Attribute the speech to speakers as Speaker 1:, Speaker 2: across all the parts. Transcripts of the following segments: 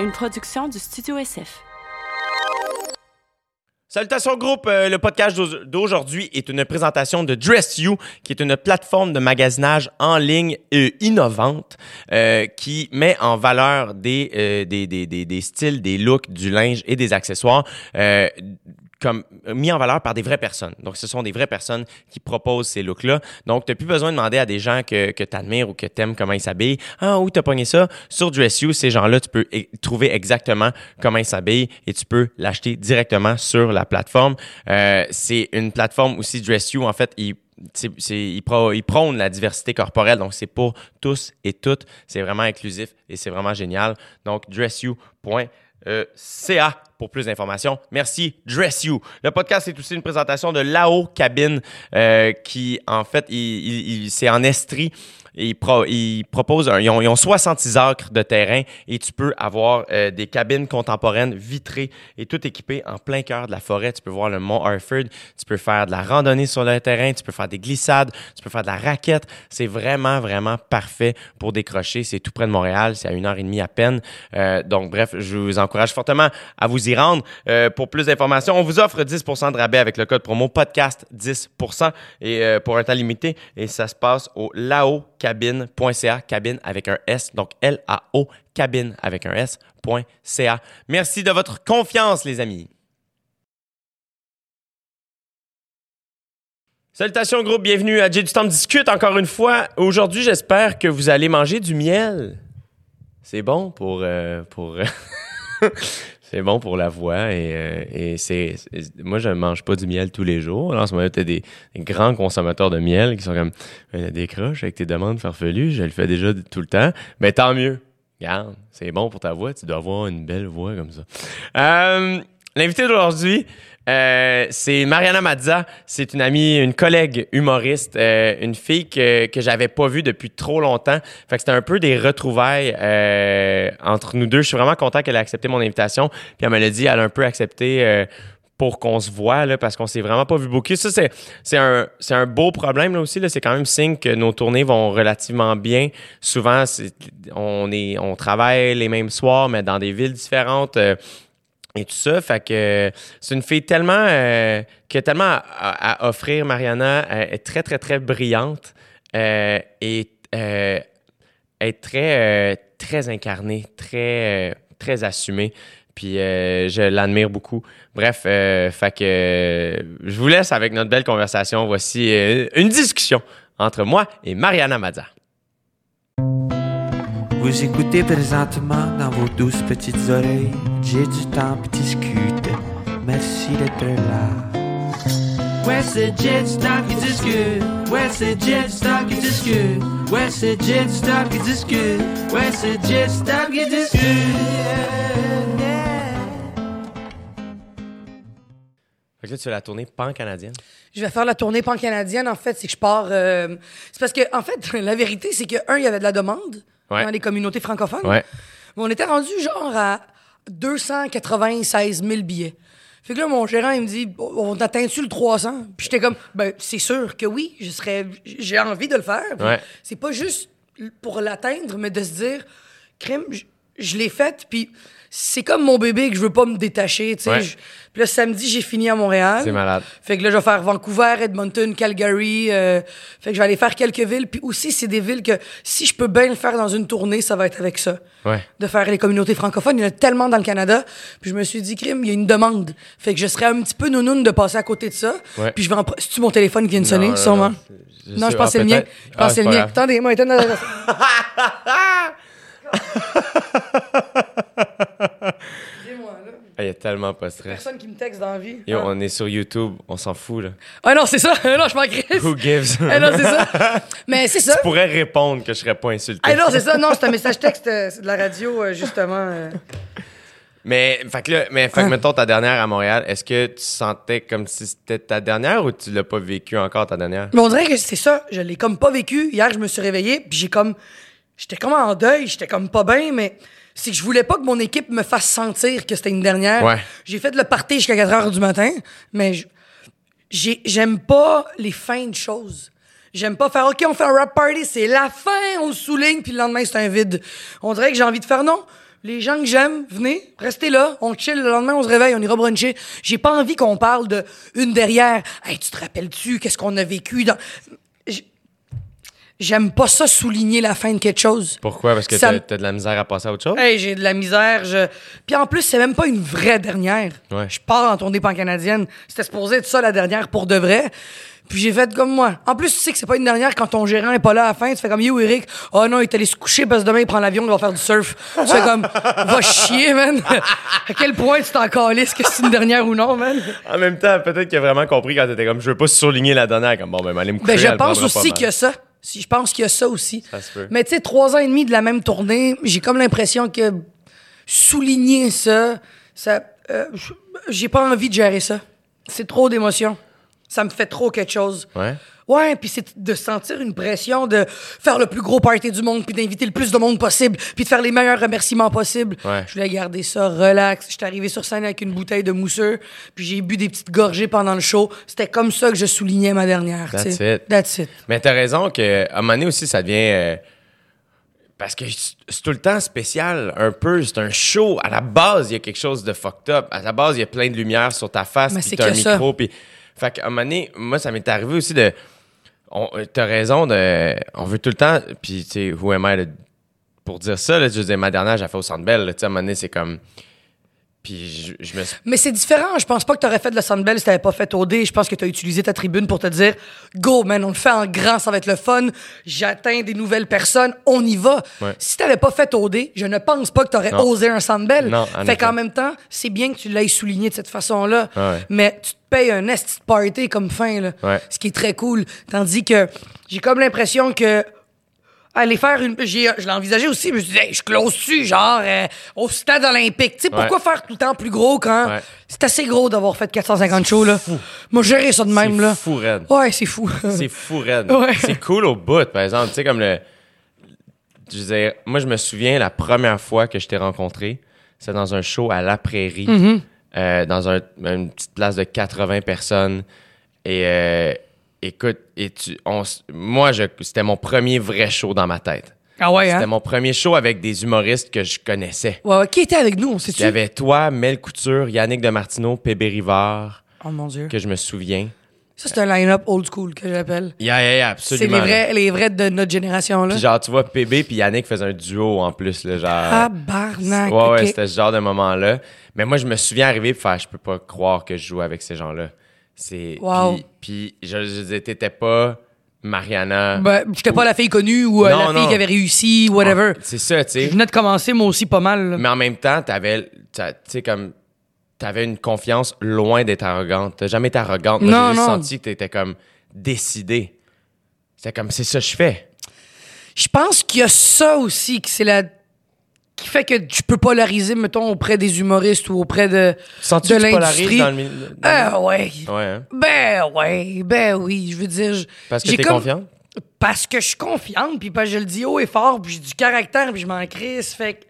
Speaker 1: une production du Studio SF.
Speaker 2: Salutations groupe, euh, le podcast d'au- d'aujourd'hui est une présentation de Dress You, qui est une plateforme de magasinage en ligne euh, innovante euh, qui met en valeur des, des, des, des, des styles, des looks, du linge et des accessoires. Euh, comme mis en valeur par des vraies personnes. Donc, ce sont des vraies personnes qui proposent ces looks-là. Donc, tu n'as plus besoin de demander à des gens que, que tu admires ou que tu aimes comment ils s'habillent. Ah, où tu as pogné ça? Sur Dress You, ces gens-là, tu peux e- trouver exactement comment ils s'habillent et tu peux l'acheter directement sur la plateforme. Euh, c'est une plateforme aussi, Dress You, en fait, ils c'est, prônent la diversité corporelle, donc c'est pour tous et toutes. C'est vraiment inclusif et c'est vraiment génial. Donc, dressyou.ca pour plus d'informations. Merci, Dress You. Le podcast est aussi une présentation de Lao Cabine, euh, qui, en fait, il, c'est en Estrie. Ils, pro- proposent, un- ils, ont, ils ont 66 acres de terrain et tu peux avoir euh, des cabines contemporaines vitrées et tout équipé en plein cœur de la forêt. Tu peux voir le mont Harford, tu peux faire de la randonnée sur le terrain, tu peux faire des glissades, tu peux faire de la raquette. C'est vraiment, vraiment parfait pour décrocher. C'est tout près de Montréal, c'est à une heure et demie à peine. Euh, donc, bref, je vous encourage fortement à vous y rendre. Euh, pour plus d'informations, on vous offre 10% de rabais avec le code promo podcast 10% et euh, pour un temps limité. Et ça se passe au laocabine.ca, cabine avec un S, donc L-A-O, cabine avec un S.ca. Merci de votre confiance, les amis. Salutations groupe, bienvenue à J'ai du temps discute encore une fois. Aujourd'hui, j'espère que vous allez manger du miel. C'est bon pour euh, pour c'est bon pour la voix et, euh, et c'est moi je mange pas du miel tous les jours. Alors, en ce moment, tu des, des grands consommateurs de miel qui sont comme décroche avec tes demandes farfelues, je le fais déjà tout le temps. Mais tant mieux. Regarde, c'est bon pour ta voix, tu dois avoir une belle voix comme ça. Euh, L'invité d'aujourd'hui, euh, c'est Mariana Mazza. C'est une amie, une collègue humoriste, euh, une fille que, que j'avais pas vue depuis trop longtemps. Fait que c'était un peu des retrouvailles euh, entre nous deux. Je suis vraiment content qu'elle ait accepté mon invitation. Puis elle me l'a dit, elle a un peu accepté pour qu'on se voit, là, parce qu'on s'est vraiment pas vu beaucoup. Ça, c'est, c'est, un, c'est un beau problème, là, aussi. C'est quand même signe que nos tournées vont relativement bien. Souvent, c'est, on, est, on travaille les mêmes soirs, mais dans des villes différentes. Euh, et tout ça. Fait que euh, c'est une fille tellement euh, qui a tellement à, offrir, Mariana. Elle est très, très, très brillante euh, et euh, est très, euh, très incarnée, très, euh, très assumée. Puis euh, je l'admire beaucoup. Bref, euh, fait que euh, je vous laisse avec notre belle conversation. Voici euh, une discussion entre moi et Mariana Mazza.
Speaker 3: Vous écoutez présentement dans vos douces petites oreilles. J'ai du temps pis discute. Merci d'être là. Ouais, c'est Jet Stop qui discute. Ouais, c'est Jet Stop qui discute. Ouais, c'est Jet Stop qui discute. Ouais, c'est Jet Stop qui discute.
Speaker 2: Fait que là, tu fais la tournée pan-canadienne.
Speaker 4: Je vais faire la tournée pan-canadienne. En fait, c'est que je pars. euh, c'est parce que, en fait, la vérité, c'est que, un, il y avait de la demande
Speaker 2: Ouais.
Speaker 4: dans les communautés francophones.
Speaker 2: Ouais.
Speaker 4: Mais on était rendu genre à 296 000 billets. Fait que là, mon gérant, il me dit, on atteint-tu le 300? Puis j'étais comme, ben, c'est sûr que oui, je serais, j'ai envie de le faire.
Speaker 2: Ouais.
Speaker 4: C'est pas juste pour l'atteindre, mais de se dire, crème, je, je l'ai faite, puis c'est comme mon bébé que je veux pas me détacher, tu sais.
Speaker 2: Ouais.
Speaker 4: Je- Puis là, samedi, j'ai fini à Montréal.
Speaker 2: C'est malade.
Speaker 4: Fait que là, je vais faire Vancouver, Edmonton, Calgary. euh, fait que je vais aller faire quelques villes. Puis aussi, c'est des villes que si je peux bien le faire dans une tournée, ça va être avec ça.
Speaker 2: Ouais.
Speaker 4: De faire les communautés francophones. Il y en a tellement dans le Canada. Puis je me suis dit, crime, il y a une demande. Fait que je serais un petit peu nounoune de passer à côté de ça.
Speaker 2: Ouais.
Speaker 4: Puis je vais en. C'est-tu mon téléphone qui vient de sonner,
Speaker 2: Non,
Speaker 4: sûrement?
Speaker 2: non, je- je
Speaker 4: Non, je pense que c'est
Speaker 2: ah,
Speaker 4: le mien. Je pense
Speaker 2: Ah,
Speaker 4: que c'est
Speaker 2: c'est
Speaker 4: le mien. Attendez, moi,
Speaker 2: Ah, Il y a tellement pas de stress.
Speaker 4: Personne qui me texte dans la vie.
Speaker 2: Yo,
Speaker 4: Ah.
Speaker 2: on est sur YouTube, on s'en fout, là.
Speaker 4: Ah non, c'est ça. non, je m'en crisse.
Speaker 2: Who gives?
Speaker 4: Ah non, c'est ça. Mais c'est ça.
Speaker 2: Tu pourrais répondre que je serais pas insulté.
Speaker 4: Ah non, c'est ça. Non, c'est un message texte. euh, C'est de la radio, euh, justement. euh.
Speaker 2: Mais, fait que là, mais, fait que mettons ta dernière à Montréal, est-ce que tu sentais comme si c'était ta dernière ou tu l'as pas vécu encore ta dernière?
Speaker 4: Mais on dirait que c'est ça. Je l'ai comme pas vécu. Hier, je me suis réveillée, puis j'ai comme. J'étais comme en deuil, j'étais comme pas bien, mais c'est que je voulais pas que mon équipe me fasse sentir que c'était une dernière.
Speaker 2: Ouais.
Speaker 4: J'ai fait le party jusqu'à 4 heures du matin, mais j'aime pas les fins de choses. J'aime pas faire OK, on fait un rap party, c'est la fin, on le souligne, puis le lendemain, c'est un vide. On dirait que j'ai envie de faire non. Les gens que j'aime, venez, restez là, on chill, le lendemain on se réveille, on ira bruncher. J'ai pas envie qu'on parle de une derrière. Hey, tu te rappelles-tu qu'est-ce qu'on a vécu dans J'aime pas ça souligner la fin de quelque chose.
Speaker 2: Pourquoi? Parce que
Speaker 4: Ça
Speaker 2: t'as de la misère à passer à autre chose?
Speaker 4: Hey, j'ai de la misère. Je... Puis en plus, c'est même pas une vraie dernière.
Speaker 2: Ouais.
Speaker 4: Je pars en tournée pan-canadienne. C'était supposé être ça la dernière pour de vrai. Puis j'ai fait comme moi. En plus, tu sais que c'est pas une dernière quand ton gérant est pas là à la fin. Tu fais comme Yo, Eric. Oh non, il est allé se coucher parce que demain il prend l'avion, il va faire du surf. Tu fais comme Va chier, man. à quel point tu t'en calisses que c'est une dernière ou non, man?
Speaker 2: En même temps, peut-être qu'il a vraiment compris quand t'étais comme, je veux pas souligner la dernière, comme bon, ben, aller me coucher.
Speaker 4: Ben, je pense aussi a ça. Si, je pense qu'il y a ça aussi.
Speaker 2: Ça se peut.
Speaker 4: Mais tu sais, trois ans et demi de la même tournée, j'ai comme l'impression que souligner ça, ça euh, j'ai pas envie de gérer ça. C'est trop d'émotions. Ça me fait trop quelque chose.
Speaker 2: Ouais.
Speaker 4: Ouais, puis c'est de sentir une pression de faire le plus gros party du monde, puis d'inviter le plus de monde possible, puis de faire les meilleurs remerciements possibles.
Speaker 2: Ouais.
Speaker 4: Je voulais garder ça relax. J'étais arrivé sur scène avec une bouteille de mousseux, puis j'ai bu des petites gorgées pendant le show. C'était comme ça que je soulignais ma dernière. tu
Speaker 2: That's
Speaker 4: sais.
Speaker 2: it.
Speaker 4: That's it.
Speaker 2: Mais t'as raison qu'à un moment donné aussi, ça devient. euh, parce que c'est tout le temps spécial, un peu. C'est un show. À la base, il y a quelque chose de fucked up. À la base, il y a plein de lumière sur ta face, puis
Speaker 4: c'est
Speaker 2: t'as un
Speaker 4: que ça.
Speaker 2: micro. Puis... Fait qu'à un moment donné, moi, ça m'est arrivé aussi de. On- T'as raison de. On veut tout le temps. Puis, tu sais, who am I pour dire ça? Là, je veux dire, ma dernière, j'ai fait au Centre Bell. Tu sais, à un moment donné, c'est comme. Puis, je, je me suis.
Speaker 4: Mais c'est différent. Je pense pas que t'aurais fait de la Sandbell si t'avais pas fait OD. Je pense que t'as utilisé ta tribune pour te dire Go, man, on le fait en grand, ça va être le fun. J'atteins des nouvelles personnes, on y va.
Speaker 2: Ouais.
Speaker 4: Si t'avais pas fait OD, je ne pense pas que t'aurais
Speaker 2: Non.
Speaker 4: osé un Sandbell. Fait qu'en même temps, c'est bien que tu l'aies souligné de cette façon-là.
Speaker 2: Ouais.
Speaker 4: Mais tu te payes un esti de party comme fin, là.
Speaker 2: Ouais.
Speaker 4: Ce qui est très cool. Tandis que j'ai comme l'impression que aller faire une. j'ai- Je l'ai envisagé aussi, mais je me suis dit, Hey, je close-tu, genre, euh, au stade olympique. Tu sais, pourquoi
Speaker 2: Ouais.
Speaker 4: faire tout le temps plus gros quand
Speaker 2: Ouais.
Speaker 4: c'est assez gros d'avoir fait 450 shows, là? Moi, gérer ça de même,
Speaker 2: c'est
Speaker 4: là.
Speaker 2: fou, raide.
Speaker 4: Ouais, c'est fou.
Speaker 2: C'est fou, raide.
Speaker 4: Ouais.
Speaker 2: C'est cool au bout, par exemple. Tu sais, comme le. Je dire, moi, je me souviens la première fois que je t'ai rencontré, c'est dans un show à La Prairie,
Speaker 4: Mm-hmm.
Speaker 2: euh, dans un- une petite place de 80 personnes. Et euh, écoute, et tu, on moi, je- c'était mon premier vrai show dans ma tête.
Speaker 4: Ah ouais,
Speaker 2: C'était
Speaker 4: hein?
Speaker 2: mon premier show avec des humoristes que je connaissais.
Speaker 4: Ouais, ouais. Qui était avec nous?
Speaker 2: Il y avait toi, Mel Couture, Yannick Demartino, Pébé Rivard,
Speaker 4: Oh mon Dieu.
Speaker 2: que je me souviens.
Speaker 4: Ça, c'est un line-up old school que j'appelle.
Speaker 2: Yeah, yeah, yeah,
Speaker 4: C'est
Speaker 2: absolument.
Speaker 4: les vrais, les vrais de notre génération, là.
Speaker 2: Puis genre, tu vois, PB puis Yannick faisaient un duo en plus, là, genre...
Speaker 4: Ah, barnac.
Speaker 2: ouais, ouais, c'était ce genre de moment-là. Mais moi, je me souviens arriver pour faire, je peux pas croire que je joue avec ces gens-là. C'est...
Speaker 4: Wow.
Speaker 2: Puis, je, je disais, t'étais pas Mariana...
Speaker 4: Ben, j'étais pas la fille connue ou euh,
Speaker 2: Non,
Speaker 4: la fille
Speaker 2: non.
Speaker 4: qui avait réussi, whatever.
Speaker 2: Ah, C'est ça, tu
Speaker 4: Je
Speaker 2: sais.
Speaker 4: venais de commencer, moi aussi, pas mal. là.
Speaker 2: Mais en même temps, t'avais... Tu sais, comme... T'avais une confiance loin d'être arrogante. T'as jamais été arrogante. Moi,
Speaker 4: Non,
Speaker 2: j'ai senti que t'étais comme décidé. C'était comme, c'est ça que je fais.
Speaker 4: Je pense qu'il y a ça aussi, que c'est la. Qui fait que tu peux polariser, mettons, auprès des humoristes ou auprès de. De
Speaker 2: que tu polarises
Speaker 4: l'industrie?
Speaker 2: dans le milieu?
Speaker 4: Ah ouais.
Speaker 2: Ouais, hein?
Speaker 4: Ben ouais, ben oui. Je veux dire. je-
Speaker 2: Parce que t'es
Speaker 4: comme-
Speaker 2: confiante?
Speaker 4: Parce que je suis confiante, puis je le dis haut et fort, puis j'ai du caractère, puis je m'en crisse. Fait que.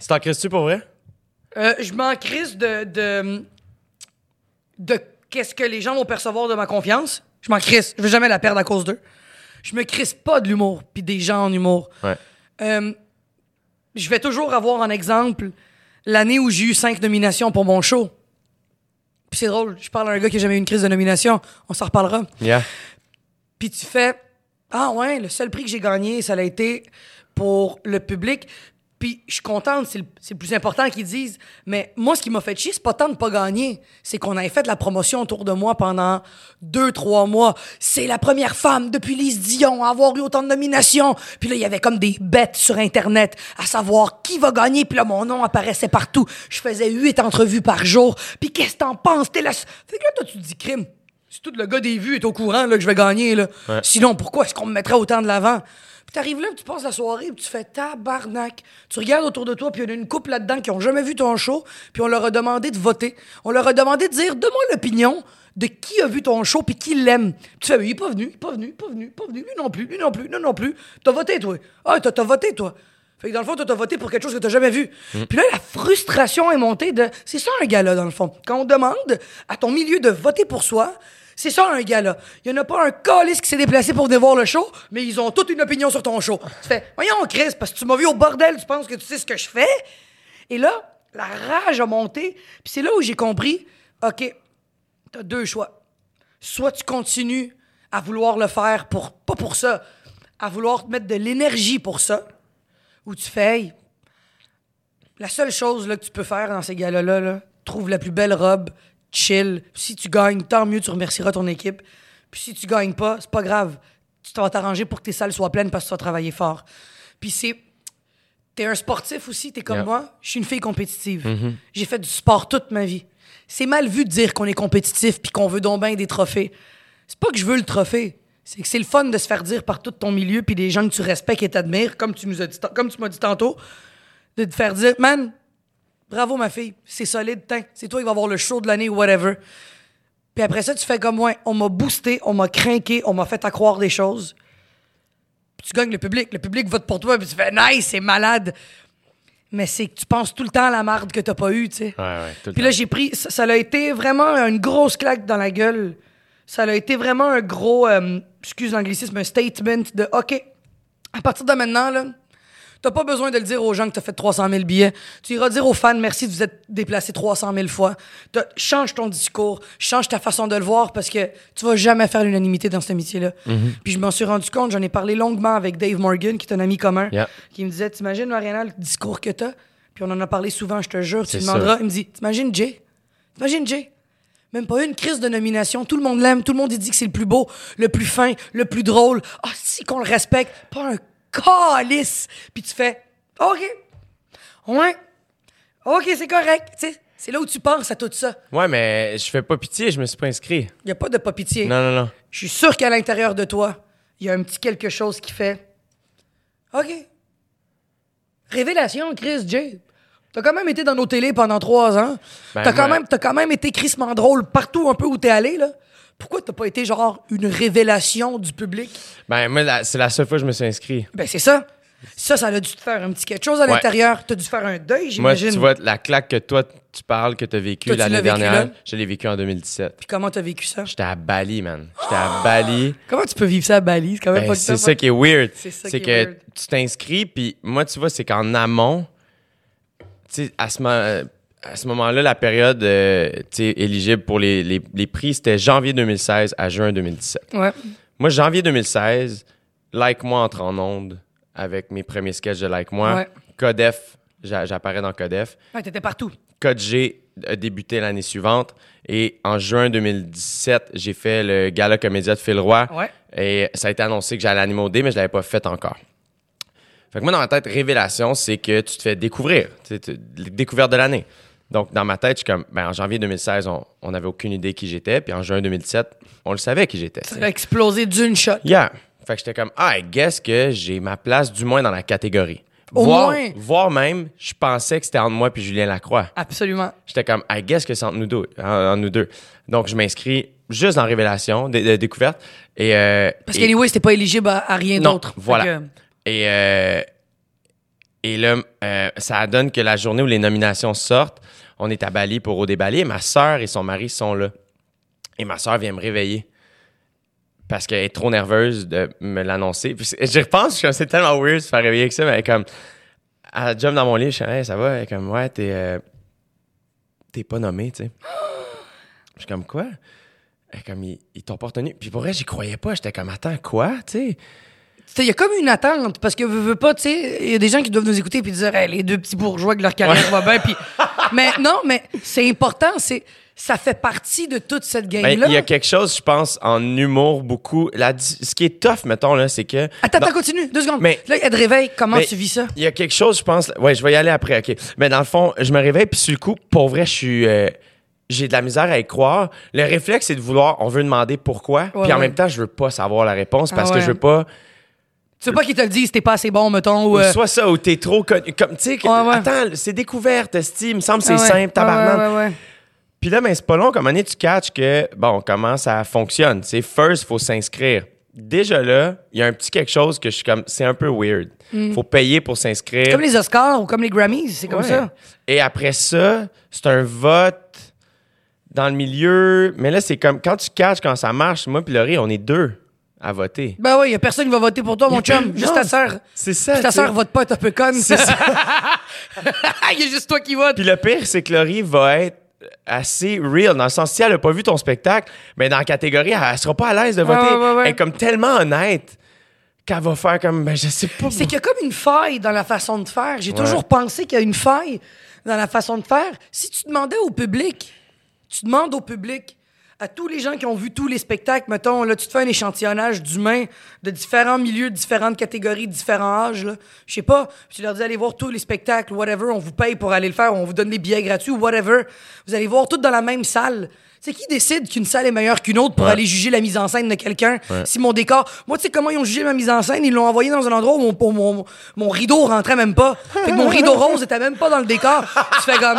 Speaker 2: Tu t'en crisses-tu pour vrai?
Speaker 4: Euh, je m'en crisse de, de. de qu'est-ce que les gens vont percevoir de ma confiance. Je m'en crisse. Je veux jamais la perdre à cause d'eux. Je me crisse pas de l'humour, puis des gens en humour.
Speaker 2: Ouais.
Speaker 4: Euh, je vais toujours avoir en exemple l'année où j'ai eu cinq nominations pour mon show. Puis c'est drôle, je parle à un gars qui a jamais eu une crise de nomination. On s'en reparlera.
Speaker 2: Yeah.
Speaker 4: Puis tu fais Ah ouais, le seul prix que j'ai gagné, ça a été pour le public. Puis je suis contente, c'est le, plus important qu'ils disent. Mais moi, ce qui m'a fait chier, c'est pas tant de pas gagner. C'est qu'on avait fait de la promotion autour de moi pendant deux, trois mois. C'est la première femme depuis Lise Dion à avoir eu autant de nominations. Puis là, il y avait comme des bêtes sur Internet à savoir qui va gagner. Puis là, mon nom apparaissait partout. Je faisais huit entrevues par jour. Puis qu'est-ce que t'en penses? T'es la... Fait que là, toi, tu te dis crime. Si tout le gars des vues est au courant là, que je vais gagner, là. sinon, pourquoi est-ce qu'on me mettrait autant de l'avant? T'arrives là, tu passes la soirée, puis tu fais tabarnak. Tu regardes autour de toi, puis il y en a une couple là-dedans qui ont jamais vu ton show, puis on leur a demandé de voter. On leur a demandé de dire, donne-moi l'opinion de qui a vu ton show, puis qui l'aime. Tu fais, il est pas venu, il est pas venu, il est pas venu, il est pas venu, lui non plus, lui non plus, lui non plus. T'as voté, toi. Ah, t'as t'as voté, toi. Fait que dans le fond, toi, t'as voté pour quelque chose que t'as jamais vu. Puis là, la frustration est montée de. C'est ça un gars-là, dans le fond. Quand on demande à ton milieu de voter pour soi, c'est ça un gars-là. Il y en a pas un calice qui s'est déplacé pour venir voir le show, mais ils ont toute une opinion sur ton show. Tu fais, voyons, Chris, parce que tu m'as vu au bordel, tu penses que tu sais ce que je fais? Et là, la rage a monté. Puis c'est là où j'ai compris, OK, t'as deux choix. Soit tu continues à vouloir le faire pour, pas pour ça, à vouloir te mettre de l'énergie pour ça, ou tu fais, la seule chose là, que tu peux faire dans ces galas-là, là, trouve la plus belle robe, chill. Si tu gagnes, tant mieux, tu remercieras ton équipe. Puis si tu gagnes pas, c'est pas grave. Tu vas t'arranger pour que tes salles soient pleines parce que tu vas travailler fort. Puis c'est. T'es un sportif aussi, t'es comme
Speaker 2: Yeah.
Speaker 4: moi. Je suis une fille compétitive. J'ai fait du sport toute ma vie. C'est mal vu de dire qu'on est compétitif puis qu'on veut donc bien des trophées. C'est pas que je veux le trophée. C'est que c'est le fun de se faire dire par tout ton milieu puis des gens que tu respectes et t'admires, comme tu nous as dit, comme tu m'as dit tantôt, de te faire dire, man, bravo ma fille, c'est solide, tiens, c'est toi qui vas avoir le show de l'année ou whatever. Puis après ça, tu fais comme moi, on m'a boosté, on m'a craqué, on m'a fait à croire des choses. Puis tu gagnes le public, le public vote pour toi, puis tu fais nice, c'est malade. Mais c'est que tu penses tout le temps à la marde que t'as pas eue, tu sais.
Speaker 2: Ouais, ouais, tout le
Speaker 4: Puis là,
Speaker 2: temps.
Speaker 4: j'ai pris. Ça, ça a été vraiment une grosse claque dans la gueule. Ça a été vraiment un gros. euh, excuse l'anglicisme, un statement de OK, à partir de maintenant, là. T'as pas besoin de le dire aux gens que t'as fait 300 000 billets. Tu iras dire aux fans merci de vous être déplacés 300 000 fois. T'as- Change ton discours, change ta façon de le voir parce que tu vas jamais faire l'unanimité dans ce métier-là. Puis je m'en suis rendu compte, j'en ai parlé longuement avec Dave Morgan, qui est un ami commun,
Speaker 2: Yeah.
Speaker 4: qui me disait T'imagines, Mariana, le discours que t'as? Puis on en a parlé souvent, je te jure. Tu
Speaker 2: C'est
Speaker 4: demanderas.
Speaker 2: sûr.
Speaker 4: Il me dit T'imagines Jay? T'imagines Jay? Même pas une crise de nomination. Tout le monde l'aime. Tout le monde il dit que c'est le plus beau, le plus fin, le plus drôle. Ah, si qu'on le respecte. Pas un calice. Puis tu fais OK. Ouais. OK, c'est correct. Tu sais, c'est là où tu penses à tout ça.
Speaker 2: Ouais, mais je fais pas pitié, je me suis pas inscrit.
Speaker 4: Il n'y a pas de pas pitié.
Speaker 2: Non, non, non.
Speaker 4: Je suis sûr qu'à l'intérieur de toi, il y a un petit quelque chose qui fait OK. Révélation, Chris J. T'as quand même été dans nos télés pendant trois ans.
Speaker 2: Ben,
Speaker 4: t'as, quand même, t'as quand même été crissement drôle partout un peu où t'es allé, là. Pourquoi t'as pas été genre une révélation du public?
Speaker 2: Ben, moi, c'est la seule fois que je me suis inscrit.
Speaker 4: Ben, c'est ça. Ça, ça a dû te faire un petit quelque chose à
Speaker 2: Ouais.
Speaker 4: l'intérieur. T'as dû faire un deuil,
Speaker 2: Moi,
Speaker 4: j'imagine.
Speaker 2: tu vois, la claque que toi, tu parles, que tu as vécu l'année
Speaker 4: vécu
Speaker 2: dernière, je l'ai vécu en 2017.
Speaker 4: Puis comment t'as vécu ça?
Speaker 2: J'étais à Bali, man. J'étais à Bali.
Speaker 4: Comment tu peux vivre ça à Bali? C'est quand même
Speaker 2: Ben,
Speaker 4: pas
Speaker 2: c'est ça qui est weird.
Speaker 4: C'est ça
Speaker 2: C'est que
Speaker 4: weird.
Speaker 2: tu t'inscris, puis moi, tu vois, c'est qu'en amont, tu sais, à ce, mo- à ce moment-là, la période euh, éligible pour les, les, les prix, c'était janvier 2016 à juin 2017.
Speaker 4: Ouais.
Speaker 2: Moi, janvier 2016, Like Moi entre en onde avec mes premiers sketchs de Like Moi.
Speaker 4: Ouais.
Speaker 2: Codef, j'a- j'apparais dans Codef.
Speaker 4: Ouais, t'étais partout.
Speaker 2: Code G a débuté l'année suivante. Et en juin 2017, j'ai fait le gala comédia de Phil Roy.
Speaker 4: Ouais.
Speaker 2: Et ça a été annoncé que j'allais animer au D, mais je l'avais pas fait encore. Fait que moi, dans ma tête, révélation, c'est que tu te fais découvrir. Découverte de l'année. Donc, dans ma tête, je suis comme, ben, en janvier 2016, on n'avait aucune idée qui j'étais. Puis en juin 2017, on le savait qui j'étais.
Speaker 4: Ça a explosé d'une shot.
Speaker 2: Yeah. Fait que j'étais comme, ah, I guess que j'ai ma place du moins dans la catégorie.
Speaker 4: Au
Speaker 2: voire,
Speaker 4: moins.
Speaker 2: voire même, je pensais que c'était entre moi puis Julien Lacroix.
Speaker 4: Absolument.
Speaker 2: J'étais comme, I guess que c'est entre nous deux. en- entre nous deux. Donc, je m'inscris juste dans Révélation, découverte. Et, euh,
Speaker 4: Parce qu'anyway, c'était pas éligible à, à rien d'autre.
Speaker 2: voilà.
Speaker 4: Que-
Speaker 2: Et, euh, et là, euh, ça donne que la journée où les nominations sortent, on est à Bali pour au débali et ma sœur et son mari sont là. Et ma sœur vient me réveiller parce qu'elle est trop nerveuse de me l'annoncer. Repense, je comme, c'est tellement weird de se faire réveiller avec ça, mais elle est comme, elle jump dans mon lit, je suis Hey, ça va? Elle est comme, ouais, t'es, euh, t'es pas nommé, tu sais. Je suis comme, quoi? Elle est comme, ils, ils t'ont pas retenu. Puis pour vrai, j'y croyais pas. J'étais comme, attends, quoi? Tu sais?
Speaker 4: Il y a comme une attente, parce que veux, veux pas, tu sais, il y a des gens qui doivent nous écouter puis dire, Hey, les deux petits bourgeois que leur carrière va bien. Puis... mais non, mais c'est important, c'est ça fait partie de toute cette
Speaker 2: Ben,
Speaker 4: game-là.
Speaker 2: il y a quelque chose, je pense, en humour beaucoup. La, ce qui est tough, mettons, là, c'est que.
Speaker 4: Attends, attends, continue, deux secondes.
Speaker 2: Mais-
Speaker 4: là, elle te réveille, comment
Speaker 2: Mais-
Speaker 4: tu vis ça?
Speaker 2: Il y a quelque chose, je pense. Ouais, je vais y aller après, OK. Mais dans le fond, je me réveille, puis sur le coup, pour vrai, je suis. euh, j'ai de la misère à y croire. Le réflexe, c'est de vouloir, on veut demander pourquoi, puis en
Speaker 4: ouais.
Speaker 2: même temps, je veux pas savoir la réponse parce
Speaker 4: Ah
Speaker 2: que je veux pas.
Speaker 4: Tu veux pas qu'ils te le disent, t'es pas assez bon, mettons, ou. Euh,
Speaker 2: soit ça, ou t'es trop connu. Comme, tu sais, que-
Speaker 4: Ouais, ouais.
Speaker 2: attends, c'est découverte, esti, il me semble que c'est
Speaker 4: ah ouais,
Speaker 2: simple, tabarnak.
Speaker 4: ouais, ouais.
Speaker 2: Puis là, ben, c'est pas long, comme année, tu catches que, bon, comment ça fonctionne. C'est first, faut s'inscrire. Déjà là, il y a un petit quelque chose que je suis comme, c'est un peu weird. Faut payer pour s'inscrire.
Speaker 4: Comme les Oscars ou comme les Grammys, c'est comme ça.
Speaker 2: Et après ça, c'est un vote dans le milieu. Mais là, c'est comme, quand tu catches, quand ça marche, moi puis Laurie, on est deux à voter.
Speaker 4: Ben oui, y a personne qui va voter pour toi, mon chum. Juste ta sœur.
Speaker 2: C'est ça.
Speaker 4: Ta
Speaker 2: tu sais.
Speaker 4: sœur vote pas, t'es un peu conne.
Speaker 2: C'est ça.
Speaker 4: Il y a juste toi qui vote.
Speaker 2: Puis le pire, c'est que Laurie va être assez real, dans le sens, si elle a pas vu ton spectacle, mais dans la catégorie, elle, elle sera pas à l'aise de voter.
Speaker 4: ouais, ouais, ouais.
Speaker 2: Elle est comme tellement honnête qu'elle va faire comme, ben, je sais pas.
Speaker 4: C'est qu'il y a comme une faille dans la façon de faire. J'ai toujours pensé qu'il y a une faille dans la façon de faire. Si tu demandais au public, tu demandes au public, à tous les gens qui ont vu tous les spectacles, mettons, là, tu te fais un échantillonnage d'humains de différents milieux, différentes catégories, différents âges, là. Je sais pas. Puis tu leur dis, allez voir tous les spectacles, whatever, on vous paye pour aller le faire, on vous donne des billets gratuits, whatever. Vous allez voir tout dans la même salle. C'est qui décide qu'une salle est meilleure qu'une autre pour
Speaker 2: Ouais.
Speaker 4: aller juger la mise en scène de quelqu'un? Si mon décor. Moi, tu sais comment ils ont jugé ma mise en scène? Ils l'ont envoyé dans un endroit où mon, mon, mon rideau rentrait même pas. Fait que mon rideau rose était même pas dans le décor. Tu fais comme.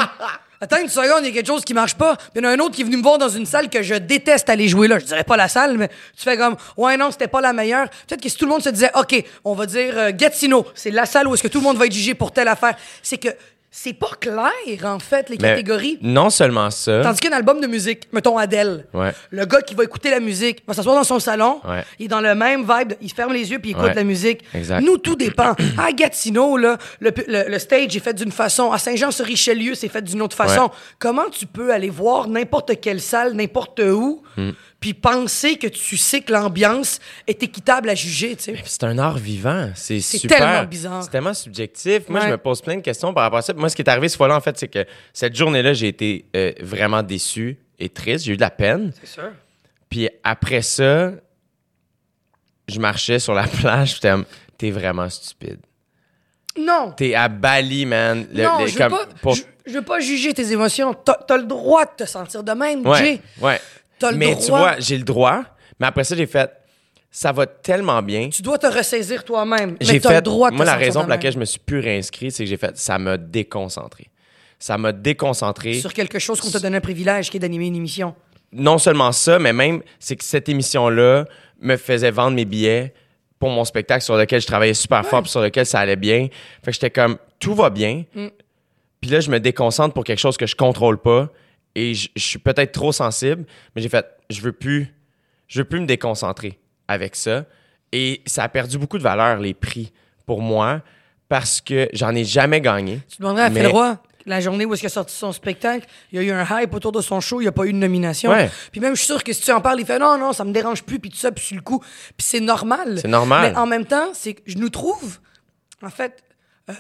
Speaker 4: Attends une seconde, il y a quelque chose qui marche pas. Puis il y en a un autre qui est venu me voir dans une salle que je déteste aller jouer là. Je dirais pas la salle, mais tu fais comme, ouais, non, c'était pas la meilleure. Peut-être que si tout le monde se disait, OK, on va dire euh, Gatineau, c'est la salle où est-ce que tout le monde va être jugé pour telle affaire. C'est que c'est pas clair, en fait, les
Speaker 2: Mais
Speaker 4: catégories.
Speaker 2: Non seulement ça.
Speaker 4: Tandis qu'un album de musique, mettons Adele,
Speaker 2: Ouais.
Speaker 4: le gars qui va écouter la musique va s'asseoir dans son salon,
Speaker 2: Ouais.
Speaker 4: il est dans le même vibe, il ferme les yeux puis il écoute
Speaker 2: Ouais.
Speaker 4: la musique.
Speaker 2: Exact.
Speaker 4: Nous, tout dépend. À Gatineau, là, le, le- le stage est fait d'une façon. À Saint-Jean-sur-Richelieu, c'est fait d'une autre façon. Comment tu peux aller voir n'importe quelle salle, n'importe où,
Speaker 2: Hmm.
Speaker 4: Puis penser que tu sais que l'ambiance est équitable à juger, tu sais?
Speaker 2: C'est un art vivant. C'est
Speaker 4: C'est
Speaker 2: super.
Speaker 4: tellement bizarre.
Speaker 2: C'est tellement subjectif. Moi,
Speaker 4: Ouais.
Speaker 2: je me pose plein de questions par rapport à ça. Moi, ce qui est arrivé ce fois-là, en fait, c'est que cette journée-là, j'ai été euh, vraiment déçu et triste. J'ai eu de la peine.
Speaker 4: C'est sûr.
Speaker 2: Puis après ça, je marchais sur la plage. J'étais t'es vraiment stupide.
Speaker 4: Non!
Speaker 2: T'es à Bali, man. Le-
Speaker 4: non, je veux,
Speaker 2: comme-
Speaker 4: pas,
Speaker 2: pour-
Speaker 4: je, je veux pas juger tes émotions. T'as as le droit de te sentir de même,
Speaker 2: Ouais,
Speaker 4: Jay.
Speaker 2: ouais.
Speaker 4: T'as le
Speaker 2: Mais tu
Speaker 4: droit.
Speaker 2: vois, j'ai le droit. Mais après ça, j'ai fait, ça va tellement bien.
Speaker 4: Tu dois te ressaisir toi-même. Mais
Speaker 2: J'ai
Speaker 4: t'as
Speaker 2: fait.
Speaker 4: le droit de te
Speaker 2: moi, la
Speaker 4: sentir
Speaker 2: raison pour laquelle je me suis plus réinscrit, c'est que j'ai fait, ça m'a déconcentré. Ça m'a déconcentré.
Speaker 4: Sur quelque chose qu'on t'a donné un privilège, qui est d'animer une émission.
Speaker 2: non seulement ça, mais même, c'est que cette émission-là me faisait vendre mes billets pour mon spectacle sur lequel je travaillais super fort puis sur lequel ça allait bien. Fait que j'étais comme, tout va bien.
Speaker 4: Mm.
Speaker 2: Puis là, je me déconcentre pour quelque chose que je contrôle pas et je, je suis peut-être trop sensible, mais j'ai fait, je veux plus, je veux plus me déconcentrer avec ça. Et ça a perdu beaucoup de valeur, les prix, pour moi, parce que j'en ai jamais gagné.
Speaker 4: Tu demanderais à
Speaker 2: Mais-
Speaker 4: Phil la journée où est-ce qu'il a sorti son spectacle, il y a eu un hype autour de son show, il n'y a pas eu de nomination.
Speaker 2: Ouais.
Speaker 4: Puis même, je suis sûr que si tu en parles, il fait non, non, ça me dérange plus, puis tout ça, puis sur le coup. Puis c'est normal.
Speaker 2: C'est normal.
Speaker 4: Mais en même temps, c'est que je nous trouve, en fait, euh,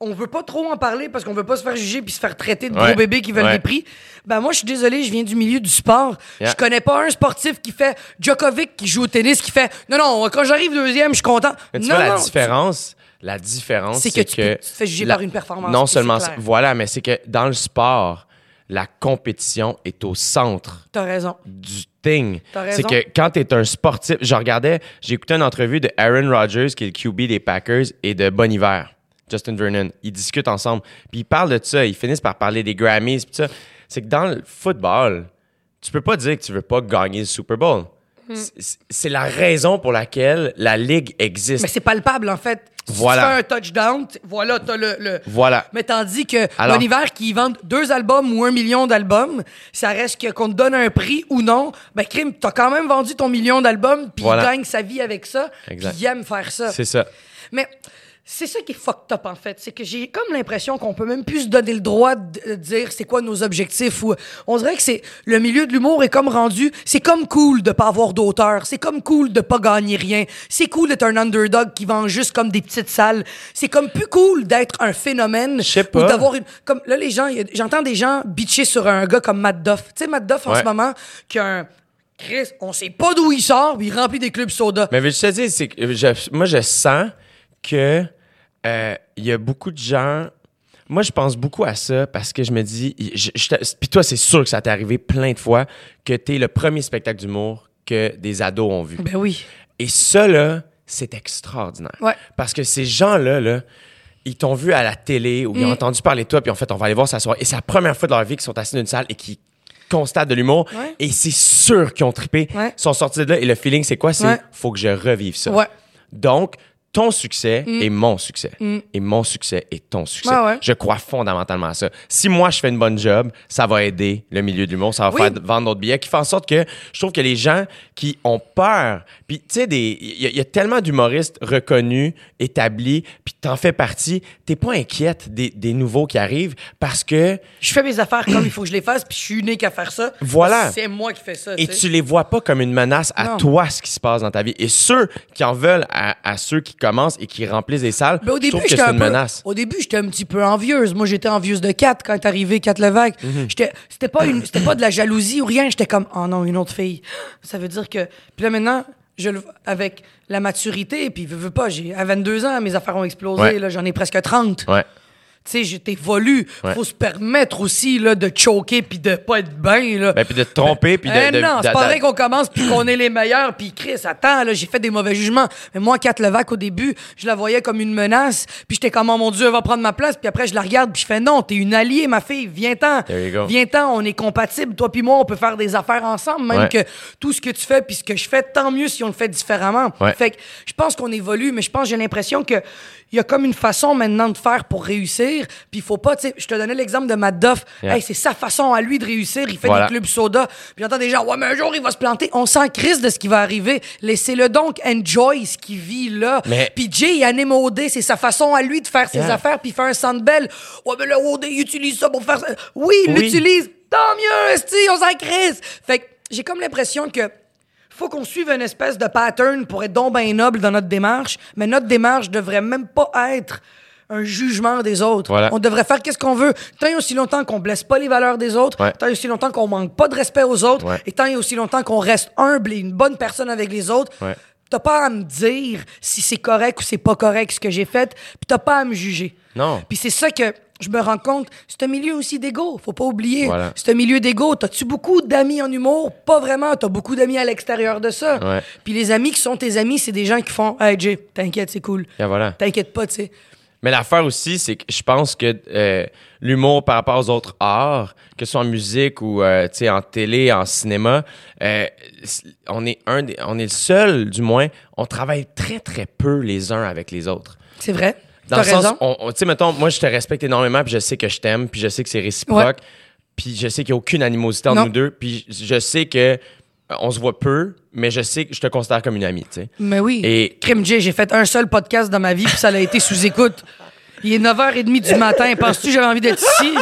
Speaker 4: on veut pas trop en parler parce qu'on veut pas se faire juger puis se faire traiter de gros
Speaker 2: Ouais.
Speaker 4: bébés qui veulent
Speaker 2: Ouais.
Speaker 4: des prix. Ben moi, je suis désolé, je viens du milieu du sport.
Speaker 2: Yeah.
Speaker 4: Je connais pas un sportif qui fait Djokovic qui joue au tennis qui fait non non quand j'arrive deuxième, je suis content.
Speaker 2: Mais tu
Speaker 4: non,
Speaker 2: vois, la
Speaker 4: non,
Speaker 2: différence, la différence,
Speaker 4: C'est que tu peux- tu te fais juger par une performance,
Speaker 2: Non seulement ça, voilà, mais c'est que dans le sport, la compétition est au centre
Speaker 4: T'as raison.
Speaker 2: du thing. C'est que quand tu es un sportif, je regardais, j'ai écouté une entrevue de Aaron Rodgers, qui est le QB des Packers, et de Bon Hiver, Justin Vernon. Ils discutent ensemble. Puis ils parlent de ça. Ils finissent par parler des Grammys. Puis ça. C'est que dans le football, tu peux pas dire que tu veux pas gagner le Super Bowl.
Speaker 4: Hmm.
Speaker 2: C'est- la raison pour laquelle la ligue existe.
Speaker 4: Mais c'est palpable, en fait. Si
Speaker 2: Voilà.
Speaker 4: tu fais un touchdown, voilà, t'as le, le-
Speaker 2: Voilà.
Speaker 4: Mais tandis que
Speaker 2: Alors-
Speaker 4: Bon Hiver qui vendent deux albums ou un million d'albums, ça reste que qu'on te donne un prix ou non, ben crime, t'as quand même vendu ton million d'albums, puis
Speaker 2: Voilà.
Speaker 4: il gagne sa vie avec ça, puis
Speaker 2: Exact.
Speaker 4: il aime faire ça.
Speaker 2: C'est ça.
Speaker 4: Mais c'est ça qui est fucked up, en fait. C'est que j'ai comme l'impression qu'on peut même plus se donner le droit de dire c'est quoi nos objectifs. Ou on dirait que c'est le milieu de l'humour est comme rendu. C'est comme cool de pas avoir d'auteur. C'est comme cool de pas gagner rien. C'est cool d'être un underdog qui vend juste comme des petites salles. C'est comme plus cool d'être un phénomène.
Speaker 2: Je sais
Speaker 4: Ou
Speaker 2: pas.
Speaker 4: d'avoir une. Comme là, les gens, a- j'entends des gens bitcher sur un gars comme Matt Duff. Tu sais, Matt Duff en ce moment, qui a un. Chris, on sait pas d'où il sort, puis il remplit des clubs soda.
Speaker 2: Mais veux-je te dire, c'est que je- moi, je sens que euh, il y a beaucoup de gens. Moi, je pense beaucoup à ça parce que je me dis, puis toi, c'est sûr que ça t'est arrivé plein de fois que t'es le premier spectacle d'humour que des ados ont vu.
Speaker 4: Ben oui.
Speaker 2: Et ça, là, c'est extraordinaire.
Speaker 4: Ouais.
Speaker 2: Parce que ces gens-là, là, ils t'ont vu à la télé ou ils
Speaker 4: Mm.
Speaker 2: ont entendu parler de toi, puis en fait, on va aller voir ça soirée. Et c'est la première fois de leur vie qu'ils sont assis dans une salle et qu'ils constatent de l'humour.
Speaker 4: Ouais.
Speaker 2: Et c'est sûr qu'ils ont trippé.
Speaker 4: Ouais.
Speaker 2: Ils sont sortis de là et le feeling, c'est quoi? C'est faut que je revive ça.
Speaker 4: Ouais.
Speaker 2: Donc, ton succès est mon succès. Et mon succès est ton succès.
Speaker 4: Mm. Ouais.
Speaker 2: Je crois fondamentalement à ça. Si moi, je fais une bonne job, ça va aider le milieu de l'humour, ça va
Speaker 4: Oui.
Speaker 2: faire vendre d'autres billets, qui fait en sorte que je trouve que les gens qui ont peur, puis tu sais, il y, a- il y a tellement d'humoristes reconnus, établis, puis t'en fais partie, t'es pas inquiète des, des nouveaux qui arrivent parce que
Speaker 4: Je fais mes affaires comme il faut que je les fasse, puis je suis unique à faire ça.
Speaker 2: Voilà.
Speaker 4: C'est moi qui fais ça.
Speaker 2: Et
Speaker 4: tu sais.
Speaker 2: tu les vois pas comme une menace à
Speaker 4: Non.
Speaker 2: toi, ce qui se passe dans ta vie. Et ceux qui en veulent à, à ceux qui commencent et qui remplissent des salles,
Speaker 4: Mais au
Speaker 2: je
Speaker 4: début,
Speaker 2: trouve que
Speaker 4: j'étais
Speaker 2: c'est
Speaker 4: un
Speaker 2: une
Speaker 4: peu,
Speaker 2: menace.
Speaker 4: Au début, j'étais un petit peu envieuse. Moi, j'étais envieuse de Kat quand est arrivé Kat Levac.
Speaker 2: Mhm.
Speaker 4: J'étais, c'était pas une, c'était pas de la jalousie ou rien. J'étais comme, oh non, une autre fille. Ça veut dire que. Puis là maintenant, je le, avec la maturité, puis veux, veux pas, j'ai à 22 ans, mes affaires ont explosé.
Speaker 2: Ouais.
Speaker 4: Là, j'en ai presque 30.
Speaker 2: Ouais.
Speaker 4: Tu sais, j'étais évolue.
Speaker 2: Ouais.
Speaker 4: Faut se permettre aussi là de choquer puis de pas être bien là.
Speaker 2: Ben, puis de te tromper, puis de.
Speaker 4: Eh
Speaker 2: de-
Speaker 4: non, c'est pas vrai qu'on commence puis qu'on est les meilleurs puis Chris, attends là, j'ai fait des mauvais jugements. Mais moi Kat Levac au début, je la voyais comme une menace, puis j'étais comme oh mon dieu, elle va prendre ma place, puis après je la regarde puis je fais non, t'es une alliée ma fille, viens-t'en. Viens-t'en, on est compatibles, toi puis moi, on peut faire des affaires ensemble même
Speaker 2: Ouais.
Speaker 4: que tout ce que tu fais puis ce que je fais, tant mieux si on le fait différemment.
Speaker 2: Ouais.
Speaker 4: Fait que je pense qu'on évolue, mais je pense j'ai l'impression que il y a comme une façon maintenant de faire pour réussir, puis il faut pas, tu sais, je te donnais l'exemple de Matt Duff.
Speaker 2: Yeah.
Speaker 4: Hey, c'est sa façon à lui de réussir, il fait
Speaker 2: Voilà.
Speaker 4: des clubs soda, puis j'entends des gens, ouais, mais un jour il va se planter. On s'en crise de ce qui va arriver. Laissez-le donc enjoy ce qui vit là.
Speaker 2: Mais-
Speaker 4: Puis Jay, il anime OD, c'est sa façon à lui de faire ses
Speaker 2: Yeah.
Speaker 4: affaires, puis il fait un sandbell. Ouais, mais le OD, il utilise ça pour faire ça. Oui, il
Speaker 2: Oui.
Speaker 4: l'utilise. Tant mieux, esti, on s'en crise. Fait que j'ai comme l'impression que faut qu'on suive une espèce de pattern pour être donc bien noble dans notre démarche, mais notre démarche devrait même pas être un jugement des autres.
Speaker 2: Voilà.
Speaker 4: On devrait faire qu'est-ce qu'on veut, tant et aussi longtemps qu'on blesse pas les valeurs des autres,
Speaker 2: Ouais.
Speaker 4: tant et aussi longtemps qu'on manque pas de respect aux autres,
Speaker 2: Ouais.
Speaker 4: et tant et aussi longtemps qu'on reste humble et une bonne personne avec les autres.
Speaker 2: Ouais.
Speaker 4: T'as pas à me dire si c'est correct ou c'est pas correct ce que j'ai fait, puis t'as pas à me juger.
Speaker 2: Non.
Speaker 4: Puis c'est ça que je me rends compte, c'est un milieu aussi d'ego, faut pas oublier.
Speaker 2: Voilà.
Speaker 4: C'est un milieu d'ego. T'as-tu beaucoup d'amis en humour? Pas vraiment. T'as beaucoup d'amis à l'extérieur de ça.
Speaker 2: Ouais.
Speaker 4: Puis les amis qui sont tes amis, c'est des gens qui font Hey Jay, t'inquiète, c'est cool.
Speaker 2: Voilà.
Speaker 4: T'inquiète pas, tu sais.
Speaker 2: Mais l'affaire aussi, c'est que je pense que euh, l'humour par rapport aux autres arts, que ce soit en musique ou euh, en télé, en cinéma, euh, on est un, des- on est le seul, du moins, on travaille très très peu les uns avec les autres.
Speaker 4: C'est vrai.
Speaker 2: Dans le sens, tu sais, mettons, moi, je te respecte énormément, puis je sais que je t'aime, puis je sais que c'est réciproque, puis je sais qu'il n'y a aucune animosité entre
Speaker 4: Non.
Speaker 2: nous deux, puis je sais que on se voit peu, mais je sais que je te considère comme une amie, tu sais.
Speaker 4: Mais oui.
Speaker 2: Et-
Speaker 4: Crime Jay, j'ai fait un seul podcast dans ma vie, puis ça a été sous écoute. Il est 9h30 du matin. Penses-tu que j'avais envie d'être ici?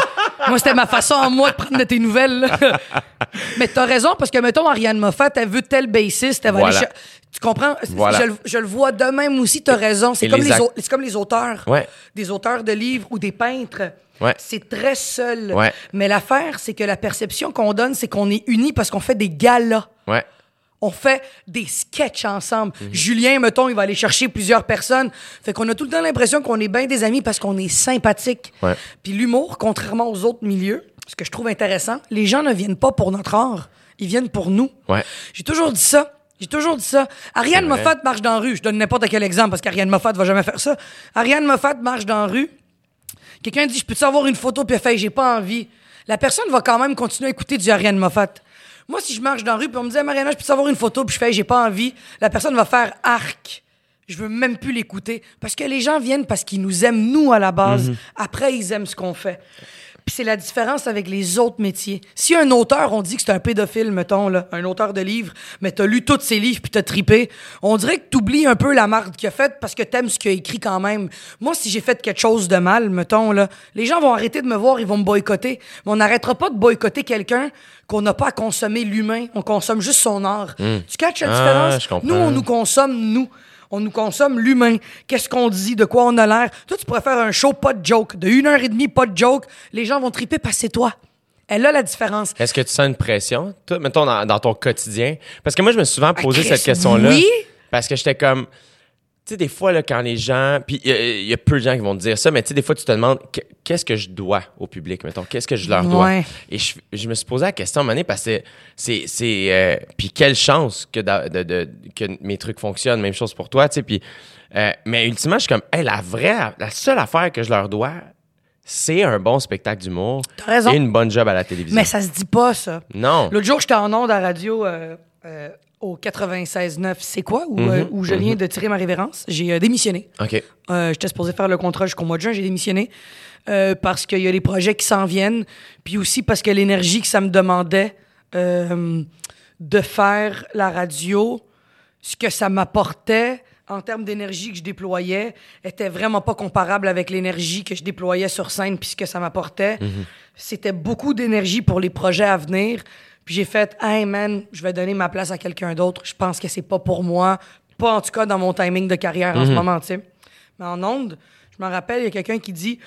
Speaker 4: Moi, c'était ma façon moi de prendre de tes nouvelles. là. Mais t'as raison, parce que, mettons, Ariane Moffat, elle veut tel bassiste, elle va
Speaker 2: Voilà.
Speaker 4: aller cher- Tu comprends?
Speaker 2: Voilà.
Speaker 4: Je, le- je le vois de même aussi, t'as raison. C'est comme
Speaker 2: les
Speaker 4: les, comme les auteurs.
Speaker 2: Ouais.
Speaker 4: Des auteurs de livres ou des peintres.
Speaker 2: Ouais.
Speaker 4: C'est très seul.
Speaker 2: Ouais.
Speaker 4: Mais l'affaire, c'est que la perception qu'on donne, c'est qu'on est unis parce qu'on fait des galas.
Speaker 2: Ouais.
Speaker 4: On fait des sketchs ensemble. Julien, mettons, il va aller chercher plusieurs personnes. Fait qu'on a tout le temps l'impression qu'on est bien des amis parce qu'on est sympathique.
Speaker 2: Ouais.
Speaker 4: Puis l'humour, contrairement aux autres milieux, ce que je trouve intéressant, les gens ne viennent pas pour notre art. Ils viennent pour nous.
Speaker 2: Ouais.
Speaker 4: J'ai toujours dit ça. J'ai toujours dit ça. Ariane. Moffat marche dans la rue. Je donne n'importe quel exemple parce qu'Ariane Moffat va jamais faire ça. Ariane Moffat marche dans la rue. Quelqu'un dit, je peux-tu avoir une photo? Puis elle fait, j'ai pas envie. La personne va quand même continuer à écouter du Ariane Moffat. Moi, si je marche dans la rue, puis on me dit, Mariana, je peux-tu avoir une photo? Puis je fais, j'ai pas envie. La personne va faire arc. Je veux même plus l'écouter. Parce que les gens viennent parce qu'ils nous aiment, nous, à la base. Après, ils aiment ce qu'on fait. Puis c'est la différence avec les autres métiers. Si un auteur, on dit que c'est un pédophile, mettons, là, un auteur de livres, mais t'as lu tous ses livres puis t'as tripé, on dirait que t'oublies un peu la marque qu'il a faite parce que t'aimes ce qu'il a écrit quand même. Moi, si j'ai fait quelque chose de mal, mettons, là, les gens vont arrêter de me voir, ils vont me boycotter. Mais on n'arrêtera pas de boycotter quelqu'un qu'on n'a pas à consommer l'humain. On consomme juste son art. Tu catches la
Speaker 2: Ah,
Speaker 4: différence? Nous, on nous consomme, nous. On nous consomme l'humain. Qu'est-ce qu'on dit, de quoi on a l'air? Toi, tu pourrais faire un show, pas de joke. De une heure et demie, pas de joke. Les gens vont triper parce que c'est toi. Elle a la différence.
Speaker 2: Est-ce que tu sens une pression, toi, mettons, dans, dans ton quotidien? Parce que moi, je me suis souvent posé
Speaker 4: Ah,
Speaker 2: cette question-là.
Speaker 4: oui?
Speaker 2: Parce que j'étais comme. Tu sais, des fois, là, quand les gens. Puis il y a- il y, a peu de gens qui vont te dire ça, mais tu sais, des fois, tu te demandes qu- qu'est-ce que je dois au public, mettons? Qu'est-ce que je leur dois?
Speaker 4: Ouais.
Speaker 2: Et je, je me suis posé la question à un moment donné parce que c'est. c'est euh, puis quelle chance que, de, de- que mes trucs fonctionnent? Même chose pour toi, tu sais. Puis. euh, mais ultimement, je suis comme, hey, la vraie, la seule affaire que je leur dois, c'est un bon spectacle d'humour
Speaker 4: T'as raison.
Speaker 2: et une bonne job à la télévision.
Speaker 4: Mais ça se dit pas, ça.
Speaker 2: Non.
Speaker 4: L'autre jour, j'étais en onde à radio euh, euh, au 96.9 C'est quoi, où,
Speaker 2: Mhm,
Speaker 4: euh, où je viens de tirer ma révérence. J'ai euh, démissionné.
Speaker 2: OK.
Speaker 4: Euh, J'étais supposé faire le contrat jusqu'au mois de juin, j'ai démissionné euh, parce qu'il y a des projets qui s'en viennent, puis aussi parce que l'énergie que ça me demandait euh, de faire la radio, ce que ça m'apportait en termes d'énergie que je déployais, était vraiment pas comparable avec l'énergie que je déployais sur scène, puis ce que ça m'apportait. C'était beaucoup d'énergie pour les projets à venir. Puis j'ai fait, hey man, je vais donner ma place à quelqu'un d'autre. Je pense que c'est pas pour moi, pas en tout cas dans mon timing de carrière en ce moment, tu sais. Mais en onde, je me rappelle, il y a quelqu'un qui dit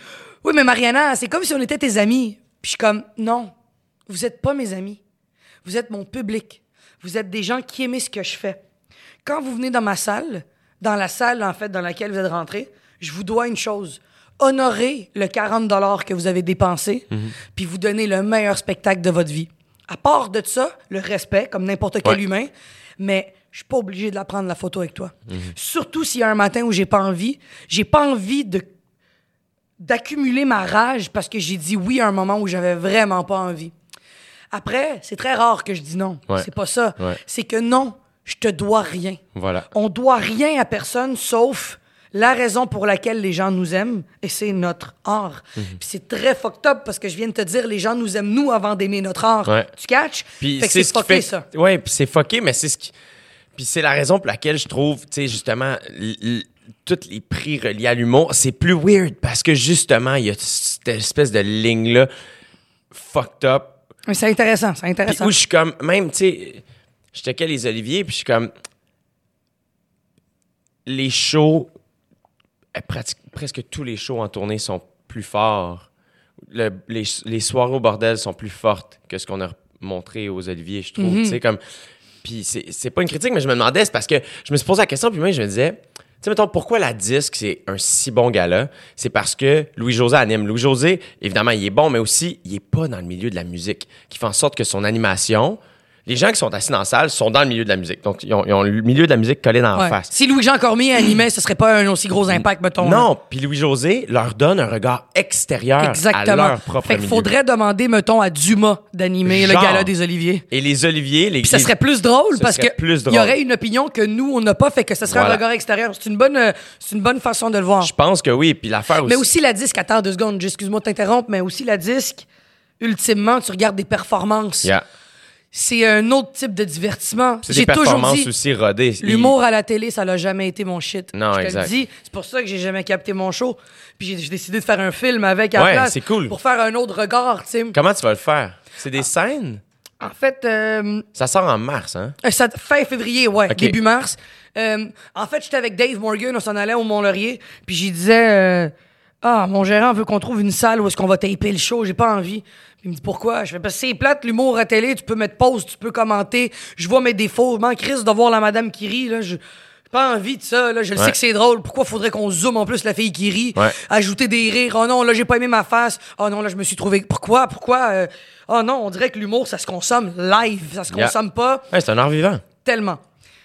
Speaker 4: Oui, mais Mariana, c'est comme si on était tes amis. Puis je suis comme Non, vous êtes pas mes amis. Vous êtes mon public. Vous êtes des gens qui aiment ce que je fais. Quand vous venez dans ma salle, dans la salle, en fait, dans laquelle vous êtes rentré, je vous dois une chose. Honorer le 40 que vous avez dépensé, puis vous donner le meilleur spectacle de votre vie. À part de ça, le respect, comme n'importe quel
Speaker 2: Ouais.
Speaker 4: humain, mais je suis pas obligé de la prendre la photo avec toi. Surtout s'il y a un matin où j'ai pas envie, j'ai pas envie de d'accumuler ma rage parce que j'ai dit oui à un moment où j'avais vraiment pas envie. Après, c'est très rare que je dis non.
Speaker 2: Ouais.
Speaker 4: C'est pas ça.
Speaker 2: Ouais.
Speaker 4: C'est que non, je te dois rien.
Speaker 2: Voilà.
Speaker 4: On doit rien à personne sauf la raison pour laquelle les gens nous aiment, et c'est notre art.
Speaker 2: Mhm.
Speaker 4: Puis c'est très fucked up parce que je viens de te dire, les gens nous aiment nous avant d'aimer notre art.
Speaker 2: Ouais.
Speaker 4: Tu catches?
Speaker 2: Puis c'est ce
Speaker 4: fucké,
Speaker 2: fait
Speaker 4: ça.
Speaker 2: Ouais, puis c'est fucké, mais c'est ce qui puis c'est la raison pour laquelle je trouve, tu sais justement tous les prix reliés à l'humour, c'est plus weird parce que justement, il y a cette espèce de ligne là fucked up
Speaker 4: Mais C'est intéressant, c'est
Speaker 2: Puis
Speaker 4: intéressant.
Speaker 2: où je suis comme, même, tu sais, je checkais les Oliviers, puis je suis comme, les shows, euh, presque tous les shows en tournée sont plus forts. Le- les, les soirées au bordel sont plus fortes que ce qu'on a montré aux Oliviers, je trouve. Tu sais, comme, puis c'est c'est pas une critique, mais je me demandais, c'est parce que je me suis posé la question, puis moi, je me disais, tu sais, mettons, pourquoi la disque, c'est un si bon gala? C'est parce que Louis-José anime. Louis-José, évidemment, il est bon, mais aussi, il est pas dans le milieu de la musique, qui fait en sorte que son animation, les gens qui sont assis dans la salle sont dans le milieu de la musique. Donc, ils ont, ils ont le milieu de la musique collé dans la
Speaker 4: Ouais.
Speaker 2: face.
Speaker 4: Si Louis-Jean Cormier animait, ce serait pas un aussi gros impact, mettons.
Speaker 2: Non, puis Louis-José leur donne un regard extérieur
Speaker 4: Exactement.
Speaker 2: à leur propre
Speaker 4: fait qu'il faudrait demander, mettons, à Dumas d'animer le gala des Oliviers.
Speaker 2: Et les Oliviers, les,
Speaker 4: Puis ça serait plus drôle
Speaker 2: Ce
Speaker 4: parce que il y aurait une opinion que nous on n'a pas fait que ce serait
Speaker 2: Voilà.
Speaker 4: un regard extérieur. C'est une bonne euh, c'est une bonne façon de le voir.
Speaker 2: Je pense que oui. Puis l'affaire aussi.
Speaker 4: Mais aussi la disque, attends deux secondes, excuse-moi de t'interrompre, mais aussi la disque, ultimement, tu regardes des performances.
Speaker 2: Yeah.
Speaker 4: C'est un autre type de divertissement.
Speaker 2: C'est des
Speaker 4: toujours dit,
Speaker 2: aussi rodées.
Speaker 4: l'humour à la télé, ça n'a jamais été mon shit.
Speaker 2: Non,
Speaker 4: Je te
Speaker 2: exact.
Speaker 4: le dis, c'est pour ça que j'ai jamais capté mon show. Puis j'ai décidé de faire un film avec à la
Speaker 2: Ouais,
Speaker 4: place
Speaker 2: cool.
Speaker 4: pour faire un autre regard, sais.
Speaker 2: Comment tu vas le faire? C'est des scènes?
Speaker 4: En fait, euh,
Speaker 2: Ça sort en mars, hein?
Speaker 4: Euh, ça- fin février, ouais, début mars. Euh, en fait, j'étais avec Dave Morgan, on s'en allait au Mont-Laurier, puis j'y disais euh, Ah, mon gérant veut qu'on trouve une salle où est-ce qu'on va taper le show, j'ai pas envie. Il me dit pourquoi? Je fais parce que c'est plate l'humour à télé, tu peux mettre pause, tu peux commenter. Je vois mes défauts. Man, Chris, de voir la madame qui rit, là, je. j'ai Pas envie de ça, là. Je le
Speaker 2: Ouais.
Speaker 4: sais que c'est drôle. Pourquoi faudrait qu'on zoome en plus la fille qui rit?
Speaker 2: Ouais.
Speaker 4: Ajouter des rires. Oh non, là, j'ai pas aimé ma face. Oh non, là, je me suis trouvé. Pourquoi? Pourquoi? euh, Oh non, on dirait que l'humour, ça se consomme live. Ça se
Speaker 2: Yeah.
Speaker 4: consomme pas
Speaker 2: Ouais, c'est un art vivant.
Speaker 4: tellement.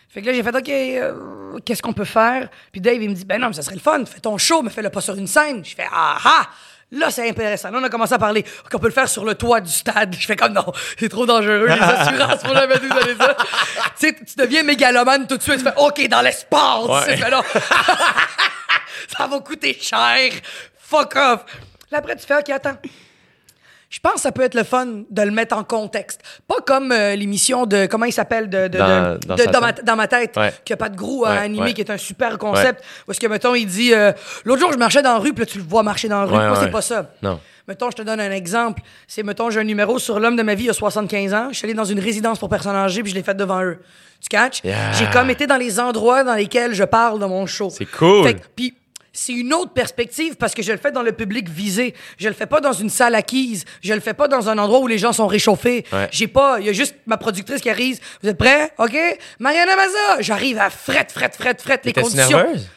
Speaker 4: Fait que là, j'ai fait, OK, euh, qu'est-ce qu'on peut faire? Puis Dave, il me dit, ben non, mais ça serait le fun. Fais ton show, mais fais-le pas sur une scène. Je fais, ah ah! Là, c'est intéressant. Là, on a commencé à parler qu'on peut le faire sur le toit du stade. Je fais comme non, c'est trop dangereux. Les assurances vont jamais nous donner ça. tu sais, tu deviens mégalomane tout de suite. Tu fais OK, dans l'espace.
Speaker 2: Ouais.
Speaker 4: Tu fais, non. ça va coûter cher. Fuck off. Là, après, tu fais OK, attends. Je pense que ça peut être le fun de le mettre en contexte. Pas comme euh, l'émission de. Comment il s'appelle de, de-
Speaker 2: Dans-
Speaker 4: de-
Speaker 2: dans
Speaker 4: de- ma,
Speaker 2: tête.
Speaker 4: dans ma tête.
Speaker 2: Ouais.
Speaker 4: Qui a pas de grou à
Speaker 2: Ouais,
Speaker 4: animer,
Speaker 2: ouais.
Speaker 4: qui est un super concept. Où est-ce que, mettons, il dit. euh, L'autre jour, je marchais dans la rue, puis là, tu le vois marcher dans la rue. Moi, c'est pas ça?
Speaker 2: Non.
Speaker 4: Mettons, je te donne un exemple. C'est, mettons, j'ai un numéro sur l'homme de ma vie il y a 75 ans. Je suis allé dans une résidence pour personnes âgées, puis je l'ai fait devant eux. Tu catches?
Speaker 2: Yeah.
Speaker 4: J'ai comme été dans les endroits dans lesquels je parle dans mon show.
Speaker 2: C'est cool.
Speaker 4: Fait que- puis c'est une autre perspective parce que je le fais dans le public visé. Je le fais pas dans une salle acquise. Je le fais pas dans un endroit où les gens sont réchauffés.
Speaker 2: Ouais.
Speaker 4: J'ai pas, il y a juste ma productrice qui arrive. Vous êtes prêts? OK? Mariana Maza! J'arrive à fret, fret, fret, fret. Les conditions.
Speaker 2: nerveuse?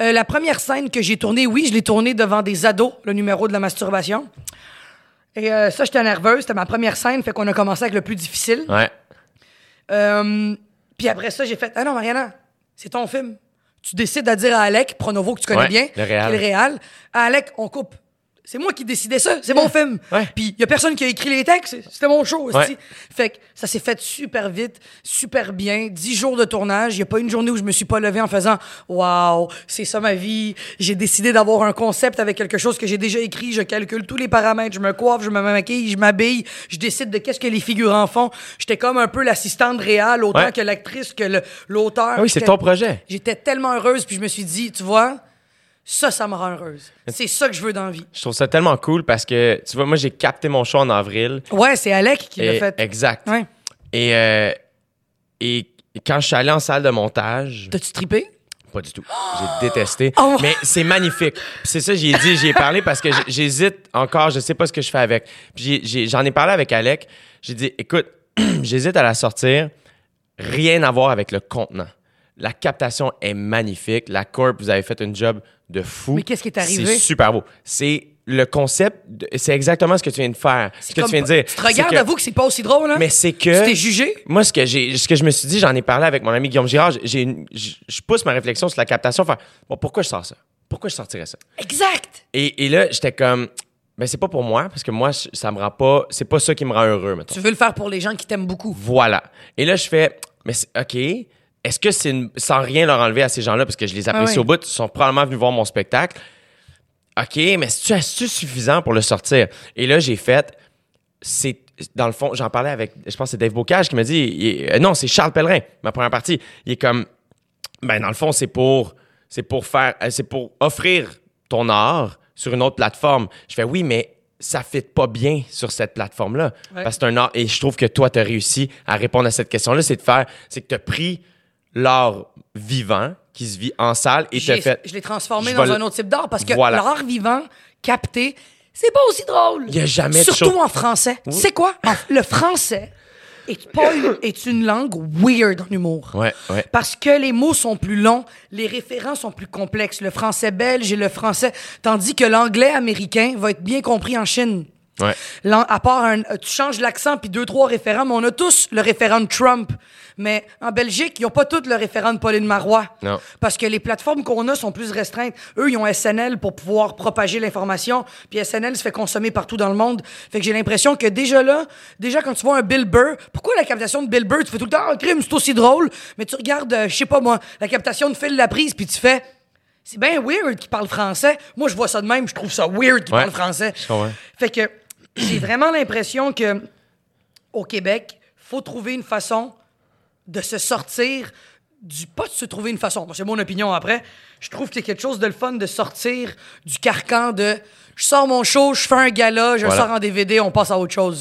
Speaker 4: Euh, la première scène que j'ai tournée, oui, je l'ai tournée devant des ados, le numéro de la masturbation. Et euh, ça, j'étais nerveuse. C'était ma première scène, fait qu'on a commencé avec le plus difficile.
Speaker 2: Ouais.
Speaker 4: Euh, puis après ça, j'ai fait Ah non, Mariana, c'est ton film. Tu décides à dire à Alec, Pronovo, que tu connais
Speaker 2: Ouais,
Speaker 4: bien,
Speaker 2: le.
Speaker 4: À Alec, on coupe. C'est moi qui décidais ça. C'est mon film.
Speaker 2: Ouais.
Speaker 4: Puis il y a personne qui a écrit les textes. C'était mon show.
Speaker 2: Ouais.
Speaker 4: Fait que ça s'est fait super vite, super bien. Dix jours de tournage. Il n'y a pas une journée où je me suis pas levé en faisant Waouh, c'est ça ma vie. J'ai décidé d'avoir un concept avec quelque chose que j'ai déjà écrit. Je calcule tous les paramètres. Je me coiffe, je me maquille, je m'habille. Je décide de qu'est-ce que les figurants font. J'étais comme un peu l'assistante réelle, autant
Speaker 2: Ouais.
Speaker 4: que l'actrice, que l'auteur.
Speaker 2: Ah oui, c'est ton projet.
Speaker 4: J'étais tellement heureuse, puis je me suis dit, tu vois, ça, ça me rend heureuse. C'est ça que je veux dans la vie.
Speaker 2: Je trouve ça tellement cool parce que, tu vois, moi, j'ai capté mon show en avril.
Speaker 4: Ouais, c'est Alec qui l'a fait.
Speaker 2: Exact.
Speaker 4: Ouais.
Speaker 2: Et, euh, et quand je suis allé en salle de montage,
Speaker 4: T'as-tu trippé?
Speaker 2: pas du tout. J'ai détesté.
Speaker 4: Oh!
Speaker 2: Mais c'est magnifique. C'est ça, j'y ai dit, j'y ai parlé parce que j'hésite encore, je sais pas ce que je fais avec. J'ai- j'ai- j'en ai, parlé avec Alec. J'ai dit, écoute, j'hésite à la sortir. Rien à voir avec le contenant. La captation est magnifique. La corp, vous avez fait un job de fou.
Speaker 4: Mais qu'est-ce qui est arrivé?
Speaker 2: C'est super beau. C'est le concept, c'est exactement ce que tu viens de faire. Ce que tu viens de dire.
Speaker 4: Tu te regardes, avoue que c'est pas aussi drôle, hein?
Speaker 2: Mais c'est que.
Speaker 4: Tu t'es jugé?
Speaker 2: Moi, ce que j'ai, ce que je me suis dit, j'en ai parlé avec mon ami Guillaume Girard. j'ai je pousse ma réflexion sur la captation. Faire, bon, pourquoi je sors ça? Pourquoi je sortirais ça?
Speaker 4: Exact!
Speaker 2: Et, et là, j'étais comme, ben, c'est pas pour moi, parce que moi, ça me rend pas, c'est pas ça qui me rend heureux, mettons.
Speaker 4: Tu veux le faire pour les gens qui t'aiment beaucoup.
Speaker 2: Voilà. Et là, je fais, mais c'est- OK. Est-ce que c'est une- sans rien leur enlever à ces gens-là, parce que je les apprécie
Speaker 4: Ah ouais.
Speaker 2: au bout, ils sont probablement venus voir mon spectacle. OK, mais c'est-tu est-tu suffisant pour le sortir? Et là, j'ai fait, c'est, dans le fond, j'en parlais avec, je pense que c'est Dave Bocage qui m'a dit, il euh, non, c'est Charles Pellerin, ma première partie. Il est comme, ben, dans le fond, c'est pour, c'est pour faire, euh, c'est pour offrir ton art sur une autre plateforme. Je fais, oui, mais ça ne fit pas bien sur cette plateforme-là.
Speaker 4: Ouais.
Speaker 2: Parce que c'est un art, et je trouve que toi, tu as réussi à répondre à cette question-là, c'est de faire, c'est que tu as pris l'art vivant qui se vit en salle et
Speaker 4: J'ai-
Speaker 2: fait.
Speaker 4: Je l'ai transformé
Speaker 2: Je
Speaker 4: dans un autre type d'art parce que
Speaker 2: Voilà.
Speaker 4: l'art vivant, capté, c'est pas aussi drôle.
Speaker 2: Il y a jamais de
Speaker 4: Surtout
Speaker 2: show-
Speaker 4: en français. Sais quoi? Le français est, pas une, est une langue weird en humour.
Speaker 2: Ouais, ouais.
Speaker 4: Parce que les mots sont plus longs, les référents sont plus complexes. Le français belge et le français. Tandis que l'anglais américain va être bien compris en Chine.
Speaker 2: Ouais.
Speaker 4: À part un, euh, tu changes l'accent puis deux trois référents, mais on a tous le référent de Trump. Mais en Belgique, ils n'ont pas tous le référent de Pauline Marois.
Speaker 2: Non.
Speaker 4: Parce que les plateformes qu'on a sont plus restreintes. Eux, ils ont SNL pour pouvoir propager l'information, puis SNL se fait consommer partout dans le monde. Fait que j'ai l'impression que déjà là, déjà quand tu vois un Bill Burr, pourquoi la captation de Bill Burr, tu fais tout le temps un crime, c'est aussi drôle, mais tu regardes, euh, je sais pas moi, la captation de Phil Laprise, puis tu fais. C'est bien weird qu'il parle français. Moi, je vois ça de même, je trouve ça weird qu'il
Speaker 2: Ouais.
Speaker 4: parle français. Fait que j'ai vraiment l'impression que au Québec, faut trouver une façon de se sortir du pas de se trouver une façon. C'est mon opinion après. Je trouve que c'est quelque chose de le fun de sortir du carcan de je sors mon show, je fais un gala, je le sors en DVD, on passe à autre chose.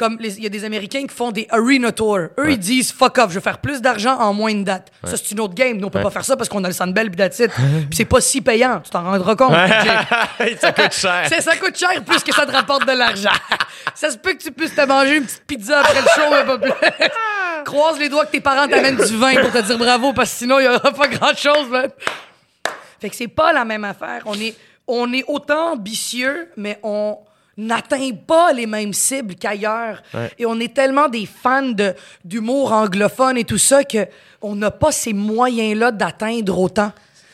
Speaker 4: Comme il y a des Américains qui font des arena tours. Eux, ils disent fuck off, je veux faire plus d'argent en moins de dates. Ça, c'est une autre game. Nous, on peut pas faire ça parce qu'on a le Sandbell puis that's it. Puis c'est pas si payant. Tu t'en rendras compte.
Speaker 2: Ça coûte cher.
Speaker 4: Ça coûte cher plus que ça te rapporte de l'argent. ça se peut que tu puisses te manger une petite pizza après le show, mais pas plus. Croise les doigts que tes parents t'amènent du vin pour te dire bravo, parce que sinon, il y aura pas grand-chose, man. Fait que c'est pas la même affaire. On est, on est autant ambitieux, mais on n'atteint pas les mêmes cibles qu'ailleurs.
Speaker 2: Ouais.
Speaker 4: Et on est tellement des fans de, d'humour anglophone et tout ça que on n'a pas ces moyens-là d'atteindre autant.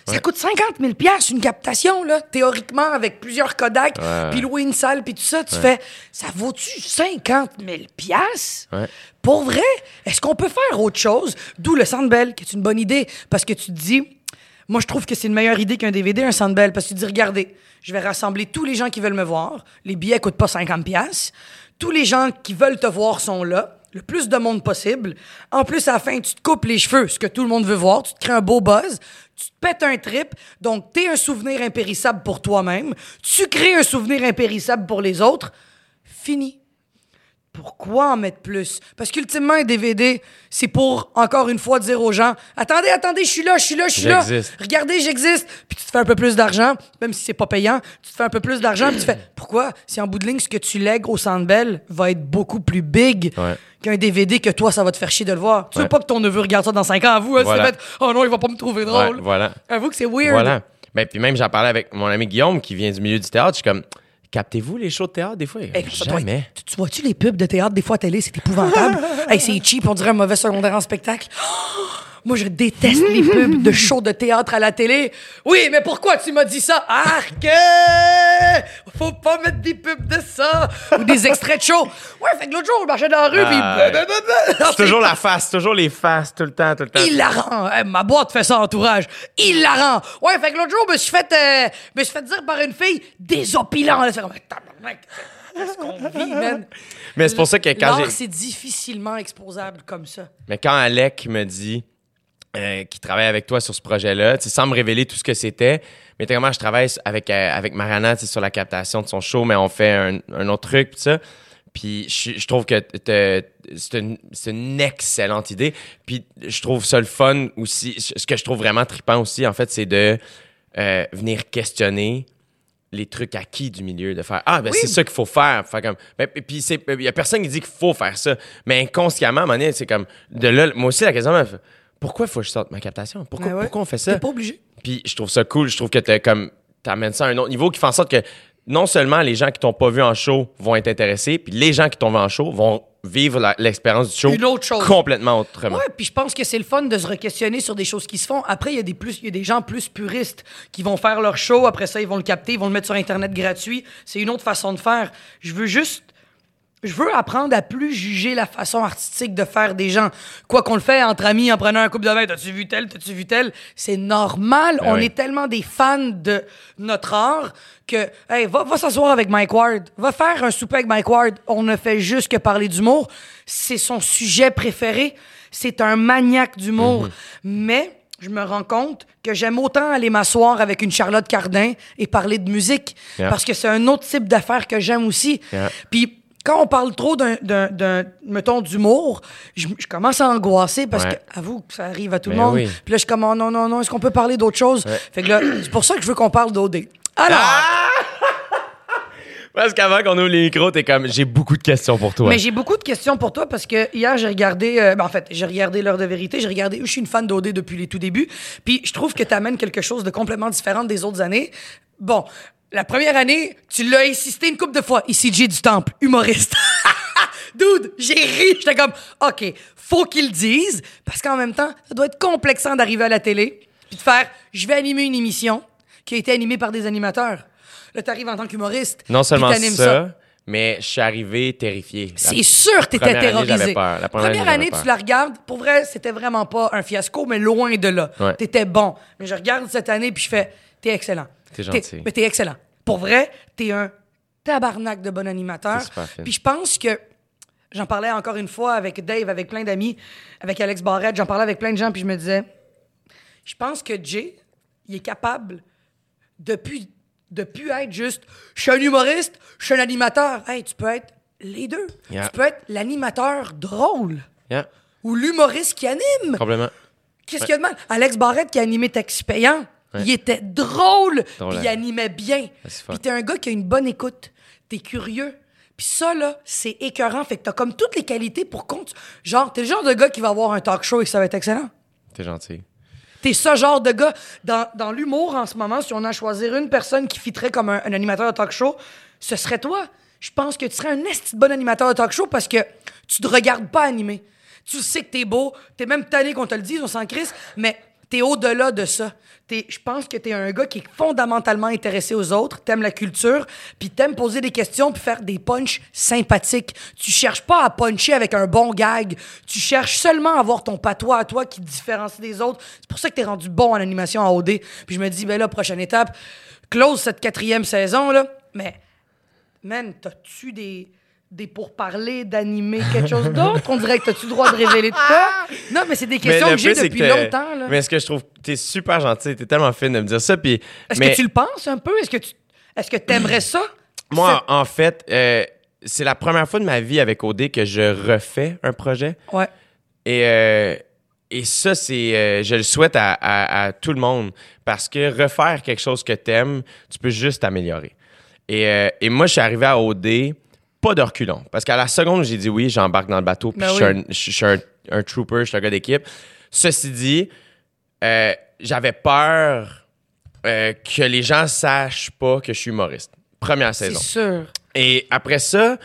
Speaker 4: Ça coûte 50 000 piastres, une captation, là, théoriquement, avec plusieurs Kodak, puis louer une salle, puis tout ça. Tu fais, ça vaut-tu 50 000 piastres?
Speaker 2: Ouais.
Speaker 4: Pour vrai? Est-ce qu'on peut faire autre chose? D'où le Sandbell, qui est une bonne idée, parce que tu te dis, moi, je trouve que c'est une meilleure idée qu'un DVD, un Sandbell, parce que tu dis, regardez, je vais rassembler tous les gens qui veulent me voir. Les billets coûtent pas 50 pièces. Tous les gens qui veulent te voir sont là. Le plus de monde possible. En plus, à la fin, tu te coupes les cheveux, ce que tout le monde veut voir. Tu te crées un beau buzz. Tu te pètes un trip. Donc, t'es un souvenir impérissable pour toi-même. Tu crées un souvenir impérissable pour les autres. Fini. Pourquoi en mettre plus? Parce qu'ultimement, un DVD, c'est pour, encore une fois, dire aux gens Attendez, attendez, je suis là, je suis là, je suis là.
Speaker 2: J'existe.
Speaker 4: Regardez, j'existe. Puis tu te fais un peu plus d'argent, même si c'est pas payant. Tu te fais un peu plus d'argent, puis tu fais Pourquoi? Si en bout de ligne, ce que tu lègues au Sandbell va être beaucoup plus big
Speaker 2: Ouais.
Speaker 4: qu'un DVD que toi, ça va te faire chier de le voir. Tu veux pas que ton neveu regarde ça dans 5 ans, avoue, hein,
Speaker 2: Voilà.
Speaker 4: fait Oh non, il va pas me trouver drôle.
Speaker 2: Ouais, voilà.
Speaker 4: Avoue que c'est weird.
Speaker 2: Voilà. Ben, puis même, j'en parlais avec mon ami Guillaume qui vient du milieu du théâtre. Je suis comme, captez-vous les shows de théâtre des fois?
Speaker 4: Hey, doit
Speaker 2: Jamais.
Speaker 4: tu, tu vois-tu les pubs de théâtre des fois à télé, c'est épouvantable? hey, c'est cheap, on dirait un mauvais secondaire en spectacle. Moi, je déteste les pubs de shows de théâtre à la télé. Oui, mais pourquoi tu m'as dit ça? Arc! Faut pas mettre des pubs de ça! Ou des extraits de show. Ouais, fait que l'autre jour, je marchais dans la rue, puis...
Speaker 2: Ouais.
Speaker 4: blablabla.
Speaker 2: C'est toujours la face, toujours les faces, tout le temps, tout le temps.
Speaker 4: Il la rend. Ma boîte fait ça entourage. Il la rend. Ouais, fait que l'autre jour, je me suis fait, euh, me suis fait dire par une fille désopilant. C'est comme, qu'on vit, man?
Speaker 2: Mais c'est pour ça que quand j'ai.
Speaker 4: c'est difficilement exposable comme ça.
Speaker 2: Mais quand Alec me dit euh, qu'il travaille avec toi sur ce projet-là, sans me révéler tout ce que c'était, mais comment je travaille avec, euh, avec Mariana tu sais, sur la captation de son show, mais on fait un, un autre truc, puis ça. Puis je, je trouve que c'est une, une excellente idée. Puis je trouve ça le fun aussi. Ce que je trouve vraiment trippant aussi, en fait, c'est de euh, venir questionner les trucs acquis du milieu, de faire Ah, ben
Speaker 4: Oui.
Speaker 2: c'est ça qu'il faut faire. Faire comme, ben, puis il y a personne qui dit qu'il faut faire ça. Mais inconsciemment, à un moment c'est comme, de là, moi aussi, la question, pourquoi faut que je sorte ma captation? Pourquoi,
Speaker 4: Ben ouais.
Speaker 2: pourquoi on fait ça?
Speaker 4: T'es pas obligé.
Speaker 2: Puis je trouve ça cool. Je trouve que t'as comme t'amènes ça à un autre niveau qui fait en sorte que non seulement les gens qui t'ont pas vu en show vont être intéressés, puis les gens qui t'ont vu en show vont vivre l'expérience du show
Speaker 4: Une autre chose.
Speaker 2: complètement autrement.
Speaker 4: Ouais, puis je pense que c'est le fun de se re-questionner sur des choses qui se font. Après, il y a des plus, il y a des gens plus puristes qui vont faire leur show. Après ça, ils vont le capter, ils vont le mettre sur Internet gratuit. C'est une autre façon de faire. Je veux juste, je veux apprendre à plus juger la façon artistique de faire des gens. Quoi qu'on le fait entre amis, en prenant un coupe de vin, t'as-tu vu tel, t'as-tu vu tel, c'est normal.
Speaker 2: Ben
Speaker 4: On
Speaker 2: oui.
Speaker 4: est tellement des fans de notre art que, hey, va, va s'asseoir avec Mike Ward, va faire un souper avec Mike Ward. On ne fait juste que parler d'humour. C'est son sujet préféré. C'est un maniaque d'humour.
Speaker 2: Mhm.
Speaker 4: Mais je me rends compte que j'aime autant aller m'asseoir avec une Charlotte Cardin et parler de musique
Speaker 2: Yeah.
Speaker 4: parce que c'est un autre type d'affaires que j'aime aussi.
Speaker 2: Yeah.
Speaker 4: Puis quand on parle trop d'un, mettons, d'humour, je, je commence à angoisser parce
Speaker 2: Ouais.
Speaker 4: que, avoue que ça arrive à tout le monde.
Speaker 2: oui.
Speaker 4: Puis là, je suis comme, oh, non, non, non, est-ce qu'on peut parler d'autre chose? Fait que là, c'est pour ça que je veux qu'on parle d'OD. Alors,
Speaker 2: Ah! Parce qu'avant qu'on ouvre les micros, t'es comme j'ai beaucoup de questions pour toi.
Speaker 4: mais j'ai beaucoup de questions pour toi parce que hier, j'ai regardé, euh, ben, en fait, j'ai regardé l'heure de vérité, j'ai regardé, je suis une fan d'OD depuis les tout débuts, puis je trouve que tu amènes quelque chose de complètement différent des autres années. Bon, la première année, tu l'as insisté une couple de fois, ici J du Temple, humoriste. Dude, j'ai ri, j'étais comme, OK, faut qu'ils le disent, parce qu'en même temps, ça doit être complexant d'arriver à la télé, puis de faire, je vais animer une émission qui a été animée par des animateurs. Là, t'arrives en tant qu'humoriste.
Speaker 2: non seulement
Speaker 4: t'animes
Speaker 2: ça, mais je suis arrivé terrifié.
Speaker 4: C'est sûr que t'étais
Speaker 2: année,
Speaker 4: terrorisé.
Speaker 2: peur. La première année,
Speaker 4: année, tu la regardes. Pour vrai, c'était vraiment pas un fiasco, mais loin de là.
Speaker 2: Ouais.
Speaker 4: T'étais bon. Mais je regarde cette année puis je fais, t'es excellent.
Speaker 2: T'es gentil.
Speaker 4: Mais t'es excellent. Pour vrai, t'es un tabarnak de bon animateur. Puis je pense que j'en parlais encore une fois avec Dave, avec plein d'amis, avec Alex Barrette. J'en parlais avec plein de gens puis je me disais, je pense que Jay, il est capable depuis de plus être juste je suis un humoriste, je suis un animateur. Hey, tu peux être les deux.
Speaker 2: Yeah.
Speaker 4: Tu peux être l'animateur drôle
Speaker 2: Yeah,
Speaker 4: ou l'humoriste qui anime.
Speaker 2: complètement.
Speaker 4: Qu'est-ce qu'il y a de mal? Alex Barrette qui a animé Taxi Payant,
Speaker 2: Ouais.
Speaker 4: il était drôle, puis il animait bien.
Speaker 2: fun.
Speaker 4: Puis t'es un gars qui a une bonne écoute, t'es curieux. Puis ça, là, c'est écœurant. Fait que t'as comme toutes les qualités pour compte. Genre, t'es le genre de gars qui va avoir un talk show et que ça va être excellent.
Speaker 2: T'es gentil.
Speaker 4: T'es ce genre de gars. Dans, dans l'humour, en ce moment, si on a à choisir une personne qui fitterait comme un, un animateur de talk show, ce serait toi. Je pense que tu serais un esti de bon animateur de talk show parce que tu te regardes pas animer. Tu sais que t'es beau, t'es même tanné qu'on te le dise, on s'en crisse, mais t'es au-delà de ça. Je pense que t'es un gars qui est fondamentalement intéressé aux autres, t'aimes la culture, puis t'aimes poser des questions puis faire des punchs sympathiques. Tu cherches pas à puncher avec un bon gag. Tu cherches seulement à avoir ton patois à toi qui te différencie des autres. C'est pour ça que t'es rendu bon en animation en OD. Puis je me dis, ben là, prochaine étape, close cette quatrième saison, là. Mais, man, t'as-tu des, des pourparlers d'animer quelque chose d'autre? On dirait que t'as-tu le droit de révéler de quoi? Non, mais c'est des questions que j'ai depuis
Speaker 2: que
Speaker 4: longtemps, là.
Speaker 2: Mais ce que je trouve, t'es super gentil, t'es tellement fine de me dire ça. Puis,
Speaker 4: Est-ce
Speaker 2: mais
Speaker 4: que tu le penses un peu? Est-ce que tu est-ce que t'aimerais ça?
Speaker 2: moi, en fait, euh, c'est la première fois de ma vie avec OD que je refais un projet.
Speaker 4: Ouais.
Speaker 2: Et, euh, et ça, c'est, euh, je le souhaite à, à- à tout le monde parce que refaire quelque chose que t'aimes, tu peux juste t'améliorer. Et, et moi, je suis arrivé à OD, pas de reculons. Parce qu'à la seconde où j'ai dit oui, j'embarque dans le bateau, puis
Speaker 4: Ben
Speaker 2: je suis,
Speaker 4: oui.
Speaker 2: un, je suis un, un trooper, je suis un gars d'équipe. Ceci dit, euh, j'avais peur euh, que les gens sachent pas que je suis humoriste. Première
Speaker 4: C'est
Speaker 2: saison.
Speaker 4: sûr.
Speaker 2: Et après ça,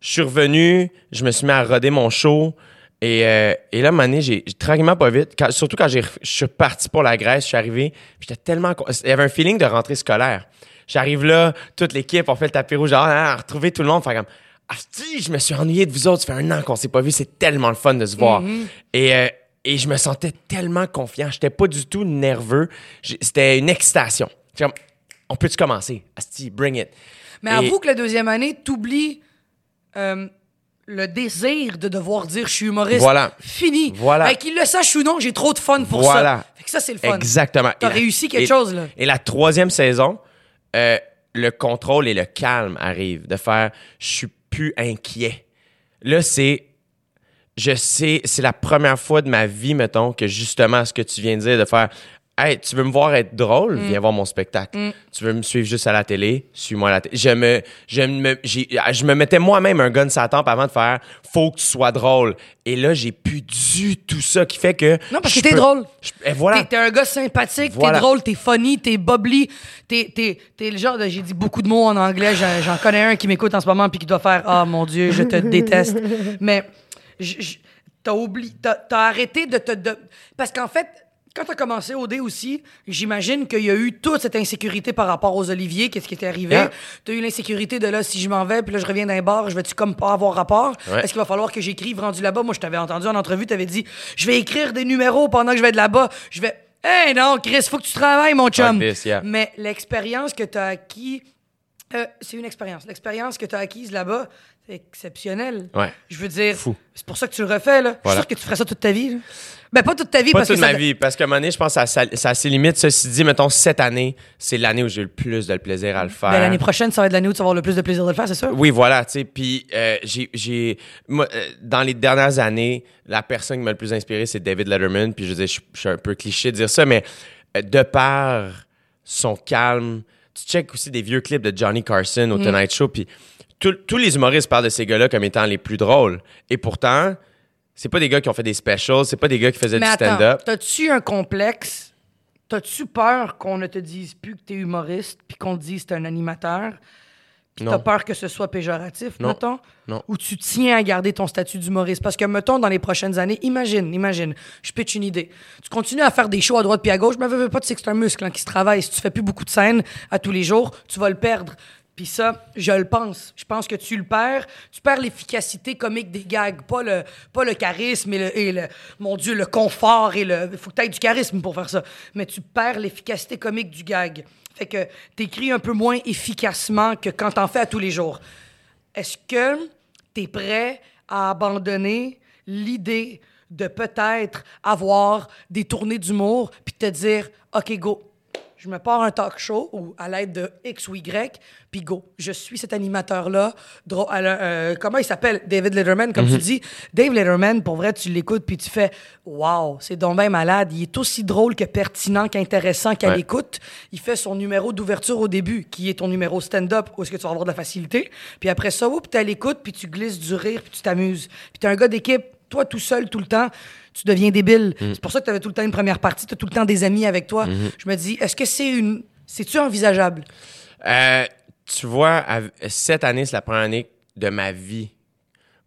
Speaker 2: je suis revenu, je me suis mis à roder mon show. Et, euh, et là, à un moment donné, j'ai tranquillement pas vite, quand- surtout quand je suis parti pour la Grèce, je suis arrivé, j'étais tellement... Il y avait un feeling de rentrée scolaire. J'arrive là, toute l'équipe, on fait le tapis rouge, genre, ah, retrouver tout le monde, faire comme... Si, je me suis ennuyé de vous autres, ça fait un an qu'on s'est pas vu, c'est tellement le fun de se voir. Et, euh, et je me sentais tellement confiant, j'étais pas du tout nerveux, c'était une excitation. Comme, on peut-tu commencer? Asti, bring it.
Speaker 4: Mais
Speaker 2: Et-
Speaker 4: avoue que la deuxième année, t'oublies euh, le désir de devoir dire je suis humoriste.
Speaker 2: Voilà.
Speaker 4: Fini.
Speaker 2: Voilà.
Speaker 4: Qu'il le sache ou non, j'ai trop de fun pour
Speaker 2: Voilà.
Speaker 4: ça. Fait que ça, c'est le fun.
Speaker 2: Exactement.
Speaker 4: T'as réussi quelque chose, là.
Speaker 2: Et la troisième saison, euh, le contrôle et le calme arrivent. De faire, je suis plus inquiet. Là, c'est, je sais, c'est la première fois de ma vie, mettons, que justement, ce que tu viens de dire, de faire, hey, tu veux me voir être drôle,
Speaker 4: Mm.
Speaker 2: viens voir mon spectacle. Tu veux me suivre juste à la télé, suis-moi à la télé. Je me, je me, j'ai- je me mettais moi-même un gun la tempe avant de faire, faut que tu sois drôle. Et là, j'ai plus du tout ça qui fait que.
Speaker 4: Non, parce que t'es
Speaker 2: peux-
Speaker 4: drôle.
Speaker 2: je- et voilà.
Speaker 4: T'es- un gars sympathique,
Speaker 2: Voilà.
Speaker 4: t'es drôle, t'es funny, t'es bubbly, t'es, t'es, t'es le genre de. J'ai dit beaucoup de mots en anglais, j'en, connais un qui m'écoute en ce moment puis qui doit faire Ah mon Dieu, je te déteste. Mais t'as oublié, t'as arrêté de te. de- Parce qu'en fait, quand t'as commencé au dé aussi, j'imagine qu'il y a eu toute cette insécurité par rapport aux Oliviers, qu'est-ce qui était arrivé?
Speaker 2: Yeah.
Speaker 4: T'as eu l'insécurité de là, si je m'en vais, puis là, je reviens d'un bar, je vais-tu comme pas avoir rapport?
Speaker 2: Ouais.
Speaker 4: Est-ce qu'il va falloir que j'écrive rendu là-bas? Moi, je t'avais entendu en entrevue, t'avais dit, je vais écrire des numéros pendant que je vais de là-bas. Je vais. Hey non, Chris, faut que tu travailles, mon chum.
Speaker 2: Fuck this, yeah.
Speaker 4: Mais l'expérience que t'as acquis, euh, c'est une expérience. L'expérience que t'as acquise là-bas, c'est exceptionnel.
Speaker 2: Ouais.
Speaker 4: Je veux dire, c'est pour ça que tu le refais, là. Je suis sûr que tu ferais ça toute ta vie, là. Ben, pas toute ta vie,
Speaker 2: Pas
Speaker 4: parce
Speaker 2: toute
Speaker 4: que
Speaker 2: ma
Speaker 4: ça-
Speaker 2: vie, parce qu'à un moment donné, je pense que ça, ça, ses limites. Ceci dit, mettons, cette année, c'est l'année où j'ai eu le plus de plaisir à le faire.
Speaker 4: Ben, l'année prochaine, ça va être l'année où tu vas avoir le plus de plaisir de le faire, c'est ça?
Speaker 2: Oui, voilà, tu sais. Puis, euh, j'ai, euh, dans les dernières années, la personne qui m'a le plus inspiré, c'est David Letterman. Puis, je veux je, suis un peu cliché de dire ça, mais euh, de par son calme, tu check aussi des vieux clips de Johnny Carson au Tonight Show. Puis, tous les humoristes parlent de ces gars-là comme étant les plus drôles. Et pourtant, c'est pas des gars qui ont fait des specials, c'est pas des gars qui faisaient
Speaker 4: Mais
Speaker 2: du stand-up.
Speaker 4: t'as-tu un complexe? T'as-tu peur qu'on ne te dise plus que t'es humoriste puis qu'on te dise que t'es un animateur? Puis t'as peur que ce soit péjoratif,
Speaker 2: Non.
Speaker 4: mettons?
Speaker 2: Non.
Speaker 4: Ou tu tiens à garder ton statut d'humoriste? Parce que, mettons, dans les prochaines années, imagine, imagine, je pitch une idée. Tu continues à faire des shows à droite puis à gauche, mais veux, veux pas, tu sais que c'est un muscle hein, qui se travaille. Si tu fais plus beaucoup de scènes à tous les jours, tu vas le perdre. Puis ça, je le pense. Je pense que tu le perds. Tu perds l'efficacité comique des gags, pas le, pas le charisme et le, mon Dieu, le confort et le. Il faut que tu aies du charisme pour faire ça. Mais tu perds l'efficacité comique du gag. Fait que t'écris un peu moins efficacement que quand t'en fais à tous les jours. Est-ce que tu es prêt à abandonner l'idée de peut-être avoir des tournées d'humour puis te dire OK go? Je me pars un talk show ou à l'aide de X ou Y, puis go. Je suis cet animateur-là. la- euh, comment il s'appelle? David Letterman, comme tu dis. Dave Letterman, pour vrai, tu l'écoutes, puis tu fais Wow, c'est donc bien malade. Il est aussi drôle que pertinent, qu'intéressant qu'à
Speaker 2: Ouais.
Speaker 4: l'écoute. Il fait son numéro d'ouverture au début, qui est ton numéro stand-up, où est-ce que tu vas avoir de la facilité. Puis après ça, tu à l'écoute, puis tu glisses du rire, puis tu t'amuses. Puis tu un gars d'équipe, toi tout seul, tout le temps, tu deviens débile. C'est pour ça que tu avais tout le temps une première partie, tu as tout le temps des amis avec toi. Je me dis, est-ce que c'est une. C'est-tu envisageable?
Speaker 2: Euh, tu vois, à- cette année, c'est la première année de ma vie.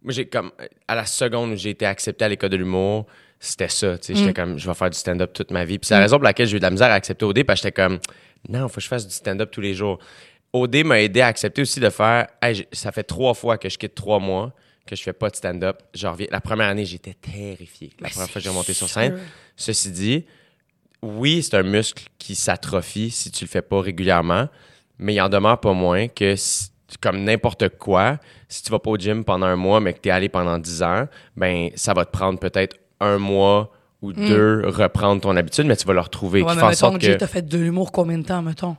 Speaker 2: Moi, j'ai comme. À la seconde où j'ai été accepté à l'école de l'humour, c'était ça. Tu sais, j'étais comme, je vais faire du stand-up toute ma vie. Puis c'est la raison pour laquelle j'ai eu de la misère à accepter OD, parce que j'étais comme, non, faut que je fasse du stand-up tous les jours. OD m'a aidé à accepter aussi de faire, Hey, ça fait trois fois que je quitte trois mois, que je fais pas de stand-up. Je reviens. La première année, j'étais terrifié. La première fois que j'ai remonté sur scène. Ceci dit, oui, c'est un muscle qui s'atrophie si tu le fais pas régulièrement, mais il en demeure pas moins que si- comme n'importe quoi, si tu vas pas au gym pendant un mois, mais que tu es allé pendant 10 ans, ben ça va te prendre peut-être un mois ou deux reprendre ton habitude, mais tu vas le retrouver.
Speaker 4: Ouais, mais mettons,
Speaker 2: que
Speaker 4: t'as fait de l'humour combien de temps, mettons?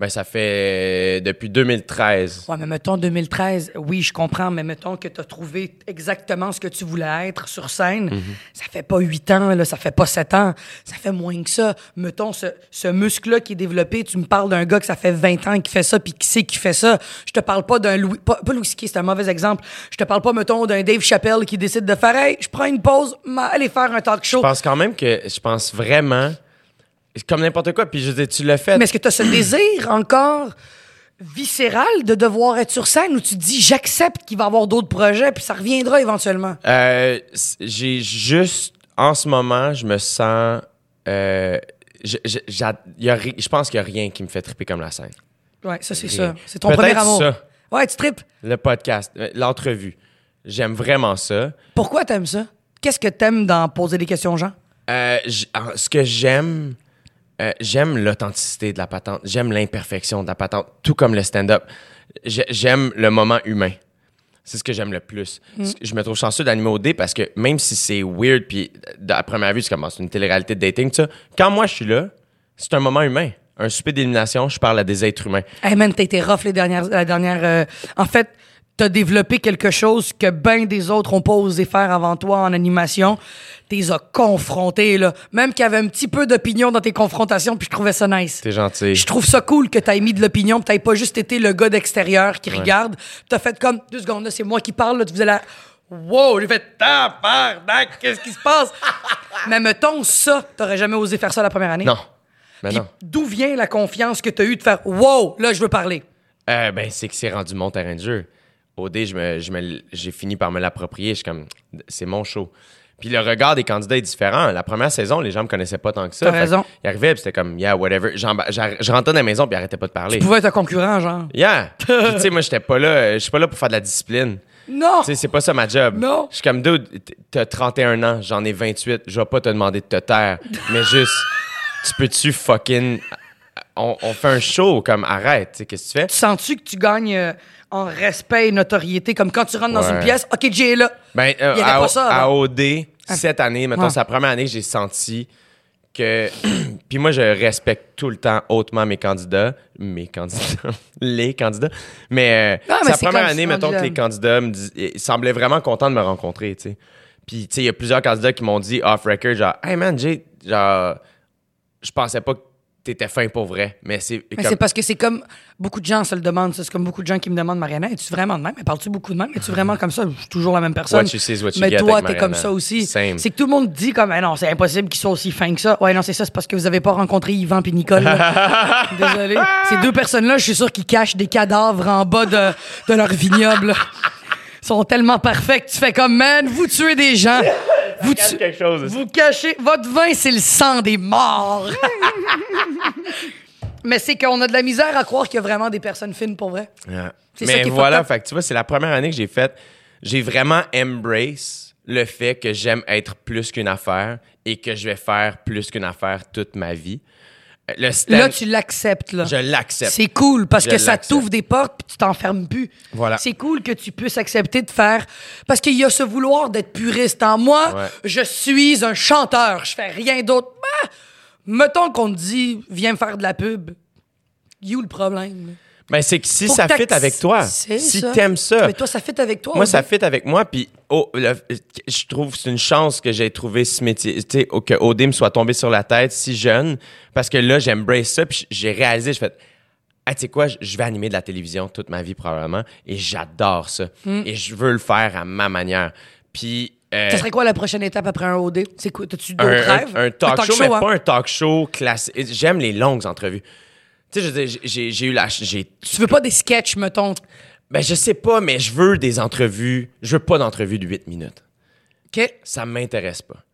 Speaker 2: Ben, ça fait depuis 2013.
Speaker 4: Ouais, mais mettons 2013, oui, je comprends, mais mettons que tu as trouvé exactement ce que tu voulais être sur scène.
Speaker 2: Mhm.
Speaker 4: Ça fait pas 8 ans, là, ça fait pas 7 ans, ça fait moins que ça. Mettons, ce, ce muscle-là qui est développé, tu me parles d'un gars que ça fait 20 ans qui fait ça, puis qui sait qui fait ça. Je te parle pas d'un Louis... Pas, pas Louis c'est un mauvais exemple. Je te parle pas, mettons, d'un Dave Chappelle qui décide de faire « Hey, je prends une pause, m'a- allez faire un talk show.
Speaker 2: Je pense quand même que je pense vraiment comme n'importe quoi puis je dire tu l'as fait
Speaker 4: Mais est-ce que tu as ce désir encore? viscéral de devoir être sur scène ou tu te dis j'accepte qu'il va y avoir d'autres projets puis ça reviendra éventuellement?
Speaker 2: Euh, j'ai juste, en ce moment, je me sens. euh, je, je, y a je pense qu'il n'y a rien qui me fait triper comme la scène.
Speaker 4: Ouais, ça c'est ça. C'est ton premier amour.
Speaker 2: ça.
Speaker 4: Ouais, tu tripes.
Speaker 2: Le podcast, euh, l'entrevue. J'aime vraiment ça.
Speaker 4: Pourquoi t'aimes ça? Qu'est-ce que t'aimes dans poser des questions aux gens?
Speaker 2: Euh, ce que j'aime, euh, j'aime l'authenticité de la patente. J'aime l'imperfection de la patente, tout comme le stand-up. J'ai- J'aime le moment humain. C'est ce que j'aime le plus. Ce- Je me trouve chanceux d'animer au D parce que même si c'est weird, puis à première vue, c'est comme c'est une télé-réalité de dating, ça. Quand moi je suis là, c'est un moment humain. Un souper d'élimination, je parle à des êtres humains.
Speaker 4: Hey man, t'as été rough les dernières. La dernière euh, En fait, t'as développé quelque chose que ben des autres ont pas osé faire avant toi en animation. T'es as confrontés, là. Même qu'il y avait un petit peu d'opinion dans tes confrontations, puis je trouvais ça nice.
Speaker 2: T'es gentil.
Speaker 4: Je trouve ça cool que t'aies mis de l'opinion, puis t'aies pas juste été le gars d'extérieur qui regarde. T'as fait comme deux secondes, là, c'est moi qui parle, là, tu faisais la. Wow, j'ai fait tabarnak, qu'est-ce qui se passe? Mais mettons ça, t'aurais jamais osé faire ça la première année.
Speaker 2: Non. Ben non.
Speaker 4: d'où vient la confiance que t'as eue de faire wow, là, je veux parler?
Speaker 2: Euh, ben, c'est que c'est rendu mon terrain de jeu. Au dé, je me, je me- j'ai fini par me l'approprier. Je suis comme, c'est mon show. Puis le regard des candidats est différent. La première saison, les gens me connaissaient pas tant que ça.
Speaker 4: T'as raison.
Speaker 2: Ils arrivaient, puis c'était comme, yeah, whatever. Je rentrais dans la maison, puis ils arrêtaient pas de parler.
Speaker 4: Tu pouvais être un concurrent, genre.
Speaker 2: Yeah. Tu sais, moi, j'étais pas là. euh, Je suis pas là pour faire de la discipline.
Speaker 4: Non!
Speaker 2: Tu sais, c'est pas ça ma job.
Speaker 4: Non.
Speaker 2: Je suis comme, dude, t'as 31 ans, j'en ai 28. Je vais pas te demander de te taire. mais juste, tu peux-tu fucking. On, on fait un show, comme, arrête. Tu sais, qu'est-ce que tu fais?
Speaker 4: Tu sens-tu que tu gagnes euh, en respect et notoriété? Comme quand tu rentres dans
Speaker 2: Ouais.
Speaker 4: une pièce, OK, Jay est là.
Speaker 2: Ben, euh,
Speaker 4: Il y avait
Speaker 2: à,
Speaker 4: pas ça
Speaker 2: à. OD, cette année, mettons,
Speaker 4: Ouais.
Speaker 2: c'est la première année que j'ai senti que. Puis moi, je respecte tout le temps hautement mes candidats. Mes candidats. les candidats. Mais, euh,
Speaker 4: Ah, mais
Speaker 2: c'est la première année, mettons, que les candidats me dis- ils semblaient vraiment contents de me rencontrer, tu sais. Puis, tu sais, il y a plusieurs candidats qui m'ont dit off-record, genre, hey man, Jay, genre, je pensais pas que t'étais fin pour vrai. Mais c'est.
Speaker 4: Mais
Speaker 2: comme-
Speaker 4: c'est parce que c'est comme beaucoup de gens se le demandent. C'est comme beaucoup de gens qui me demandent, Mariana, es-tu vraiment de même? Mais parles-tu beaucoup de même? Es-tu vraiment comme ça? Je suis toujours la même personne.
Speaker 2: What you see is what you
Speaker 4: Mais
Speaker 2: get
Speaker 4: toi, t'es comme ça aussi. C'est que tout le monde dit comme, Eh non, c'est impossible qu'ils soient aussi fins que ça. Ouais, non, c'est ça, c'est parce que vous avez pas rencontré Yvan puis Nicole. Désolé. Ces deux personnes-là, je suis sûr qu'ils cachent des cadavres en bas de, de leur vignoble. Ils sont tellement parfaits que tu fais comme, man, vous tuez des gens. Vous,
Speaker 2: Cache quelque chose.
Speaker 4: vous cachez. Votre vin, c'est le sang des morts. Mais c'est qu'on a de la misère à croire qu'il y a vraiment des personnes fines pour vrai.
Speaker 2: Yeah.
Speaker 4: C'est ça
Speaker 2: Mais
Speaker 4: qui est
Speaker 2: voilà,
Speaker 4: fucked up.
Speaker 2: fait que tu vois, c'est la première année que j'ai fait. J'ai vraiment embrace le fait que j'aime être plus qu'une affaire et que je vais faire plus qu'une affaire toute ma vie. Le stand,
Speaker 4: Là, tu l'acceptes, là.
Speaker 2: je l'accepte.
Speaker 4: C'est cool parce
Speaker 2: Je
Speaker 4: que ça t'ouvre des portes puis tu t'enfermes plus.
Speaker 2: Voilà.
Speaker 4: C'est cool que tu puisses accepter de faire parce qu'il y a ce vouloir d'être puriste en moi.
Speaker 2: Ouais.
Speaker 4: Je suis un chanteur, je fais rien d'autre. Ah! mettons qu'on te dit viens me faire de la pub. You le problème.
Speaker 2: Ben, c'est que si
Speaker 4: Faut
Speaker 2: ça
Speaker 4: que
Speaker 2: fit avec toi, si
Speaker 4: ça.
Speaker 2: t'aimes ça,
Speaker 4: Mais toi ça fit avec toi.
Speaker 2: moi, ça fit avec moi. Puis, oh, le- je trouve que c'est une chance que j'ai trouvé ce métier, tu sais, que OD me soit tombé sur la tête si jeune, parce que là, j'embrace ça. Puis, j'ai réalisé, je fais, ah, tu sais quoi, je- vais animer de la télévision toute ma vie probablement, et j'adore ça. Et je veux le faire à ma manière. Puis, euh,
Speaker 4: Hmm. Ça serait quoi la prochaine étape après un OD? C'est quoi? T'as-tu d'autres
Speaker 2: un,
Speaker 4: rêves?
Speaker 2: un- un talk, show, mais
Speaker 4: hein?
Speaker 2: pas un talk show classique. J'aime les longues entrevues. Tu sais, je veux dire, j'ai- eu la, j'ai
Speaker 4: Tu veux pas des sketchs, mettons?
Speaker 2: Ben, je sais pas, mais je veux des entrevues. Je veux pas d'entrevues de 8 minutes.
Speaker 4: OK.
Speaker 2: Ça m'intéresse pas.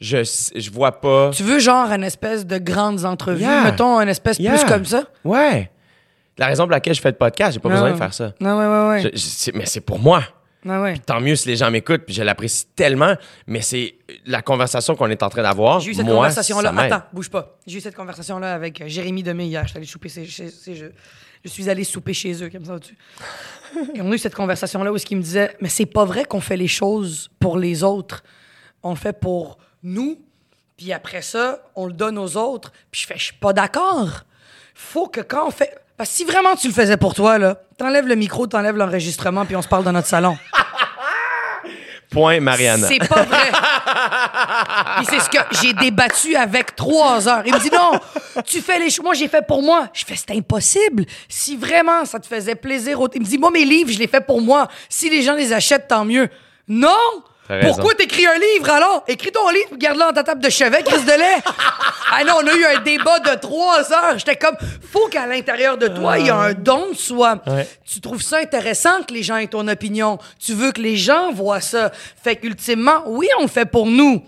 Speaker 2: Je, je vois pas.
Speaker 4: Tu veux genre une espèce de grandes entrevues,
Speaker 2: Yeah.
Speaker 4: mettons une espèce
Speaker 2: Yeah.
Speaker 4: plus comme ça?
Speaker 2: Ouais. La raison pour laquelle je fais le podcast, j'ai pas besoin de faire ça.
Speaker 4: Non, ouais, ouais, ouais.
Speaker 2: Je- je- c'est- mais c'est pour moi.
Speaker 4: Ouais, ouais.
Speaker 2: Tant mieux si les gens m'écoutent, puis je l'apprécie tellement. Mais c'est la conversation qu'on est en train d'avoir.
Speaker 4: J'ai eu cette conversation-là. Attends, bouge pas. J'ai eu cette conversation-là avec euh, Jérémy Demé hier. Je suis allé souper chez, je, je suis allé souper chez eux, comme ça, au-dessus. Et on a eu cette conversation-là où ce qui me disait Mais c'est pas vrai qu'on fait les choses pour les autres. On le fait pour nous. Puis après ça, on le donne aux autres. Puis je fais Je suis pas d'accord. Faut que quand on fait. Parce que si vraiment tu le faisais pour toi, là, t'enlèves le micro, t'enlèves l'enregistrement, puis on se parle dans notre salon.
Speaker 2: Point Mariana.
Speaker 4: C'est pas vrai. Puis c'est ce que j'ai débattu avec trois heures. Il me dit non, tu fais les choses. Moi, j'ai fait pour moi. Je fais, c'est impossible. Si vraiment ça te faisait plaisir, il me dit, moi, mes livres, je les fais pour moi. Si les gens les achètent, tant mieux. Non! Pourquoi t'écris un livre alors? Écris ton livre, garde-le dans ta table de chevet, Chris de lait. ah non, on a eu un débat de trois heures. J'étais comme, faut qu'à l'intérieur de toi, il y a un don de soi.
Speaker 2: Ouais.
Speaker 4: Tu trouves ça intéressant que les gens aient ton opinion. Tu veux que les gens voient ça. Fait qu'ultimement, oui, on le fait pour nous.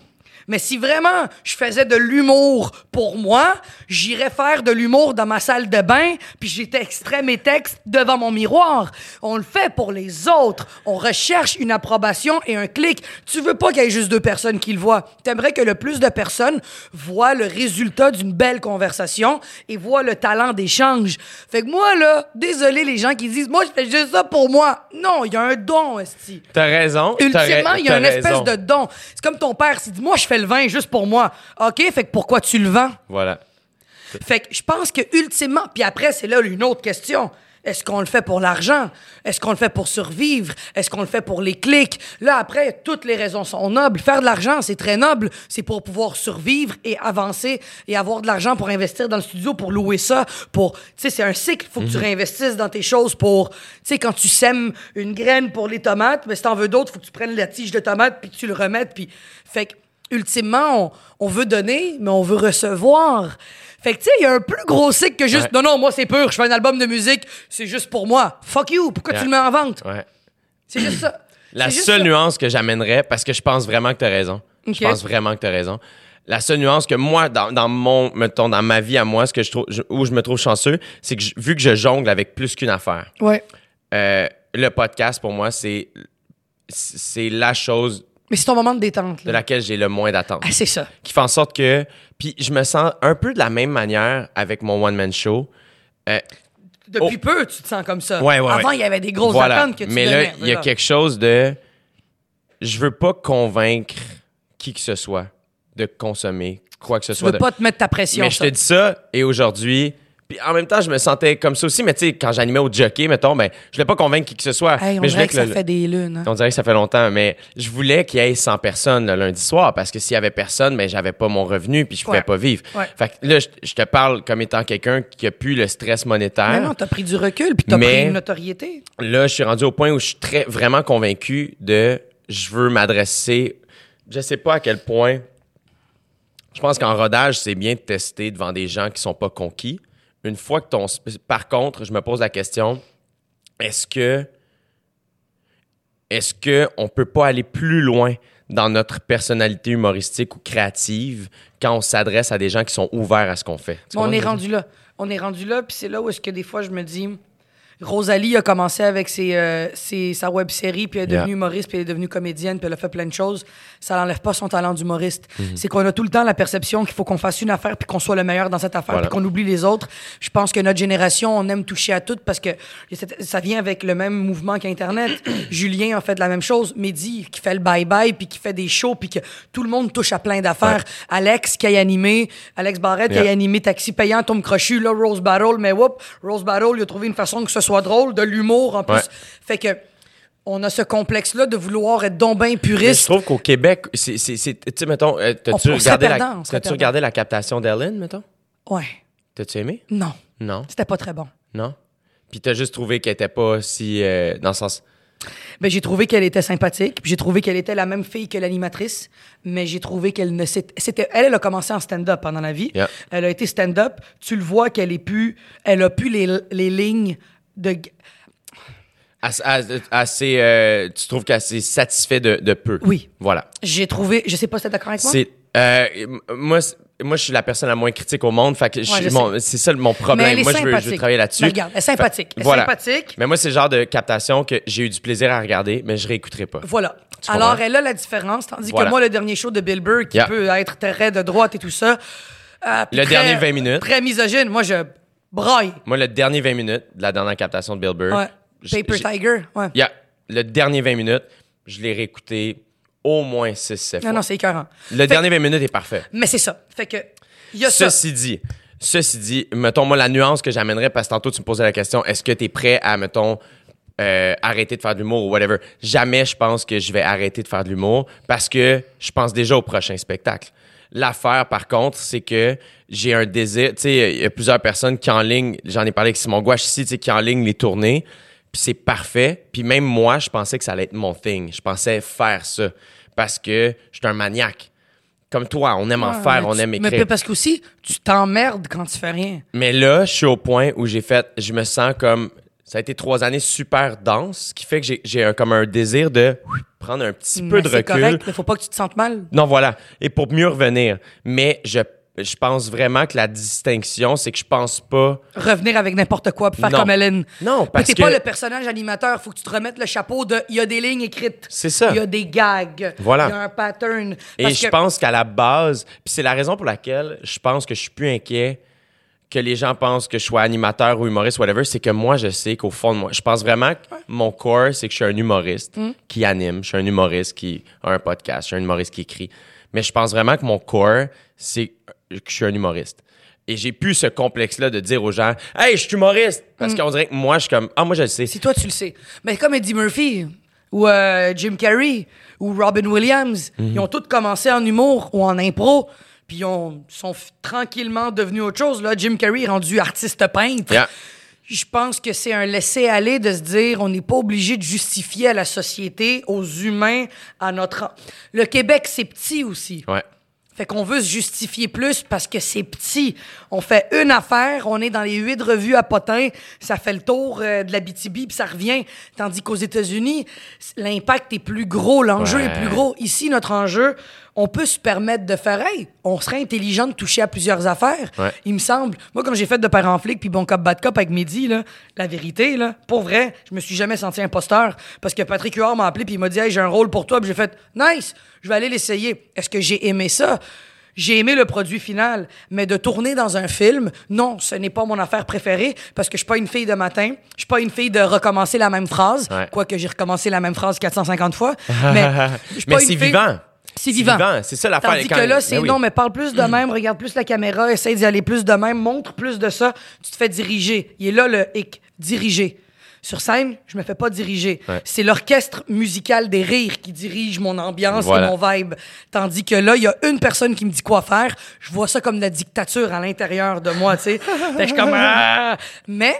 Speaker 4: Mais si vraiment je faisais de l'humour pour moi, j'irais faire de l'humour dans ma salle de bain, puis j'étais mes textes devant mon miroir. On le fait pour les autres. On recherche une approbation et un clic. Tu veux pas qu'il y ait juste deux personnes qui le voient. T'aimerais que le plus de personnes voient le résultat d'une belle conversation et voient le talent d'échange. Fait que moi, là, désolé les gens qui disent, moi, je fais juste ça pour moi. Non, il y a un don, esti.
Speaker 2: T'as raison.
Speaker 4: Ultimement, il y a une espèce de don. C'est comme ton père, s'il dit Moi, je fais le vin juste pour moi. OK, fait que pourquoi tu le vends?
Speaker 2: Voilà.
Speaker 4: Fait que je pense que ultimement, puis après, c'est là une autre question. Est-ce qu'on le fait pour l'argent? Est-ce qu'on le fait pour survivre? Est-ce qu'on le fait pour les clics? Là, après, toutes les raisons sont nobles. Faire de l'argent, c'est très noble. C'est pour pouvoir survivre et avancer et avoir de l'argent pour investir dans le studio, pour louer ça, pour... Tu sais, c'est un cycle. faut que tu réinvestisses dans tes choses pour... Tu sais, quand tu sèmes une graine pour les tomates, mais si t'en veux d'autres, faut que tu prennes la tige de tomate puis que tu le remettes. Puis... Fait que, ultimement, on, on veut donner, mais on veut recevoir. Fait que, tu sais, il y a un plus gros cycle que juste,
Speaker 2: Ouais.
Speaker 4: non, non, moi, c'est pur, je fais un album de musique, c'est juste pour moi. Fuck you, pourquoi
Speaker 2: Yeah.
Speaker 4: tu le mets en vente?
Speaker 2: Ouais.
Speaker 4: C'est juste ça.
Speaker 2: La
Speaker 4: juste
Speaker 2: seule
Speaker 4: ça.
Speaker 2: nuance que j'amènerais, parce que je pense vraiment que tu as raison. Je pense vraiment que tu as raison. La seule nuance que moi, dans, dans mon, mettons, dans ma vie à moi, ce que je trouve, je- où je me trouve chanceux, c'est que je- vu que je jongle avec plus qu'une affaire,
Speaker 4: Ouais.
Speaker 2: euh, le podcast, pour moi, c'est, c'est la chose
Speaker 4: Mais c'est ton moment de détente,
Speaker 2: de laquelle j'ai le moins d'attente.
Speaker 4: Ah, c'est ça.
Speaker 2: Qui fait en sorte que, puis je me sens un peu de la même manière avec mon one-man show. Euh,
Speaker 4: Depuis
Speaker 2: Oh.
Speaker 4: peu, tu te sens comme ça.
Speaker 2: Ouais, ouais,
Speaker 4: Avant,
Speaker 2: ouais.
Speaker 4: il y avait des grosses
Speaker 2: Voilà.
Speaker 4: attentes que tu
Speaker 2: Mais
Speaker 4: donnais.
Speaker 2: là, il y a quelque chose de. Je veux pas convaincre qui que ce soit de consommer quoi que ce
Speaker 4: Tu
Speaker 2: soit.
Speaker 4: veux
Speaker 2: de-
Speaker 4: pas te mettre ta pression,
Speaker 2: Mais je te dis ça, et aujourd'hui. Puis en même temps, je me sentais comme ça aussi, mais tu sais, quand j'animais au jockey, mettons, ben, je voulais pas convaincre qui que ce soit.
Speaker 4: Hey, on
Speaker 2: mais je
Speaker 4: dirait que ça fait des lunes. hein.
Speaker 2: on dirait que ça fait longtemps, mais je voulais qu'il y ait 100 personnes le lundi soir parce que s'il y avait personne, mais j'avais pas mon revenu puis je pouvais
Speaker 4: Ouais.
Speaker 2: pas vivre.
Speaker 4: Ouais.
Speaker 2: Fait que là, je, je te parle comme étant quelqu'un qui a plus le stress monétaire.
Speaker 4: Mais non, t'as pris du recul, puis t'as pris une notoriété.
Speaker 2: Là, je suis rendu au point où je suis très vraiment convaincu de je veux m'adresser. Je sais pas à quel point. Je pense qu'en rodage, c'est bien de tester devant des gens qui sont pas conquis. Une fois que ton. Par contre, je me pose la question est-ce que. Est-ce que on peut pas aller plus loin dans notre personnalité humoristique ou créative quand on s'adresse à des gens qui sont ouverts à ce qu'on fait?
Speaker 4: On est rendu là. On est rendu là, puis c'est là où est-ce que des fois je me dis. Rosalie a commencé avec ses, euh, ses- sa web série, puis elle est
Speaker 2: Yeah.
Speaker 4: devenue humoriste, puis elle est devenue comédienne, puis elle a fait plein de choses. Ça n'enlève pas son talent d'humoriste.
Speaker 2: Mhm.
Speaker 4: C'est qu'on a tout le temps la perception qu'il faut qu'on fasse une affaire, puis qu'on soit le meilleur dans cette affaire,
Speaker 2: Voilà.
Speaker 4: puis qu'on oublie les autres. Je pense que notre génération, on aime toucher à tout parce que ça vient avec le même mouvement qu'Internet. Julien a fait de la même chose. Mehdi, qui fait le bye-bye, puis qui fait des shows, puis que tout le monde touche à plein d'affaires. Alex, qui a animé, Alex Barrette, qui
Speaker 2: Yeah.
Speaker 4: a animé Taxi Payant, Tom Crochu, là, Rose Battle, mais whoop, Rose Battle, il a trouvé une façon que ce soit drôle, de l'humour en plus.
Speaker 2: Ouais.
Speaker 4: Fait que on a ce complexe-là de vouloir être donc bien
Speaker 2: Mais je
Speaker 4: puriste.
Speaker 2: trouve qu'au Québec, c'est. Tu sais, mettons, euh, t'as-tu regardé, la,
Speaker 4: perdant,
Speaker 2: regardé la captation d'Ellen, mettons?
Speaker 4: Ouais.
Speaker 2: T'as-tu aimé?
Speaker 4: Non.
Speaker 2: Non?
Speaker 4: C'était pas très bon.
Speaker 2: Non? Puis t'as juste trouvé qu'elle était pas si. euh, dans le sens.
Speaker 4: Ben, j'ai trouvé qu'elle était sympathique, puis j'ai trouvé qu'elle était la même fille que l'animatrice, mais j'ai trouvé qu'elle ne c'était elle, elle a commencé en stand-up pendant la vie.
Speaker 2: Yeah.
Speaker 4: Elle a été stand-up, tu le vois qu'elle est plus elle a plus les, les lignes de
Speaker 2: Assez, euh, tu trouves qu'elle s'est satisfait de, de peu.
Speaker 4: Oui.
Speaker 2: Voilà.
Speaker 4: j'ai trouvé, je sais pas si t'es d'accord avec moi.
Speaker 2: C'est. euh, moi, moi, je suis la personne la moins critique au monde. Fait que
Speaker 4: Ouais,
Speaker 2: c'est ça mon problème. moi, je veux, je veux
Speaker 4: sympathique.
Speaker 2: travailler là-dessus.
Speaker 4: Ben, regarde, elle est sympathique.
Speaker 2: Fait-
Speaker 4: Elle est
Speaker 2: voilà.
Speaker 4: sympathique.
Speaker 2: Mais moi, c'est le genre de captation que j'ai eu du plaisir à regarder, mais je réécouterai pas.
Speaker 4: Voilà.
Speaker 2: Tu
Speaker 4: Alors, elle a la différence, tandis
Speaker 2: Voilà.
Speaker 4: que moi, le dernier show de Bill Burr, qui
Speaker 2: Yeah.
Speaker 4: peut être très de droite et tout ça. euh,
Speaker 2: Le
Speaker 4: très-
Speaker 2: dernier 20 minutes.
Speaker 4: Très misogyne. Moi, je braille.
Speaker 2: Moi, le dernier 20 minutes de la dernière captation de Bill Burr.
Speaker 4: Ouais. Paper Tiger. Ouais.
Speaker 2: Yeah. Le dernier 20 minutes, je l'ai réécouté au moins 6-7 fois.
Speaker 4: Non, non, c'est écœurant.
Speaker 2: le dernier 20 minutes est parfait.
Speaker 4: Mais c'est ça. Fait que, il y a ça.
Speaker 2: Ceci dit, ceci dit, mettons, moi, la nuance que j'amènerais, parce que tantôt, tu me posais la question, est-ce que tu es prêt à, mettons, euh, arrêter de faire de l'humour ou whatever? Jamais je pense que je vais arrêter de faire de l'humour parce que je pense déjà au prochain spectacle. L'affaire, par contre, c'est que j'ai un désir. Tu sais, il y a plusieurs personnes qui en ligne, j'en ai parlé avec Simon Gouache ici, tu sais, qui en ligne les tournées. Puis c'est parfait. Puis même moi, je pensais que ça allait être mon thing. Je pensais faire ça. parce que je suis un maniaque. Comme toi, on aime en faire,
Speaker 4: mais
Speaker 2: on
Speaker 4: tu-
Speaker 2: aime
Speaker 4: Mais
Speaker 2: écrire.
Speaker 4: parce qu'aussi, tu t'emmerdes quand tu fais rien.
Speaker 2: Mais là, je suis au point où j'ai fait, je me sens comme, ça a été trois années super denses, ce qui fait que j'ai- j'ai un- comme un désir de prendre un petit peu de recul.
Speaker 4: correct, mais faut pas que tu te sentes mal.
Speaker 2: Non, voilà. Et pour mieux revenir. Mais je, je pense vraiment que la distinction, c'est que je pense pas.
Speaker 4: Revenir avec n'importe quoi, puis faire
Speaker 2: Non.
Speaker 4: comme Hélène.
Speaker 2: Non, parce
Speaker 4: t'es
Speaker 2: que.
Speaker 4: pas le personnage animateur, faut que tu te remettes le chapeau de il y a des lignes écrites.
Speaker 2: C'est ça.
Speaker 4: Il y a des gags.
Speaker 2: Voilà.
Speaker 4: Il y a un pattern.
Speaker 2: Et je pense qu'à la base, puis c'est la raison pour laquelle je pense que je suis plus inquiet que les gens pensent que je sois animateur ou humoriste, whatever, c'est que moi, je sais qu'au fond de moi, je pense vraiment que mon core, c'est que je suis un humoriste
Speaker 4: Mm.
Speaker 2: qui anime, je suis un humoriste qui a un podcast, je suis un humoriste qui écrit. Mais je pense vraiment que mon core, c'est que je suis un humoriste. Et j'ai plus ce complexe-là de dire aux gens, hey, je suis humoriste! Parce qu'on dirait que moi, je suis comme, ah, moi, je le sais.
Speaker 4: Si toi, tu le sais. Mais comme Eddie Murphy, ou euh, Jim Carrey, ou Robin Williams,
Speaker 2: Mhm.
Speaker 4: ils ont tous commencé en humour ou en impro, puis ils ont- sont tranquillement devenus autre chose. Là, Jim Carrey est rendu artiste peintre.
Speaker 2: Yeah.
Speaker 4: Je pense que c'est un laisser-aller de se dire on n'est pas obligé de justifier à la société, aux humains, à notre... Le Québec, c'est petit aussi.
Speaker 2: Ouais.
Speaker 4: Fait qu'on veut se justifier plus parce que c'est petit. On fait une affaire, on est dans les huit revues à potin, ça fait le tour euh, de la BTB puis ça revient. Tandis qu'aux États-Unis, l'impact est plus gros, l'enjeu
Speaker 2: Ouais.
Speaker 4: est plus gros. Ici, notre enjeu, on peut se permettre de faire, hey, on serait intelligent de toucher à plusieurs affaires.
Speaker 2: Ouais.
Speaker 4: Il me semble. Moi, quand j'ai fait de père en flic puis bon cop, bad cop avec Mehdi, là, la vérité, là, pour vrai, je me suis jamais senti imposteur parce que Patrick Huard m'a appelé puis il m'a dit, hey, j'ai un rôle pour toi. Puis j'ai fait, nice, je vais aller l'essayer. Est-ce que j'ai aimé ça? J'ai aimé le produit final, mais de tourner dans un film, non, ce n'est pas mon affaire préférée parce que je suis pas une fille de matin, je suis pas une fille de recommencer la même phrase,
Speaker 2: Ouais.
Speaker 4: quoique j'ai recommencé la même phrase 450 fois, mais je suis pas une fille-
Speaker 2: vivant.
Speaker 4: C'est vivant.
Speaker 2: C'est ça l'affaire.
Speaker 4: Tandis que là, c'est
Speaker 2: Ben oui.
Speaker 4: non, mais parle plus de même, regarde plus la caméra, essaye d'y aller plus de même, montre plus de ça, tu te fais diriger. Il est là le hic, diriger. Sur scène, je me fais pas diriger.
Speaker 2: Ouais.
Speaker 4: C'est l'orchestre musical des rires qui dirige mon ambiance
Speaker 2: Voilà.
Speaker 4: et mon vibe. Tandis que là, il y a une personne qui me dit quoi faire. Je vois ça comme la dictature à l'intérieur de moi, tu sais. Je comme... Ah! Mais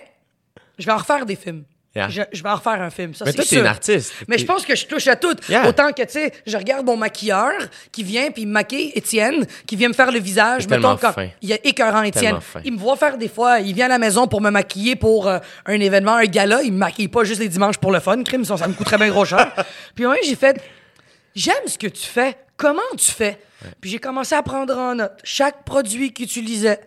Speaker 4: je vais en refaire des films.
Speaker 2: Yeah.
Speaker 4: Je, je vais en refaire un film, ça
Speaker 2: Mais toi, t'es une artiste.
Speaker 4: Mais je pense que je touche à tout.
Speaker 2: Yeah.
Speaker 4: Autant que, tu sais, je regarde mon maquilleur qui vient puis me maquille, Étienne, qui vient me faire le visage. Mettons, quand
Speaker 2: fin.
Speaker 4: il y a écœurant Étienne. Il me voit faire des fois, il vient à la maison pour me maquiller pour euh, un événement, un gala. Il me maquille pas juste les dimanches pour le fun, crime, ça, ça me coûterait bien gros cher. puis ouais, j'ai fait, j'aime ce que tu fais. Comment tu fais? Puis j'ai commencé à prendre en note chaque produit qu'il utilisait.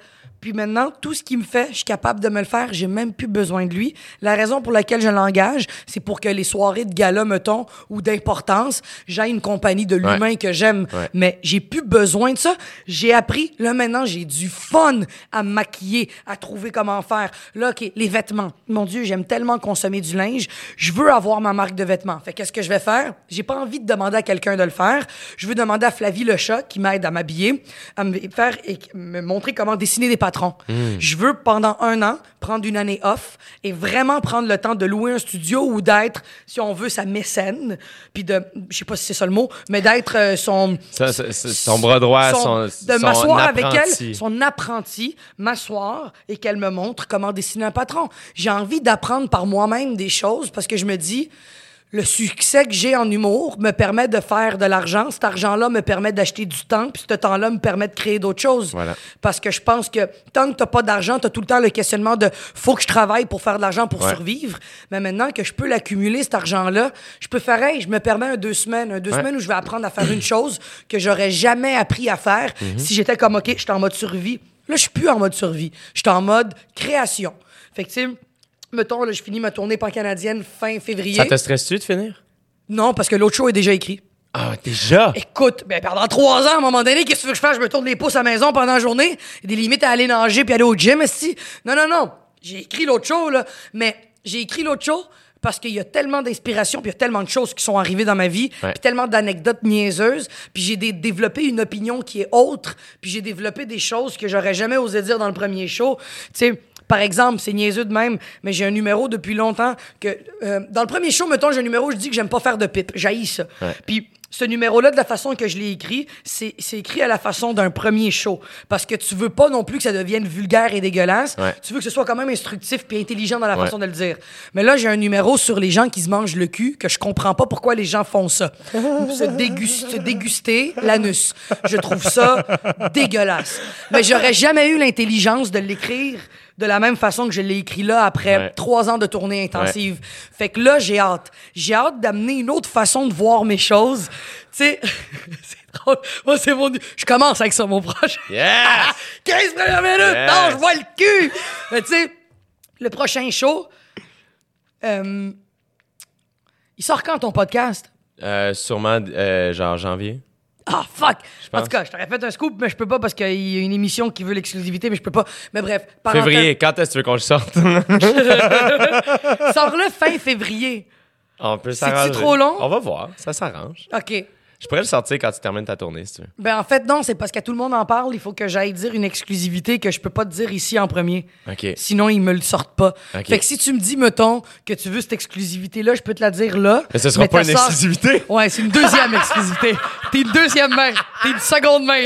Speaker 4: Puis maintenant, tout ce qu'il me fait, je suis capable de me le faire. J'ai même plus besoin de lui. La raison pour laquelle je l'engage, c'est pour que les soirées de gala, mettons, ou d'importance, j'aille une compagnie de l'humain que j'aime.
Speaker 2: Ouais.
Speaker 4: Mais j'ai plus besoin de ça. J'ai appris. Là, maintenant, j'ai du fun à me maquiller, à trouver comment faire. Là, OK, les vêtements. Mon Dieu, j'aime tellement consommer du linge. Je veux avoir ma marque de vêtements. Fait qu'est-ce que je vais faire? J'ai pas envie de demander à quelqu'un de le faire. Je veux demander à Flavie le chat qui m'aide à m'habiller, à me faire et me montrer comment dessiner des patrons. Je veux, pendant un an, prendre une année off et vraiment prendre le temps de louer un studio ou d'être, si on veut, sa mécène. Puis de, je sais pas si c'est ça le mot, mais d'être euh, son,
Speaker 2: Ça, ça, ça, son bras droit, son,
Speaker 4: de m'asseoir avec elle, son apprenti, m'asseoir et qu'elle me montre comment dessiner un patron. J'ai envie d'apprendre par moi-même des choses parce que je me dis, le succès que j'ai en humour me permet de faire de l'argent. Cet argent-là me permet d'acheter du temps, puis ce temps-là me permet de créer d'autres choses.
Speaker 2: Voilà.
Speaker 4: Parce que je pense que tant que t'as pas d'argent, t'as tout le temps le questionnement de faut que je travaille pour faire de l'argent pour
Speaker 2: Ouais.
Speaker 4: survivre. Mais maintenant que je peux l'accumuler, cet argent-là, je peux faire, hey, je me permets un deux semaines, un deux
Speaker 2: Ouais.
Speaker 4: semaines où je vais apprendre à faire une chose que j'aurais jamais appris à faire
Speaker 2: Mhm.
Speaker 4: si j'étais comme, OK, je suis en mode survie. Là, je suis plus en mode survie. Je suis en mode création. Fait que, mettons, là, je finis ma tournée pan-canadienne fin février.
Speaker 2: Ça te stresse-tu de finir?
Speaker 4: Non, parce que l'autre show est déjà écrit.
Speaker 2: Ah, déjà?
Speaker 4: Écoute, ben pendant trois ans, à un moment donné, qu'est-ce que tu veux que je fasse? Je me tourne les pouces à la maison pendant la journée. Il y a des limites à aller nager puis aller au gym, si. Non, non, non. J'ai écrit l'autre show, là. Mais j'ai écrit l'autre show parce qu'il y a tellement d'inspiration puis il y a tellement de choses qui sont arrivées dans ma vie
Speaker 2: Ouais.
Speaker 4: puis tellement d'anecdotes niaiseuses puis j'ai dé- développé une opinion qui est autre puis j'ai développé des choses que j'aurais jamais osé dire dans le premier show. Tu sais, par exemple, c'est niaiseux de même, mais j'ai un numéro depuis longtemps que... euh, dans le premier show, mettons, j'ai un numéro, je dis que j'aime pas faire de pipe. J'haïs ça.
Speaker 2: Ouais.
Speaker 4: Puis ce numéro-là, de la façon que je l'ai écrit, c'est écrit à la façon d'un premier show. Parce que tu veux pas non plus que ça devienne vulgaire et dégueulasse.
Speaker 2: Ouais.
Speaker 4: Tu veux que ce soit quand même instructif puis intelligent dans la
Speaker 2: Ouais.
Speaker 4: façon de le dire. Mais là, j'ai un numéro sur les gens qui se mangent le cul que je comprends pas pourquoi les gens font ça. se, se déguster l'anus. Je trouve ça dégueulasse. Mais j'aurais jamais eu l'intelligence de l'écrire de la même façon que je l'ai écrit là après
Speaker 2: Ouais.
Speaker 4: trois ans de tournée intensive. Fait que là, j'ai hâte. J'ai hâte d'amener une autre façon de voir mes choses. Tu sais, c'est drôle. Moi, c'est mon... Je commence avec ça, mon prochain.
Speaker 2: Yes!
Speaker 4: 15 premières minutes!
Speaker 2: Yes.
Speaker 4: Non, je vois le cul! Mais tu sais, le prochain show, euh, il sort quand ton podcast?
Speaker 2: Euh, sûrement, euh, genre janvier.
Speaker 4: Ah, fuck! En tout cas, je t'aurais fait un scoop, mais je peux pas parce qu'il y a une émission qui veut l'exclusivité, mais je peux pas. Mais bref, parenthèse-
Speaker 2: Février, quand est-ce que tu veux qu'on le sorte?
Speaker 4: Sors-le fin février.
Speaker 2: On peut
Speaker 4: C'est-tu
Speaker 2: s'arranger.
Speaker 4: trop long?
Speaker 2: On va voir, ça s'arrange.
Speaker 4: OK.
Speaker 2: Je pourrais le sortir quand tu termines ta tournée, si tu veux.
Speaker 4: Ben, en fait, non, c'est parce que tout le monde en parle. Il faut que j'aille dire une exclusivité que je peux pas te dire ici en premier.
Speaker 2: OK.
Speaker 4: Sinon, ils me le sortent pas.
Speaker 2: Ok.
Speaker 4: Fait que si tu me dis, mettons, que tu veux cette exclusivité-là, je peux te la dire là.
Speaker 2: Mais ce sera pas une exclusivité.
Speaker 4: Ouais, c'est une deuxième exclusivité. T'es une deuxième main. T'es une seconde main.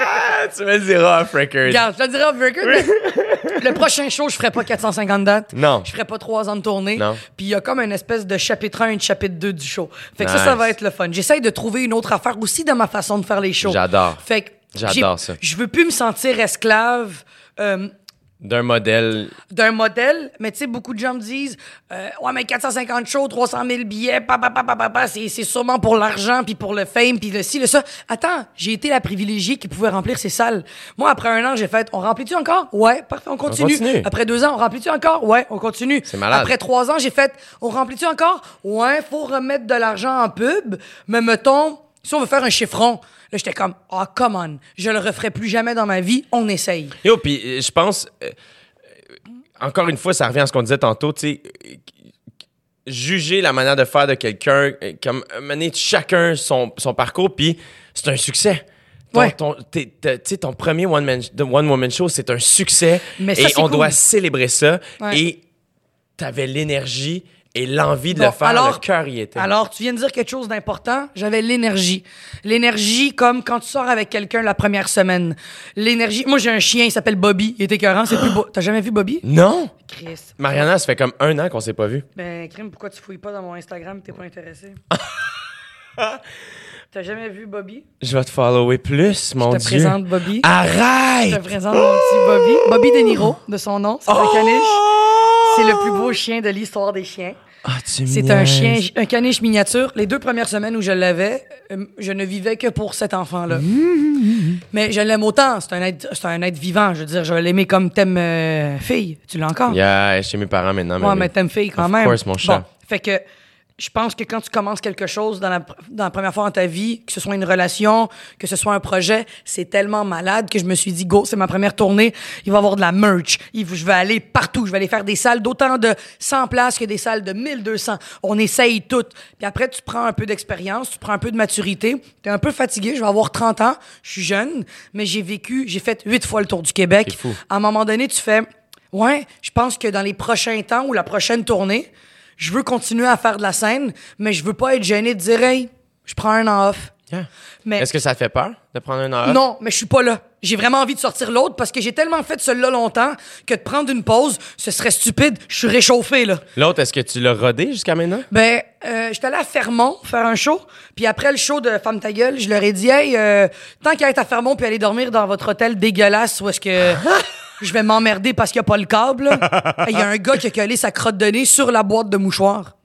Speaker 2: Ah, tu me le diras off record.
Speaker 4: Regarde, je te le dirai off record, Le prochain show, je ferai pas 450 dates.
Speaker 2: Non.
Speaker 4: Je ferai pas trois ans de tournée.
Speaker 2: Non.
Speaker 4: Puis il y a comme une espèce de chapitre 1 et de chapitre 2 du show. Fait que ça, ça va être le fun. J'essaye de trouver une autre affaire aussi dans ma façon de faire les shows.
Speaker 2: J'adore.
Speaker 4: Fait que
Speaker 2: J'adore ça.
Speaker 4: Je veux plus me sentir esclave. euh,
Speaker 2: D'un modèle.
Speaker 4: d'un modèle, mais tu sais, beaucoup de gens me disent euh, Ouais, mais 450 shows, 300 000 billets, pa, pa, pa, pa, pa, pa, c'est c'est sûrement pour l'argent, puis pour le fame, puis le ci, le ça. Attends, j'ai été la privilégiée qui pouvait remplir ces salles. Moi, après un an, j'ai fait On remplit-tu encore? Ouais, parfait, on continue.
Speaker 2: continue.
Speaker 4: Après deux ans, on remplit-tu encore? Ouais, on continue.
Speaker 2: C'est malade.
Speaker 4: Après trois ans, j'ai fait On remplit-tu encore? Ouais, faut remettre de l'argent en pub, mais mettons, si on veut faire un chiffron. Là, j'étais comme, ah, come on, je le referai plus jamais dans ma vie, on essaye.
Speaker 2: Yo, puis euh, je pense. euh, euh, encore une fois, ça revient à ce qu'on disait tantôt, tu sais. Juger la manière de faire de quelqu'un, comme mener chacun son, son parcours, puis c'est un succès. Ton,
Speaker 4: Ouais.
Speaker 2: ton, tu ton premier one, man, one woman show, c'est un succès.
Speaker 4: Mais ça,
Speaker 2: et on
Speaker 4: cool.
Speaker 2: doit célébrer ça.
Speaker 4: Ouais.
Speaker 2: Et t'avais l'énergie et l'envie de
Speaker 4: Bon,
Speaker 2: le faire.
Speaker 4: alors-
Speaker 2: le cœur y était.
Speaker 4: Alors, tu viens de dire quelque chose d'important. J'avais l'énergie. L'énergie comme quand tu sors avec quelqu'un la première semaine. L'énergie. Moi, j'ai un chien, il s'appelle Bobby. Il est écœurant, c'est plus beau. T'as jamais vu Bobby?
Speaker 2: non!
Speaker 4: Chris.
Speaker 2: Mariana, ça fait comme un an qu'on s'est pas vu.
Speaker 4: Ben, Crime, pourquoi tu fouilles pas dans mon Instagram? T'es pas intéressé? T'as jamais vu Bobby?
Speaker 2: Je vais te follower plus, mon
Speaker 4: Je te
Speaker 2: Dieu.
Speaker 4: présente Bobby. Je
Speaker 2: Arrête!
Speaker 4: te présente mon petit Bobby. Bobby De Niro, de son nom. C'est un caniche.
Speaker 2: Oh!
Speaker 4: C'est le plus beau chien de l'histoire des chiens.
Speaker 2: Ah, tu
Speaker 4: C'est un chien, un caniche miniature. Les deux premières semaines où je l'avais, euh, je ne vivais que pour cet enfant-là. Mais je l'aime autant. C'est un être, c'est un être vivant. Je veux dire, je vais l'aimer comme t'aimes euh, fille. Tu l'as encore?
Speaker 2: Yeah, chez mes parents maintenant.
Speaker 4: Ouais,
Speaker 2: mais
Speaker 4: mais t'aimes fille quand
Speaker 2: Of
Speaker 4: même.
Speaker 2: course, mon chat.
Speaker 4: Bon, fait que je pense que quand tu commences quelque chose dans la, pr- dans la première fois dans ta vie, que ce soit une relation, que ce soit un projet, c'est tellement malade que je me suis dit, go, c'est ma première tournée, il va y avoir de la merch. Il- je vais aller partout. Je vais aller faire des salles d'autant de 100 places que des salles de 1200. On essaye toutes. Puis après, tu prends un peu d'expérience, tu prends un peu de maturité. Tu es un peu fatigué. Je vais avoir 30 ans. Je suis jeune, mais j'ai vécu, j'ai fait huit fois le tour du Québec.
Speaker 2: Fou.
Speaker 4: À un moment donné, tu fais, ouais, je pense que dans les prochains temps ou la prochaine tournée, je veux continuer à faire de la scène, mais je veux pas être gêné de dire, hey, je prends un an off.
Speaker 2: Yeah.
Speaker 4: Mais
Speaker 2: Est-ce que ça te fait peur de prendre un an off?
Speaker 4: non, mais je suis pas là. J'ai vraiment envie de sortir l'autre parce que j'ai tellement fait celui-là longtemps que de prendre une pause, ce serait stupide. Je suis réchauffé, là.
Speaker 2: L'autre, est-ce que tu l'as rodé jusqu'à maintenant?
Speaker 4: Ben, euh, j'étais allé à Fermont faire un show. Puis après le show de Femme ta gueule, je leur ai dit, hey, euh, tant qu'à être à Fermont puis aller dormir dans votre hôtel dégueulasse où est-ce que je vais m'emmerder parce qu'il n'y a pas le câble, il y a un gars qui a collé sa crotte de nez sur la boîte de mouchoirs.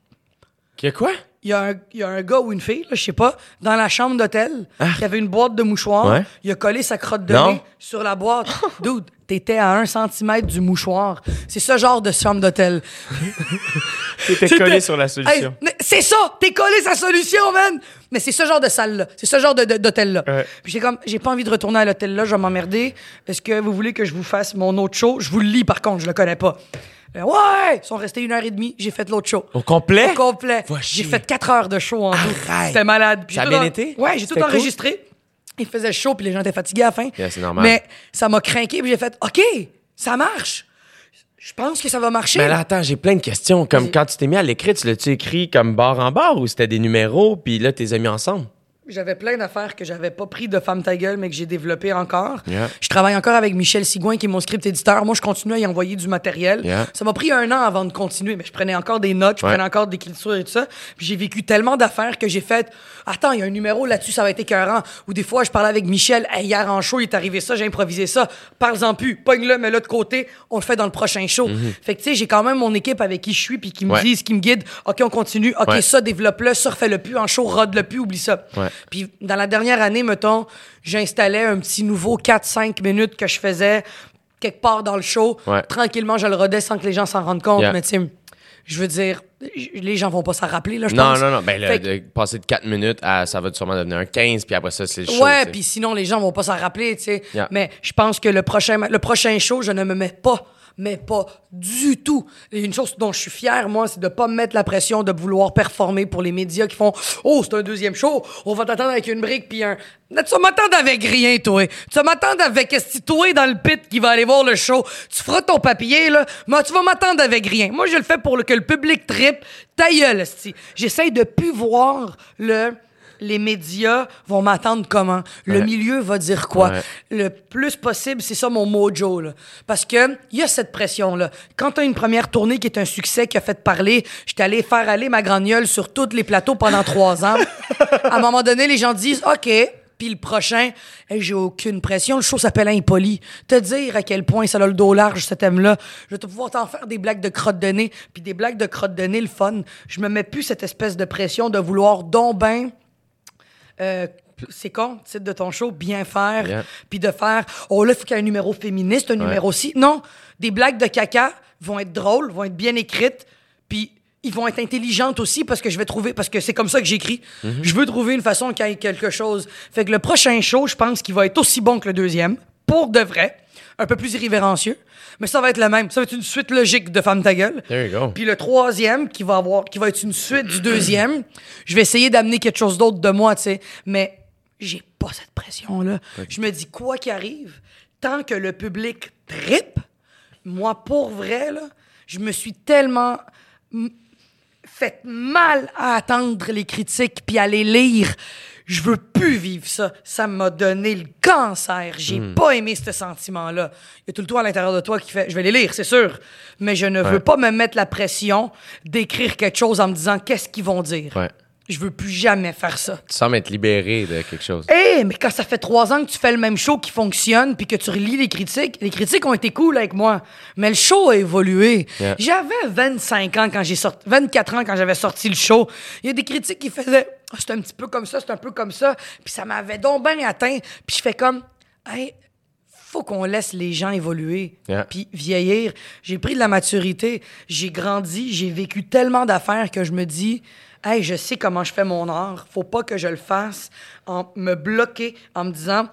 Speaker 2: Que quoi?
Speaker 4: Il y, a un, il y a un gars ou une fille, là, je sais pas, dans la chambre d'hôtel, qui avait une boîte de mouchoirs.
Speaker 2: Ouais.
Speaker 4: Il a collé sa crotte de
Speaker 2: Non.
Speaker 4: nez sur la boîte. Dude, t'étais à un centimètre du mouchoir. C'est ce genre de chambre d'hôtel.
Speaker 2: T'étais
Speaker 4: C'était-
Speaker 2: collé sur la
Speaker 4: Hey,
Speaker 2: solution.
Speaker 4: mais c'est ça! T'es collé sa solution, man! Mais c'est ce genre de salle-là. C'est ce genre de- de- d'hôtel-là.
Speaker 2: Ouais.
Speaker 4: Puis j'ai comme, j'ai pas envie de retourner à l'hôtel-là, je vais m'emmerder. Est-ce que vous voulez que je vous fasse mon autre show? Je vous le lis, par contre, je le connais pas. Euh, ouais! Ils sont restés une heure et demie, j'ai fait l'autre show.
Speaker 2: Au complet?
Speaker 4: Au complet. J'ai fait quatre heures de show en tout. C'était malade. Puis
Speaker 2: Ça a bien
Speaker 4: en-
Speaker 2: été?
Speaker 4: Ouais, j'ai tout
Speaker 2: cool?
Speaker 4: enregistré. Il faisait chaud, puis les gens étaient fatigués à la fin.
Speaker 2: Yeah, c'est normal.
Speaker 4: Mais ça m'a craqué, puis j'ai fait, OK, ça marche. Je pense que ça va marcher.
Speaker 2: Mais là, attends, j'ai plein de questions. Comme quand tu t'es mis à l'écrit, tu l'as-tu écrit comme barre en barre ou c'était des numéros, puis là, tu les as mis ensemble?
Speaker 4: J'avais plein d'affaires que j'avais pas pris de Femme ta gueule, mais que j'ai développé encore.
Speaker 2: Yeah.
Speaker 4: Je travaille encore avec Michel Sigouin, qui est mon script éditeur. Moi, je continue à y envoyer du matériel.
Speaker 2: Yeah.
Speaker 4: Ça m'a pris un an avant de continuer, mais je prenais encore des notes, je
Speaker 2: Ouais.
Speaker 4: prenais encore de l'écriture et tout ça. Puis j'ai vécu tellement d'affaires que j'ai fait Attends, il y a un numéro là-dessus, ça va être écœurant. Ou des fois, je parlais avec Michel Hey, hier en show, il est arrivé ça, j'ai improvisé ça. Parle-en plus, pogne-le, mets-le de côté, on le fait dans le prochain show. Fait que tu sais, j'ai quand même mon équipe avec qui je suis, puis qui me.
Speaker 2: Ouais.
Speaker 4: disent, qui me guident OK, on continue. OK,
Speaker 2: Ouais.
Speaker 4: ça, développe-le, ça, refais-le plus en show, rode-le plus, oublie ça. Puis dans la dernière année, mettons, j'installais un petit nouveau 4-5 minutes que je faisais quelque part dans le show.
Speaker 2: Ouais.
Speaker 4: Tranquillement, je le rodais sans que les gens s'en rendent compte.
Speaker 2: Yeah.
Speaker 4: Mais tu sais, je veux dire, les gens vont pas s'en rappeler, là, je
Speaker 2: Non,
Speaker 4: pense.
Speaker 2: non, non. Ben,
Speaker 4: que-
Speaker 2: de passer de 4 minutes à ça va sûrement devenir un 15, puis après ça, c'est le show.
Speaker 4: Ouais, puis sinon, les gens vont pas s'en rappeler, tu sais.
Speaker 2: Yeah.
Speaker 4: Mais je pense que le prochain, le prochain show, je ne me mets pas, mais pas du tout. Et une chose dont je suis fier, moi, c'est de pas me mettre la pression de vouloir performer pour les médias qui font « Oh, c'est un deuxième show, on va t'attendre avec une brique puis un... » Tu vas m'attendre avec rien, toi. Tu vas m'attendre avec esti, toi dans le pit qui va aller voir le show. Tu feras ton papier, là. Moi, tu vas m'attendre avec rien. Moi, je le fais pour que le public tripe. Ta gueule. J'essaye de plus voir le les médias vont m'attendre comment? Le
Speaker 2: Ouais.
Speaker 4: milieu va dire quoi?
Speaker 2: Ouais.
Speaker 4: Le plus possible, c'est ça mon mojo. Là. Parce que il y a cette pression-là. Quand tu as une première tournée qui est un succès, qui a fait parler, j'étais allé faire aller ma gragnole sur tous les plateaux pendant trois ans. à un moment donné, les gens disent OK. Puis le prochain, hey, j'ai aucune pression. Le show s'appelle Impoli. Te dire à quel point ça a le dos large, ce thème-là. Je vais te pouvoir t'en faire des blagues de crotte de nez. Puis des blagues de crotte de nez, le fun. Je me mets plus cette espèce de pression de vouloir donc ben euh, c'est con, titre de ton show, bien faire,
Speaker 2: Yeah.
Speaker 4: puis de faire, oh là, il faut qu'il y ait un numéro féministe, un numéro ci. Non, des blagues de caca vont être drôles, vont être bien écrites, puis ils vont être intelligentes aussi parce que je vais trouver, parce que c'est comme ça que j'écris. Je veux trouver une façon qu'il y ait quelque chose. Fait que le prochain show, je pense qu'il va être aussi bon que le deuxième, pour de vrai, un peu plus irrévérencieux, mais ça va être le même. Ça va être une suite logique de Femme ta gueule.
Speaker 2: There you go.
Speaker 4: Puis le troisième, qui va avoir, qui va être une suite du deuxième, je vais essayer d'amener quelque chose d'autre de moi, tu sais. Mais j'ai pas cette pression-là. Je me dis, quoi qu'il arrive, tant que le public tripe, moi, pour vrai, là, je me suis tellement fait mal à attendre les critiques puis à les lire. Je veux plus vivre ça. Ça m'a donné le cancer. J'ai pas aimé ce sentiment-là. Il y a tout le temps à l'intérieur de toi qui fait je vais les lire, c'est sûr, mais je ne veux pas me mettre la pression d'écrire quelque chose en me disant qu'est-ce qu'ils vont dire?
Speaker 2: Ouais.
Speaker 4: Je veux plus jamais faire ça.
Speaker 2: Tu sembles être libéré de quelque chose.
Speaker 4: Eh, mais quand ça fait trois ans que tu fais le même show qui fonctionne, puis que tu relis les critiques, les critiques ont été cool avec moi, mais le show a évolué.
Speaker 2: Yeah.
Speaker 4: J'avais 25 ans quand j'ai sorti, 24 ans quand j'avais sorti le show. Il y a des critiques qui faisaient, Ah, c'est un petit peu comme ça, c'est un peu comme ça, puis ça m'avait donc bien atteint. Puis je fais comme, hey, faut qu'on laisse les gens évoluer,
Speaker 2: Yeah.
Speaker 4: puis vieillir. J'ai pris de la maturité, j'ai grandi, j'ai vécu tellement d'affaires que je me dis, hey, je sais comment je fais mon art. Faut pas que je le fasse en me bloquer, en me disant,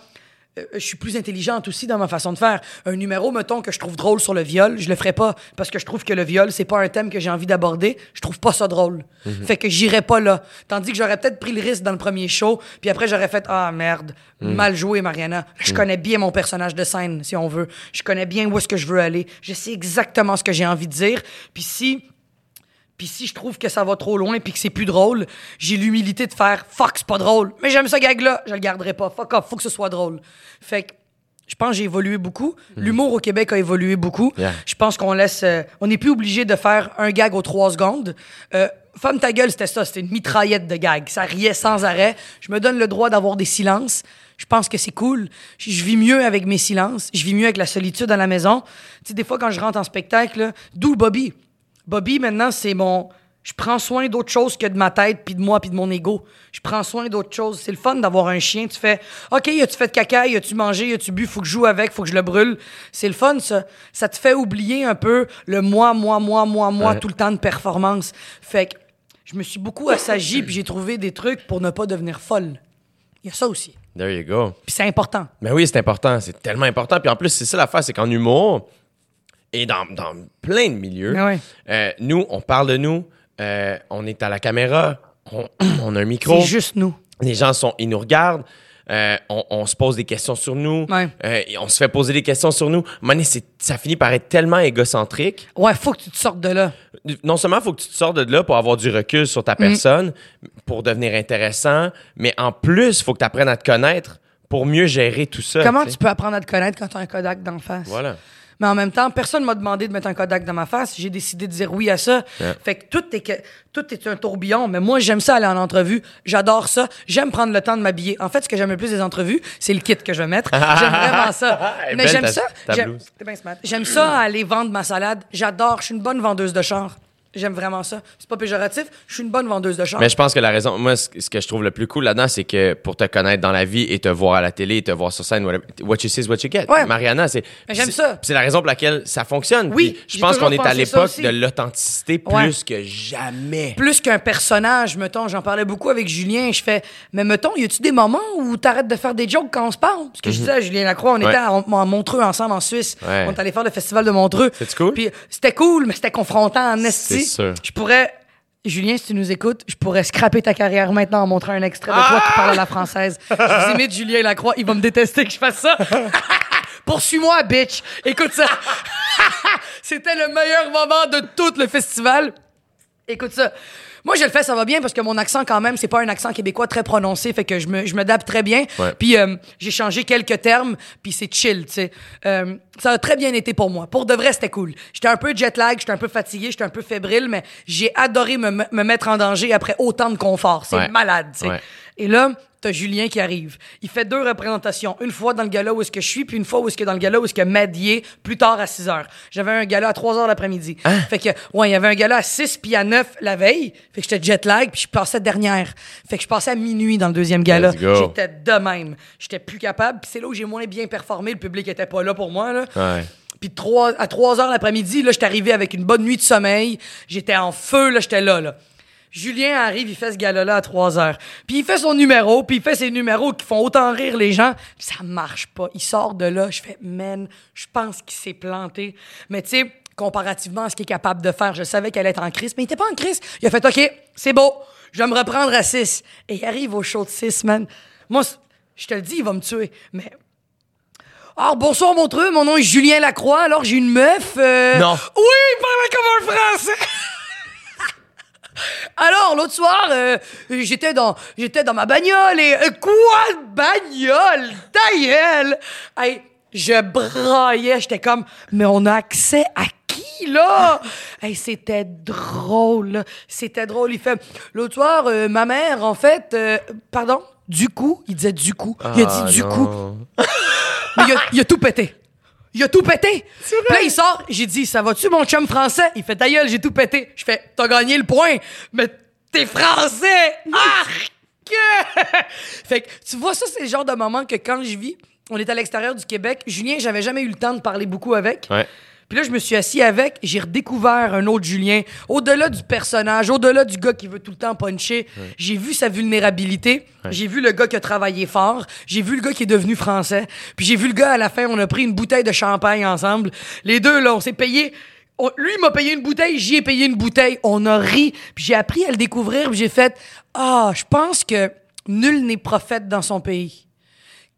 Speaker 4: euh, je suis plus intelligente aussi dans ma façon de faire. Un numéro, mettons, que je trouve drôle sur le viol, je le ferai pas parce que je trouve que le viol, c'est pas un thème que j'ai envie d'aborder. Je trouve pas ça drôle. Fait que j'irai pas là. Tandis que j'aurais peut-être pris le risque dans le premier show, puis après j'aurais fait ah merde, mal joué Mariana. Je connais bien mon personnage de scène si on veut. Je connais bien où est-ce que je veux aller. Je sais exactement ce que j'ai envie de dire. Puis si puis si je trouve que ça va trop loin puis que c'est plus drôle, j'ai l'humilité de faire fuck, c'est pas drôle. Mais j'aime ce gag-là, je le garderai pas. Fuck off, faut que ce soit drôle. Fait que je pense que j'ai évolué beaucoup. L'humour au Québec a évolué beaucoup.
Speaker 2: Yeah.
Speaker 4: Je pense qu'on laisse. euh, on n'est plus obligé de faire un gag aux trois secondes. Euh, Femme ta gueule, c'était ça. C'était une mitraillette de gags. Ça riait sans arrêt. Je me donne le droit d'avoir des silences. Je pense que c'est cool. Je, je vis mieux avec mes silences. Je vis mieux avec la solitude à la maison. Tu sais, des fois, quand je rentre en spectacle, d'où Bobby? Bobby, maintenant, c'est mon. Je prends soin d'autre chose que de ma tête, puis de moi, puis de mon ego. Je prends soin d'autre chose. C'est le fun d'avoir un chien. Tu fais, OK, as-tu fait de caca, as-tu mangé, as-tu bu, faut que je joue avec, faut que je le brûle. C'est le fun, ça. Ça te fait oublier un peu le moi, moi, moi, moi, moi,
Speaker 2: Ouais.
Speaker 4: tout le temps de performance. Fait que je me suis beaucoup assagi, puis j'ai trouvé des trucs pour ne pas devenir folle. Il y a ça aussi.
Speaker 2: There you go.
Speaker 4: Puis c'est important.
Speaker 2: Ben oui, c'est important. C'est tellement important. Puis en plus, c'est ça l'affaire, c'est qu'en humour et dans, dans plein de milieux,
Speaker 4: Ah ouais.
Speaker 2: euh, nous, on parle de nous, euh, on est à la caméra, on, on a un micro.
Speaker 4: C'est juste nous.
Speaker 2: Les gens sont, ils nous regardent. euh, on, on se pose des questions sur nous,
Speaker 4: Ouais.
Speaker 2: euh, et on se fait poser des questions sur nous. C'est- ça finit par être tellement égocentrique.
Speaker 4: Ouais, faut que tu te sortes de là.
Speaker 2: Non seulement il faut que tu te sortes de là pour avoir du recul sur
Speaker 4: Mm.
Speaker 2: ta personne, pour devenir intéressant, mais en plus, il faut que tu apprennes à te connaître pour mieux gérer tout ça.
Speaker 4: Comment
Speaker 2: tu
Speaker 4: peux apprendre à te connaître quand tu as un Kodak d'en face?
Speaker 2: Voilà.
Speaker 4: Mais en même temps, personne m'a demandé de mettre un Kodak dans ma face. J'ai décidé de dire oui à ça.
Speaker 2: Yeah.
Speaker 4: Fait que tout est, que tout est un tourbillon. Mais moi, j'aime ça aller en entrevue. J'adore ça. J'aime prendre le temps de m'habiller. En fait, ce que j'aime le plus des entrevues, c'est le kit que je vais mettre. J'aime vraiment ça.
Speaker 2: Est
Speaker 4: Mais
Speaker 2: belle,
Speaker 4: j'aime ça. J'aime ça aller vendre ma salade. J'adore. Je suis une bonne vendeuse de char. J'aime vraiment ça. C'est pas péjoratif. Je suis une bonne vendeuse de char.
Speaker 2: Mais je pense que la raison, moi, ce que je trouve le plus cool là-dedans, c'est que pour te connaître dans la vie et te voir à la télé et te voir sur scène, whatever, what you see is what you get.
Speaker 4: Ouais.
Speaker 2: Mariana, c'est.
Speaker 4: Mais j'aime ça.
Speaker 2: C'est la raison pour laquelle ça fonctionne.
Speaker 4: Oui,
Speaker 2: Puis je pense qu'on est à l'époque de l'authenticité plus
Speaker 4: Ouais.
Speaker 2: que jamais.
Speaker 4: plus qu'un personnage, mettons, j'en parlais beaucoup avec Julien, je fais, mais mettons, y a-tu des moments où t'arrêtes de faire des jokes quand on se parle? Parce que je disais à Julien Lacroix, on
Speaker 2: Mhm. Ouais.
Speaker 4: était à, à Montreux ensemble en Suisse. On est allé faire le festival de Montreux.
Speaker 2: C'était cool?
Speaker 4: Puis c'était cool, mais c'était confrontant en esti.
Speaker 2: Sûr.
Speaker 4: Je pourrais, Julien, si tu nous écoutes, je pourrais scraper ta carrière maintenant en montrant un extrait de toi qui parle à la française. Je vous imite Julien Lacroix, il va me détester que je fasse ça. Poursuis-moi, bitch. Écoute ça. C'était le meilleur moment de tout le festival. Écoute ça. Moi, je le fais, ça va bien parce que mon accent, quand même, c'est pas un accent québécois très prononcé, fait que je me, je m'adapte très bien.
Speaker 2: Ouais.
Speaker 4: Puis euh, j'ai changé quelques termes, puis c'est chill, tu sais. Euh, ça a très bien été pour moi. Pour de vrai, c'était cool. J'étais un peu jet lag, j'étais un peu fatigué, j'étais un peu fébrile, mais j'ai adoré me, me mettre en danger après autant de confort. C'est
Speaker 2: Ouais.
Speaker 4: malade, tu sais.
Speaker 2: Ouais.
Speaker 4: Et là, t'as Julien qui arrive. Il fait deux représentations. Une fois dans le gala où est-ce que je suis, puis une fois où est-ce que dans le gala où est-ce que Madier, plus tard à 6 heures. J'avais un gala à 3 heures l'après-midi.
Speaker 2: Hein?
Speaker 4: Fait que, ouais, il y avait un gala à 6 puis à 9 la veille. Fait que j'étais jet lag, puis je passais dernière. Fait que je passais à minuit dans le deuxième gala. J'étais de même. J'étais plus capable, puis c'est là où j'ai moins bien performé. Le public était pas là pour moi, là.
Speaker 2: Ouais.
Speaker 4: Puis trois- à 3 heures l'après-midi, là, j'étais arrivé avec une bonne nuit de sommeil. J'étais en feu, là, j'étais là, là. Julien arrive, il fait ce gala-là à 3 heures. Puis il fait son numéro, puis il fait ses numéros qui font autant rire les gens. Puis ça marche pas. Il sort de là, je fais, man, je pense qu'il s'est planté. Mais tu sais, comparativement à ce qu'il est capable de faire, je savais qu'elle allait être en crise, mais il était pas en crise. Il a fait, OK, c'est beau, je vais me reprendre à 6. Et il arrive au show de 6, man. Moi, je te le dis, il va me tuer. Mais alors, bonsoir, Montreux. Mon nom est Julien Lacroix. Alors, j'ai une meuf. euh,
Speaker 2: Non.
Speaker 4: Oui, il parlait comme un Français. Alors, l'autre soir, euh, j'étais dans, j'étais dans ma bagnole et... euh, quoi de bagnole? Ta gueule! Hey, je braillais. J'étais comme, mais on a accès à qui, là? hey, c'était drôle. C'était drôle. Il fait, l'autre soir, euh, ma mère, en fait... euh, pardon? Du coup? Il disait du coup. Il a
Speaker 2: Ah,
Speaker 4: dit du
Speaker 2: non.
Speaker 4: coup. Mais il a, il a tout pété. Il a tout pété. Puis là, il sort. J'ai dit, ça va-tu, mon chum français? Il fait, ta gueule, j'ai tout pété. Je fais, t'as gagné le point, mais t'es français. Arc! fait que, tu vois, ça, c'est le genre de moment que quand je vis, on est à l'extérieur du Québec. Julien, j'avais jamais eu le temps de parler beaucoup avec.
Speaker 2: Ouais.
Speaker 4: Puis là, je me suis assis avec, j'ai redécouvert un autre Julien. Au-delà du personnage, au-delà du gars qui veut tout le temps puncher, j'ai vu sa vulnérabilité. J'ai vu le gars qui a travaillé fort. J'ai vu le gars qui est devenu français. Puis j'ai vu le gars à la fin, on a pris une bouteille de champagne ensemble. Les deux, là, on s'est payé. on- lui, il m'a payé une bouteille, j'y ai payé une bouteille. On a ri. Puis j'ai appris à le découvrir. Puis j'ai fait Ah, je pense que nul n'est prophète dans son pays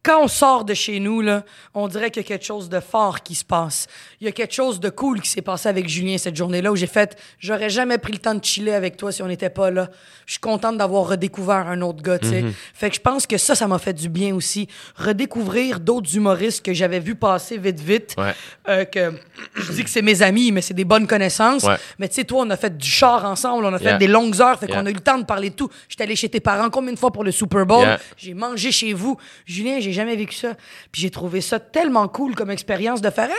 Speaker 4: quand on sort de chez nous, là, on dirait qu'il y a quelque chose de fort qui se passe. Il y a quelque chose de cool qui s'est passé avec Julien cette journée-là où j'ai fait j'aurais jamais pris le temps de chiller avec toi si on n'était pas là. Je suis contente d'avoir redécouvert un autre gars, tu sais. Fait que je pense que ça, ça m'a fait du bien aussi. Redécouvrir d'autres humoristes que j'avais vu passer vite, vite.
Speaker 2: Ouais.
Speaker 4: Euh, que je dis que c'est mes amis, mais c'est des bonnes connaissances.
Speaker 2: Ouais.
Speaker 4: Mais tu sais, toi, on a fait du char ensemble, on a fait
Speaker 2: Yeah.
Speaker 4: des longues heures, fait
Speaker 2: Yeah.
Speaker 4: qu'on a eu le temps de parler de tout. J'étais allé chez tes parents combien de fois pour le Super Bowl?
Speaker 2: Yeah.
Speaker 4: J'ai mangé chez vous. Julien, j'ai jamais vécu ça. Puis j'ai trouvé ça tellement cool comme expérience de faire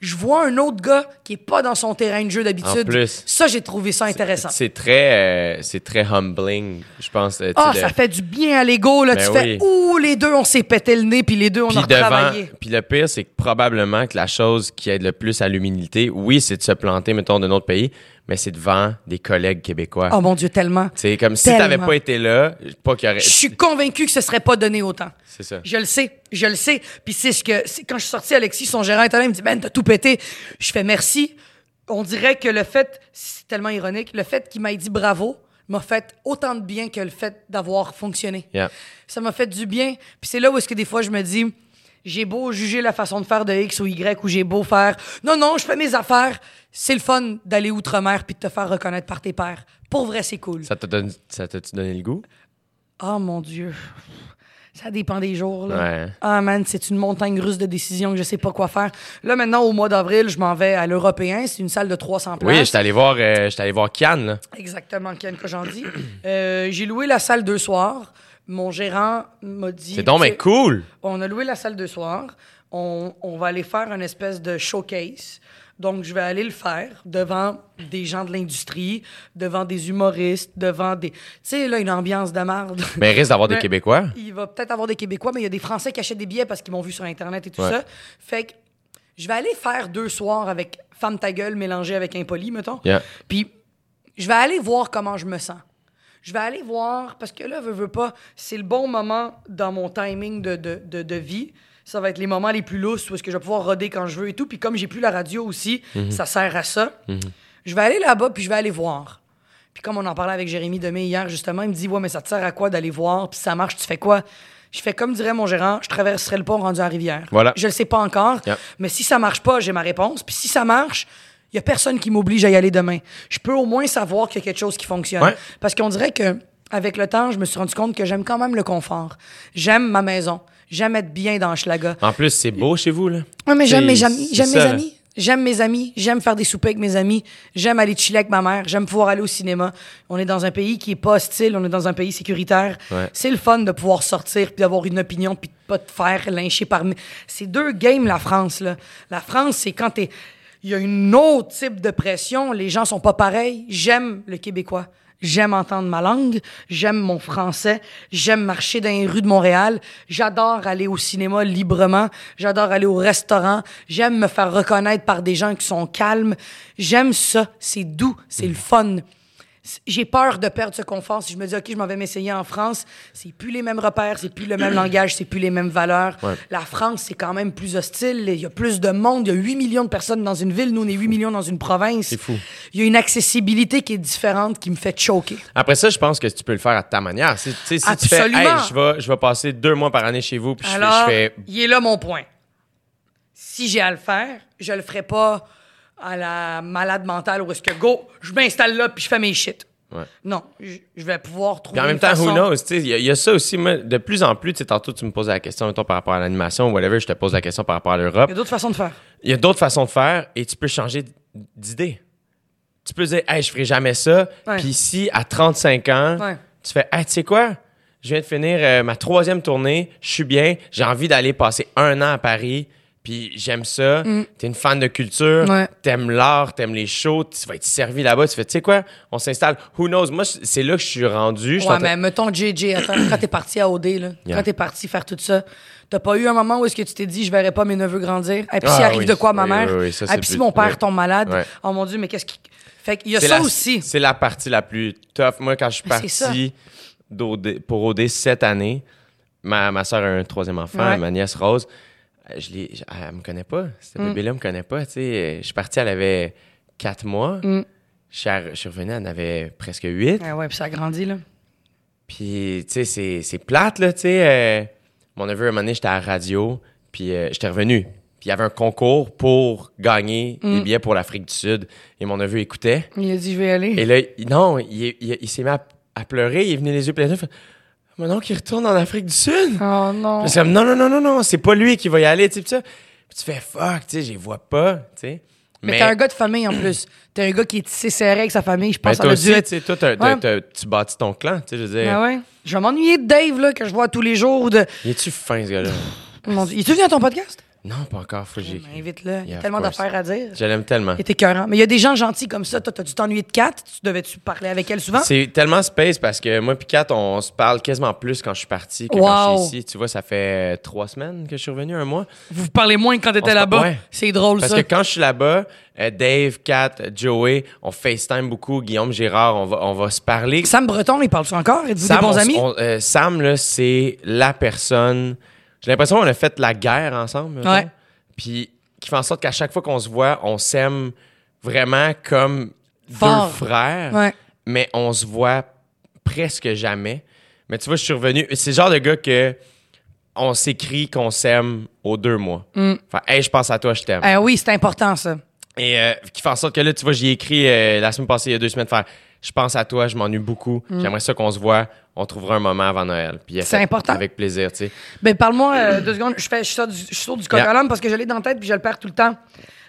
Speaker 4: je vois un autre gars qui est pas dans son terrain de jeu d'habitude.
Speaker 2: Plus.
Speaker 4: Ça, j'ai trouvé ça intéressant.
Speaker 2: C'est très, euh, c'est très humbling, je pense. euh,
Speaker 4: Ah,
Speaker 2: sais,
Speaker 4: ça
Speaker 2: de-
Speaker 4: fait du bien à l'ego, là.
Speaker 2: Ben
Speaker 4: tu
Speaker 2: oui.
Speaker 4: fais Ouh, les deux, on s'est pété le nez, puis les deux, on
Speaker 2: Puis
Speaker 4: a
Speaker 2: devant,
Speaker 4: retravaillé.
Speaker 2: puis le pire, c'est que probablement que la chose qui aide le plus à l'humilité, oui, c'est de se planter, mettons, d'un autre pays, mais c'est devant des collègues québécois.
Speaker 4: Oh mon Dieu, tellement.
Speaker 2: C'est comme si t'avais pas été là, pas qu'il y aurait.
Speaker 4: Je suis convaincu que ce serait pas donné autant.
Speaker 2: C'est ça.
Speaker 4: Je le sais, je le sais. Puis c'est ce que quand je suis sorti, Alexis, son gérant était là, il me dit Ben, t'as tout pété. Je fais merci. On dirait que le fait, c'est tellement ironique, le fait qu'il m'ait dit bravo m'a fait autant de bien que le fait d'avoir fonctionné.
Speaker 2: Yeah.
Speaker 4: Ça m'a fait du bien. Puis c'est là où est-ce que des fois je me dis, j'ai beau juger la façon de faire de X ou Y, ou j'ai beau faire, non, non, je fais mes affaires. C'est le fun d'aller outre-mer puis de te faire reconnaître par tes pairs. Pour vrai, c'est cool.
Speaker 2: Ça t'a donné, ça t'a-tu donné le goût?
Speaker 4: Oh mon Dieu. Ça dépend des jours. Là.
Speaker 2: Ouais.
Speaker 4: Ah man, c'est une montagne russe de décisions que je sais pas quoi faire. Là maintenant, au mois d'avril, je m'en vais à l'Européen. C'est une salle de 300 places.
Speaker 2: Oui, j'étais allé voir, euh, j'étais allé voir là.
Speaker 4: Exactement, Ken Kojandi. Euh, j'ai loué la salle deux soirs. Mon gérant m'a dit.
Speaker 2: C'est donc mais cool!
Speaker 4: On a loué la salle deux soirs. On, on va aller faire une espèce de showcase. Donc, je vais aller le faire devant des gens de l'industrie, devant des humoristes, devant des. Tu sais, là, une ambiance de merde.
Speaker 2: Mais il risque d'avoir des Québécois.
Speaker 4: Il va peut-être avoir des Québécois, mais il y a des Français qui achètent des billets parce qu'ils m'ont vu sur Internet et tout
Speaker 2: Ouais.
Speaker 4: ça. Fait que je vais aller faire deux soirs avec Femme ta gueule mélangée avec Impoli, mettons.
Speaker 2: Yeah.
Speaker 4: Puis je vais aller voir comment je me sens. Je vais aller voir, parce que là, veux, veux pas, c'est le bon moment dans mon timing de, de, de, de vie. Ça va être les moments les plus lousses où est-ce que je vais pouvoir roder quand je veux et tout. Puis comme j'ai plus la radio aussi, ça sert à ça. Je vais aller là-bas, puis je vais aller voir. Puis comme on en parlait avec Jérémy Demé hier, justement, il me dit Ouais, mais ça te sert à quoi d'aller voir? Puis ça marche, tu fais quoi? Je fais comme dirait mon gérant Je traverserai le pont rendu à la rivière.
Speaker 2: Voilà.
Speaker 4: Je le sais pas encore.
Speaker 2: Yeah.
Speaker 4: Mais si ça marche pas, j'ai ma réponse. Puis si ça marche, il y a personne qui m'oblige à y aller demain. Je peux au moins savoir qu'il y a quelque chose qui fonctionne.
Speaker 2: Ouais.
Speaker 4: Parce qu'on dirait que avec le temps, je me suis rendu compte que j'aime quand même le confort. J'aime ma maison. J'aime être bien dans Schlaga.
Speaker 2: En plus, c'est beau chez vous, là.
Speaker 4: Ouais, mais j'aime mes amis. J'aime mes amis. J'aime mes amis. J'aime faire des soupers avec mes amis. J'aime aller chiller avec ma mère. J'aime pouvoir aller au cinéma. On est dans un pays qui est pas hostile. On est dans un pays sécuritaire.
Speaker 2: Ouais.
Speaker 4: C'est le fun de pouvoir sortir puis d'avoir une opinion puis de pas te faire lyncher par... C'est deux games, la France, là. La France, c'est quand t'es... Il y a une autre type de pression. Les gens sont pas pareils. J'aime le Québécois. J'aime entendre ma langue, j'aime mon français, j'aime marcher dans les rues de Montréal, j'adore aller au cinéma librement, j'adore aller au restaurant, j'aime me faire reconnaître par des gens qui sont calmes. J'aime ça, c'est doux, c'est le fun. J'ai peur de perdre ce confort si je me dis OK, je m'en vais m'essayer en France, c'est plus les mêmes repères, c'est plus le même langage, c'est plus les mêmes valeurs.
Speaker 2: Ouais.
Speaker 4: La France, c'est quand même plus hostile, il y a plus de monde, il y a 8 millions de personnes dans une ville, nous on est 8 millions dans une province.
Speaker 2: C'est fou.
Speaker 4: Il y a une accessibilité qui est différente qui me fait choquer.
Speaker 2: Après ça, je pense que tu peux le faire à ta manière. Si, tu sais, si tu fais, hey, je vais, je vais passer deux mois par année chez vous, puis je fais- je fais,
Speaker 4: il est là mon point. Si j'ai à le faire, je le ferai pas à la malade mentale où est-ce que go, je m'installe là puis je fais mes shit.
Speaker 2: Ouais.
Speaker 4: Non, je vais pouvoir trouver
Speaker 2: Puis en même temps,
Speaker 4: façon.
Speaker 2: who knows? Il y, a- il y a ça aussi. moi, de plus en plus, tantôt, tu me posais la question mettons, par rapport à l'animation ou whatever, je te pose la question par rapport à l'Europe.
Speaker 4: Il y a d'autres façons de faire.
Speaker 2: Il y a d'autres façons de faire et tu peux changer d'idée. Tu peux dire, hey, je ferai jamais ça. Puis si, à 35 ans,
Speaker 4: Ouais.
Speaker 2: tu fais, hey, tu sais quoi? Je viens de finir euh, ma troisième tournée, je suis bien, j'ai envie d'aller passer un an à Paris, puis j'aime ça. T'es une fan de culture,
Speaker 4: Mm. Ouais.
Speaker 2: t'aimes l'art, t'aimes les shows, tu vas être servi là-bas. Tu fais, tu sais quoi? On s'installe. Who knows? Moi, c'est là que je suis rendu. Je
Speaker 4: Ouais, mais mettons JJ, attends, quand t'es parti à OD, là,
Speaker 2: Yeah.
Speaker 4: quand t'es parti faire tout ça, t'as pas eu un moment où est-ce que tu t'es dit, je verrai pas mes neveux grandir? Et puis
Speaker 2: Ah
Speaker 4: s'il arrive
Speaker 2: oui.
Speaker 4: de quoi ma
Speaker 2: Oui,
Speaker 4: mère?
Speaker 2: oui, ça,
Speaker 4: puis si mon père tombe malade?
Speaker 2: Ouais.
Speaker 4: Oh mon Dieu, mais qu'est-ce qui. Fait qu'il y a ça
Speaker 2: la-
Speaker 4: aussi.
Speaker 2: C'est la partie la plus tough. Moi, quand je suis
Speaker 4: c'est
Speaker 2: parti pour OD cette année, ma, ma soeur a un troisième enfant, ma nièce Rose. Euh, Je l'ai- je- elle me connaît pas. Ce
Speaker 4: Mm.
Speaker 2: bébé-là me connaît pas. tu sais. Je suis parti, elle avait quatre mois.
Speaker 4: Mm.
Speaker 2: Je suis revenu, elle en avait presque huit.
Speaker 4: Ouais, ouais, puis ça a grandi, là.
Speaker 2: Puis, tu sais, c'est- c'est plate, là, tu sais. euh, mon neveu, à un moment donné, j'étais à la radio, puis euh, j'étais revenu. Puis il y avait un concours pour gagner
Speaker 4: Mm.
Speaker 2: des billets pour l'Afrique du Sud. Et mon neveu écoutait.
Speaker 4: Il a dit, je vais y aller.
Speaker 2: Et là, non, il, il- il s'est mis à, à pleurer, il est venu les yeux pleins Mon oncle, il retourne en Afrique du Sud.
Speaker 4: Oh non.
Speaker 2: Puis c'est comme, non, non, non, non, non, c'est pas lui qui va y aller, tu sais, tu fais, fuck, tu sais, je les vois pas, tu sais.
Speaker 4: Mais, t'es un gars de famille en plus. T'es un gars qui est tissé serré avec sa famille. Je
Speaker 2: ben,
Speaker 4: pense que
Speaker 2: toi aussi, tu sais, toi,
Speaker 4: Ouais.
Speaker 2: tu bâtis ton clan, tu sais, je veux dire.
Speaker 4: Ah ouais. Je vais m'ennuyer de Dave, là, que je vois tous les jours. De...
Speaker 2: Il est-tu fin, ce gars-là?
Speaker 4: Mon Dieu. Es-tu venu à ton podcast?
Speaker 2: Non, pas encore, faut que.
Speaker 4: Invite-le. Il y a
Speaker 2: of
Speaker 4: tellement
Speaker 2: course.
Speaker 4: d'affaires à dire.
Speaker 2: Je l'aime tellement.
Speaker 4: Il était écœurant. Mais il y a des gens gentils comme ça. Toi, t'as-tu t'ennuyer de Kat? Tu devais-tu parler avec elle souvent?
Speaker 2: C'est tellement space parce que moi puis Kat, on se parle quasiment plus quand je suis parti que quand je
Speaker 4: Wow.
Speaker 2: suis ici. Tu vois, ça fait trois semaines que je suis revenu, un mois.
Speaker 4: Vous vous parlez moins que quand
Speaker 2: On
Speaker 4: t'étais
Speaker 2: se
Speaker 4: là-bas?
Speaker 2: par- ouais.
Speaker 4: C'est drôle,
Speaker 2: Parce
Speaker 4: ça.
Speaker 2: que quand je suis là-bas, euh, Dave, Kat, Joey, on FaceTime beaucoup. Guillaume Gérard, on va, on va se parler.
Speaker 4: Sam Breton, il parle-tu encore? Êtes-vous des
Speaker 2: Sam,
Speaker 4: bons
Speaker 2: on s-
Speaker 4: amis?
Speaker 2: on- euh, Sam, là, c'est la personne. J'ai l'impression qu'on a fait la guerre ensemble.
Speaker 4: Ouais.
Speaker 2: Puis qui fait en sorte qu'à chaque fois qu'on se voit, on s'aime vraiment comme
Speaker 4: Fort.
Speaker 2: deux frères.
Speaker 4: Ouais.
Speaker 2: Mais on se voit presque jamais. Mais tu vois, je suis revenu. C'est le genre de gars que on s'écrit qu'on s'aime aux deux mois. Enfin, hey, je pense à toi, je t'aime.
Speaker 4: Ah oui, c'est important, ça.
Speaker 2: Et euh, qui fait en sorte que là, tu vois, j'y ai écrit euh, la semaine passée, il y a deux semaines, faire Je pense à toi, je m'ennuie beaucoup. J'aimerais ça qu'on se voit. On trouvera un moment avant Noël. Puis
Speaker 4: Mm. C'est important.
Speaker 2: Avec plaisir, tu sais.
Speaker 4: Ben, parle-moi euh, deux secondes. Je, fais, je, sors du, je sors du coq
Speaker 2: Yeah.
Speaker 4: parce que je l'ai dans la tête puis je le perds tout le temps.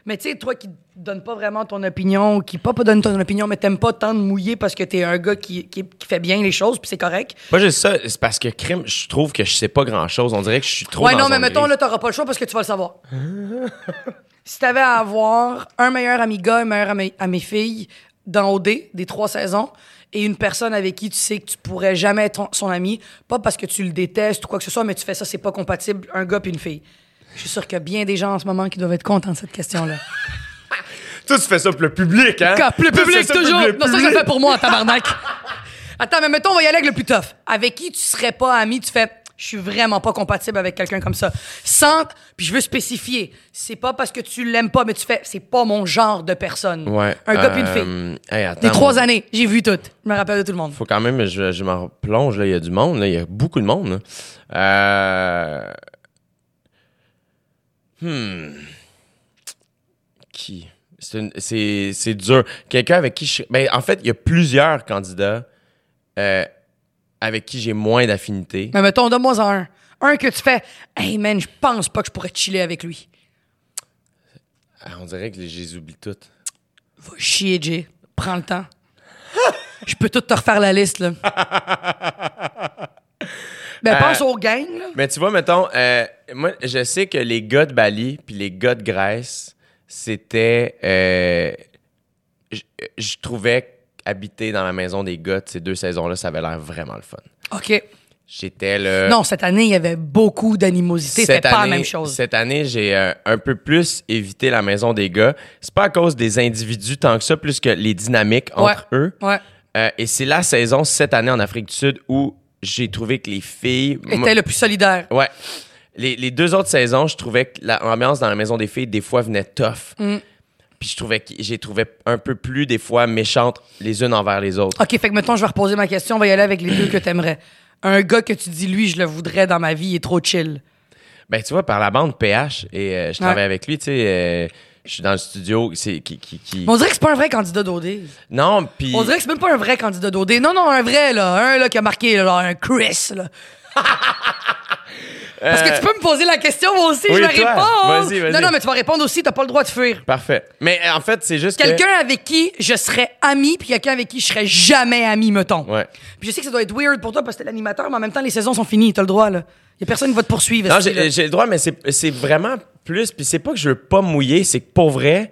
Speaker 4: Mais tu sais, toi qui donnes pas vraiment ton opinion, ou qui pas, pas donne ton opinion, mais t'aimes pas tant de mouiller parce que t'es un gars qui, qui, qui fait bien les choses, puis c'est correct.
Speaker 2: Pas juste ça, c'est parce que crime, je trouve que je sais pas grand chose. On dirait que je suis trop.
Speaker 4: ouais,
Speaker 2: dans
Speaker 4: non, mais mettons,
Speaker 2: grise.
Speaker 4: là, t'auras pas le choix parce que tu vas le savoir. si t'avais à avoir un meilleur ami gars, un meilleur ami, ami fille dans OD, des trois saisons, et une personne avec qui tu sais que tu pourrais jamais être son ami, pas parce que tu le détestes ou quoi que ce soit, mais tu fais ça, c'est pas compatible, un gars puis une fille. Je suis sûr qu'il y a bien des gens en ce moment qui doivent être contents de cette question-là.
Speaker 2: Toi, tu fais ça pour le public, hein?
Speaker 4: Le public,
Speaker 2: ça
Speaker 4: toujours.
Speaker 2: le
Speaker 4: Non, ça, je le fais pour moi, tabarnak. Attends, mais mettons, on va y aller avec le plus tough. Avec qui tu serais pas ami, tu fais, je suis vraiment pas compatible avec quelqu'un comme ça. Sans, puis je veux spécifier, c'est pas parce que tu l'aimes pas, mais tu fais, c'est pas mon genre de personne.
Speaker 2: Ouais.
Speaker 4: Un gars puis une
Speaker 2: euh,
Speaker 4: fille.
Speaker 2: hey, attends,
Speaker 4: Des trois
Speaker 2: moi,
Speaker 4: années, j'ai vu toutes. Je me rappelle de tout le monde.
Speaker 2: Faut quand même, je, je m'en plonge, là. Il y a du monde, là. Il y a beaucoup de monde, là. Euh... Hmm. Qui? C'est une- C'est c'est dur. Quelqu'un avec qui je. Ben, en fait, il y a plusieurs candidats euh, avec qui j'ai moins d'affinité.
Speaker 4: Mais mettons, donne-moi un. Un que tu fais, hey man, je pense pas que je pourrais chiller avec lui.
Speaker 2: Ah, On dirait que les oublie toutes.
Speaker 4: Va chier, Jay. Prends le temps. Je peux tout te refaire la liste, là. Ben,
Speaker 2: Euh,
Speaker 4: pense aux gangs, là.
Speaker 2: Mais tu vois, mettons, euh, moi, je sais que les gars de Bali puis les gars de Grèce, c'était. euh, je trouvais habiter dans la maison des gars de ces deux saisons-là, ça avait l'air vraiment le fun.
Speaker 4: OK.
Speaker 2: J'étais le.
Speaker 4: Non, cette année, il y avait beaucoup d'animosité. C'était pas la même chose.
Speaker 2: Cette année, j'ai euh, un peu plus évité la maison des gars. C'est pas à cause des individus tant que ça, plus que les dynamiques entre eux.
Speaker 4: Ouais.
Speaker 2: Euh, et c'est la saison cette année en Afrique du Sud où j'ai trouvé que les filles.
Speaker 4: Était le plus solidaire.
Speaker 2: Ouais. Les, les deux autres saisons, je trouvais que la- l'ambiance dans la maison des filles, des fois, venait tough.
Speaker 4: Mm.
Speaker 2: Puis je trouvais j'ai trouvé un peu plus, des fois, méchantes les unes envers les autres.
Speaker 4: OK, fait que mettons, je vais reposer ma question. On va y aller avec les deux que t'aimerais. Un gars que tu dis, lui, je le voudrais dans ma vie, il est trop chill.
Speaker 2: Ben, tu vois, par la bande PH, et euh, je travaille
Speaker 4: Ouais.
Speaker 2: avec lui, tu sais, euh, je suis dans le studio, c'est qui... qui, qui-
Speaker 4: on dirait que c'est pas un vrai candidat d'OD.
Speaker 2: Non, puis...
Speaker 4: On dirait que c'est même pas un vrai candidat d'OD. Non, non, un vrai, là. Un là, qui a marqué, là, un Chris, là. Parce que tu peux me poser la question, moi aussi,
Speaker 2: Euh, oui,
Speaker 4: je vais
Speaker 2: toi.
Speaker 4: répondre.
Speaker 2: Vas-y, vas-y.
Speaker 4: Non, non, mais tu vas répondre aussi, t'as pas le droit de fuir.
Speaker 2: Parfait. Mais euh, en fait, c'est juste que...
Speaker 4: Quelqu'un avec qui je serais ami, puis quelqu'un avec qui je serais jamais ami, mettons.
Speaker 2: Ouais.
Speaker 4: Puis je sais que ça doit être weird pour toi parce que t'es l'animateur, mais en même temps, les saisons sont finies, t'as le droit, là. Y a personne qui va te poursuivre.
Speaker 2: Non, j'ai j'ai le droit, mais c'est c'est vraiment plus... Puis c'est pas que je veux pas mouiller, c'est que pour vrai,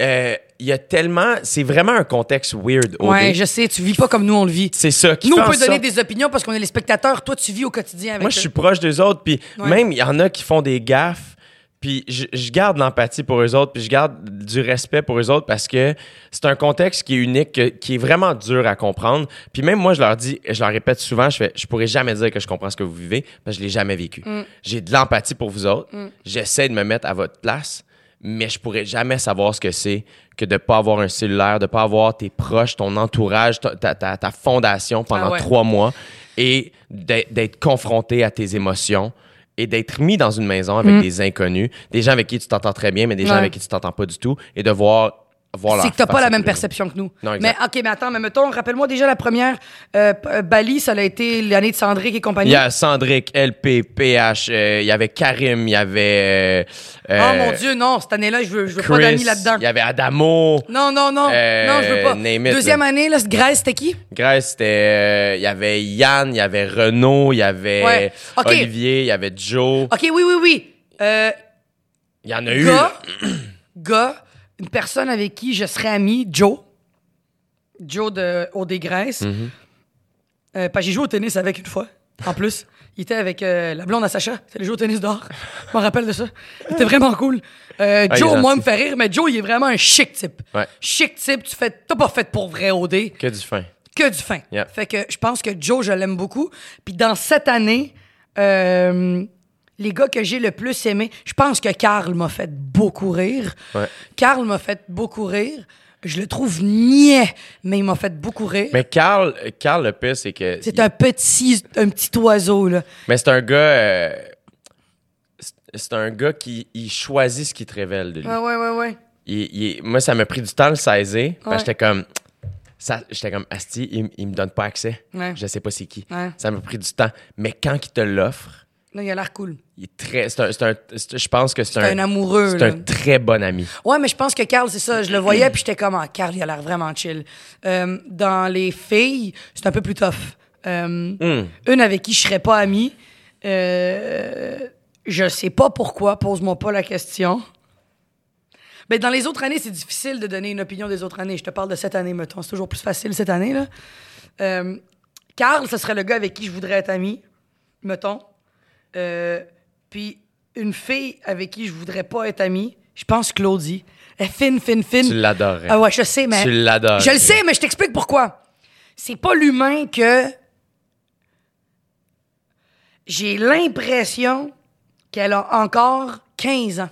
Speaker 2: euh, il y a tellement... C'est vraiment un contexte weird. OD.
Speaker 4: Ouais, je sais, tu vis pas comme nous, on le vit.
Speaker 2: C'est ça qui
Speaker 4: Nous, on peut donner
Speaker 2: sorte-
Speaker 4: des opinions parce qu'on est les spectateurs. Toi, tu vis au quotidien avec
Speaker 2: Moi,
Speaker 4: eux.
Speaker 2: je suis proche des autres, puis
Speaker 4: Ouais.
Speaker 2: même, il y en a qui font des gaffes, puis je, je garde l'empathie pour eux autres, puis je garde du respect pour eux autres parce que c'est un contexte qui est unique, que- qui est vraiment dur à comprendre. Puis même moi, je leur dis, je leur répète souvent, je fais, je pourrais jamais dire que je comprends ce que vous vivez parce que je l'ai jamais vécu.
Speaker 4: Mm.
Speaker 2: J'ai de l'empathie pour vous autres. J'essaie de me mettre à votre place. Mais je pourrais jamais savoir ce que c'est que de pas avoir un cellulaire, de pas avoir tes proches, ton entourage, ta, ta- ta- ta fondation pendant
Speaker 4: Ah ouais.
Speaker 2: trois mois et d'être confronté à tes émotions et d'être mis dans une maison avec des inconnus, des gens avec qui tu t'entends très bien, mais des gens
Speaker 4: Mm.
Speaker 2: Avec qui tu t'entends pas du tout, et de voir,
Speaker 4: C'est que t'as pas la même perception que nous.
Speaker 2: Non,
Speaker 4: mais. OK, mais attends, mais mettons, rappelle-moi déjà la première. euh, euh, Bali, ça a été l'année de Sandrick et
Speaker 2: Il
Speaker 4: compagnie.
Speaker 2: y a Sandrick, LP, PH, euh, il y avait Karim, il y avait.
Speaker 4: Oh
Speaker 2: euh,
Speaker 4: mon Dieu, non, cette année-là, je veux, je veux pas d'amis là-dedans.
Speaker 2: Il y avait Adamo.
Speaker 4: Non, non, non. Non, je veux pas.
Speaker 2: it,
Speaker 4: Deuxième
Speaker 2: là.
Speaker 4: année, là, Grèce, c'était qui?
Speaker 2: Grèce, c'était. Il y avait Yann, il y avait Renaud, il y avait
Speaker 4: Ouais.
Speaker 2: Olivier, il y avait Joe.
Speaker 4: OK, oui, oui, oui.
Speaker 2: Il y en a eu.
Speaker 4: gars, gars, une personne avec qui je serais ami, Joe. Joe de OD Grèce.
Speaker 2: Mm-hmm.
Speaker 4: Euh, parce que j'ai joué au tennis avec une fois, en plus. Il était avec euh, la blonde à Sacha. C'est joué au tennis dehors. Je me rappelle de ça. C'était vraiment cool. Euh,
Speaker 2: Ah,
Speaker 4: Joe, moi, me fait rire, mais Joe, il est vraiment un chic type.
Speaker 2: Ouais.
Speaker 4: Chic type, tu fais, t'as pas fait pour vrai OD,
Speaker 2: Que du fin.
Speaker 4: que du fin.
Speaker 2: Yeah.
Speaker 4: Fait que je pense que Joe, je l'aime beaucoup. Puis dans cette année, euh, les gars que j'ai le plus aimé, je pense que Carl m'a fait beaucoup rire.
Speaker 2: Ouais.
Speaker 4: Carl m'a fait beaucoup rire. Je le trouve niais, mais il m'a fait beaucoup rire.
Speaker 2: Mais Carl, Carl le pire, c'est que.
Speaker 4: C'est un petit, un petit oiseau, là.
Speaker 2: Mais c'est un gars. euh, c'est- un gars qui il choisit ce qui te révèle de lui.
Speaker 4: Ouais, ouais, ouais, ouais.
Speaker 2: Il- il- moi, ça m'a pris du temps de le saisir. parce que
Speaker 4: Ouais.
Speaker 2: J'étais comme. ça- J'étais comme, Asti, il, il me donne pas accès.
Speaker 4: Ouais.
Speaker 2: Je sais pas c'est qui. Ça m'a pris du temps. Mais quand il te l'offre,
Speaker 4: Là, il a l'air cool.
Speaker 2: il est très. c'est un- c'est un- c'est- je pense que c'est
Speaker 4: C'est un amoureux,
Speaker 2: C'est
Speaker 4: là.
Speaker 2: un très bon ami.
Speaker 4: Ouais, mais je pense que Carl, c'est ça. Je le voyais, puis j'étais comme, ah, Carl, il a l'air vraiment chill. Euh, dans les filles, c'est un peu plus tough. Euh,
Speaker 2: Hmm.
Speaker 4: Une avec qui je serais pas amie, euh, je sais pas pourquoi, pose-moi pas la question. Mais dans les autres années, c'est difficile de donner une opinion des autres années. Je te parle de cette année, mettons. C'est toujours plus facile cette année, là. Euh, Carl, ce serait le gars avec qui je voudrais être ami, mettons. Euh, puis une fille avec qui je voudrais pas être amie, je pense Claudie. Elle est fine, fine, fine.
Speaker 2: Tu l'adorerais.
Speaker 4: Ah ouais, je sais, mais.
Speaker 2: Tu l'adores.
Speaker 4: Je le sais, mais je t'explique pourquoi. C'est pas l'humain que. J'ai l'impression qu'elle a encore 15 ans.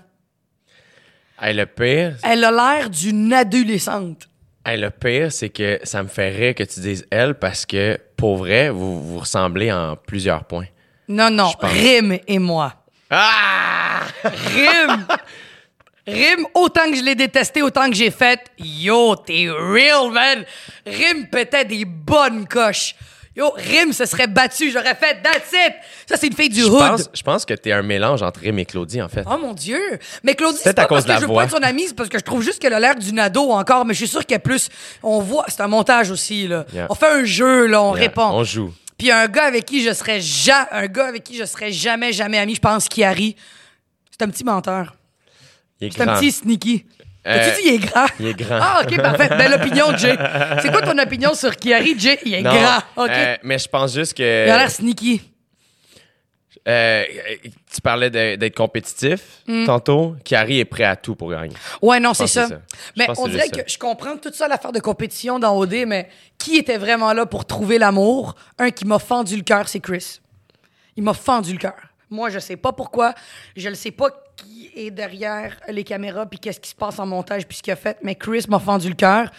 Speaker 2: Hey, le pire,
Speaker 4: Elle a l'air d'une adolescente.
Speaker 2: hey, le pire, c'est que ça me fait rire que tu dises elle parce que, pour vrai, vous vous ressemblez en plusieurs points.
Speaker 4: Non, non,
Speaker 2: Je pense.
Speaker 4: Rim et moi.
Speaker 2: Ah!
Speaker 4: Rim! Rim, autant que je l'ai détesté, autant que j'ai fait Yo, t'es real, man! Rim pétait des bonnes coches. Yo, Rim se serait battu, j'aurais fait That's it! Ça, c'est une fille du
Speaker 2: Je
Speaker 4: hood.
Speaker 2: pense, je pense que t'es un mélange entre Rim et Claudie, en fait.
Speaker 4: Oh mon Dieu! Mais Claudie,
Speaker 2: C'est peut-être à
Speaker 4: pas parce
Speaker 2: cause de
Speaker 4: que
Speaker 2: la
Speaker 4: je veux
Speaker 2: voix.
Speaker 4: pas être son amie, c'est parce que je trouve juste qu'elle a l'air d'une ado encore, mais je suis sûr qu'elle est plus. On voit, c'est un montage aussi, là.
Speaker 2: Yeah.
Speaker 4: On fait un jeu, là, on
Speaker 2: Yeah,
Speaker 4: répond.
Speaker 2: On joue.
Speaker 4: Puis un gars avec qui je serais ja un gars avec qui je serais jamais, jamais ami, je pense Kiari. C'est un petit menteur. C'est un petit sneaky.
Speaker 2: Euh,
Speaker 4: T'as-tu dit il est grand?
Speaker 2: il est grand.
Speaker 4: Ah, OK, parfait. Belle opinion, Jay. C'est quoi ton opinion sur Kiari, Jay? Il est
Speaker 2: Non,
Speaker 4: grand. OK?
Speaker 2: euh, mais je pense juste que.
Speaker 4: il a l'air sneaky.
Speaker 2: Euh, tu parlais d'être compétitif tantôt. Kiari est prêt à tout pour gagner.
Speaker 4: Ouais, non, c'est ça. Mais
Speaker 2: que
Speaker 4: on dirait que
Speaker 2: ça.
Speaker 4: je comprends tout ça, l'affaire de compétition dans OD, mais qui était vraiment là pour trouver l'amour? Un qui m'a fendu le cœur, c'est Chris. Il m'a fendu le cœur. Moi, je sais pas pourquoi. Je ne sais pas qui est derrière les caméras puis qu'est-ce qui se passe en montage puis ce qu'il a fait, mais Chris m'a fendu le cœur.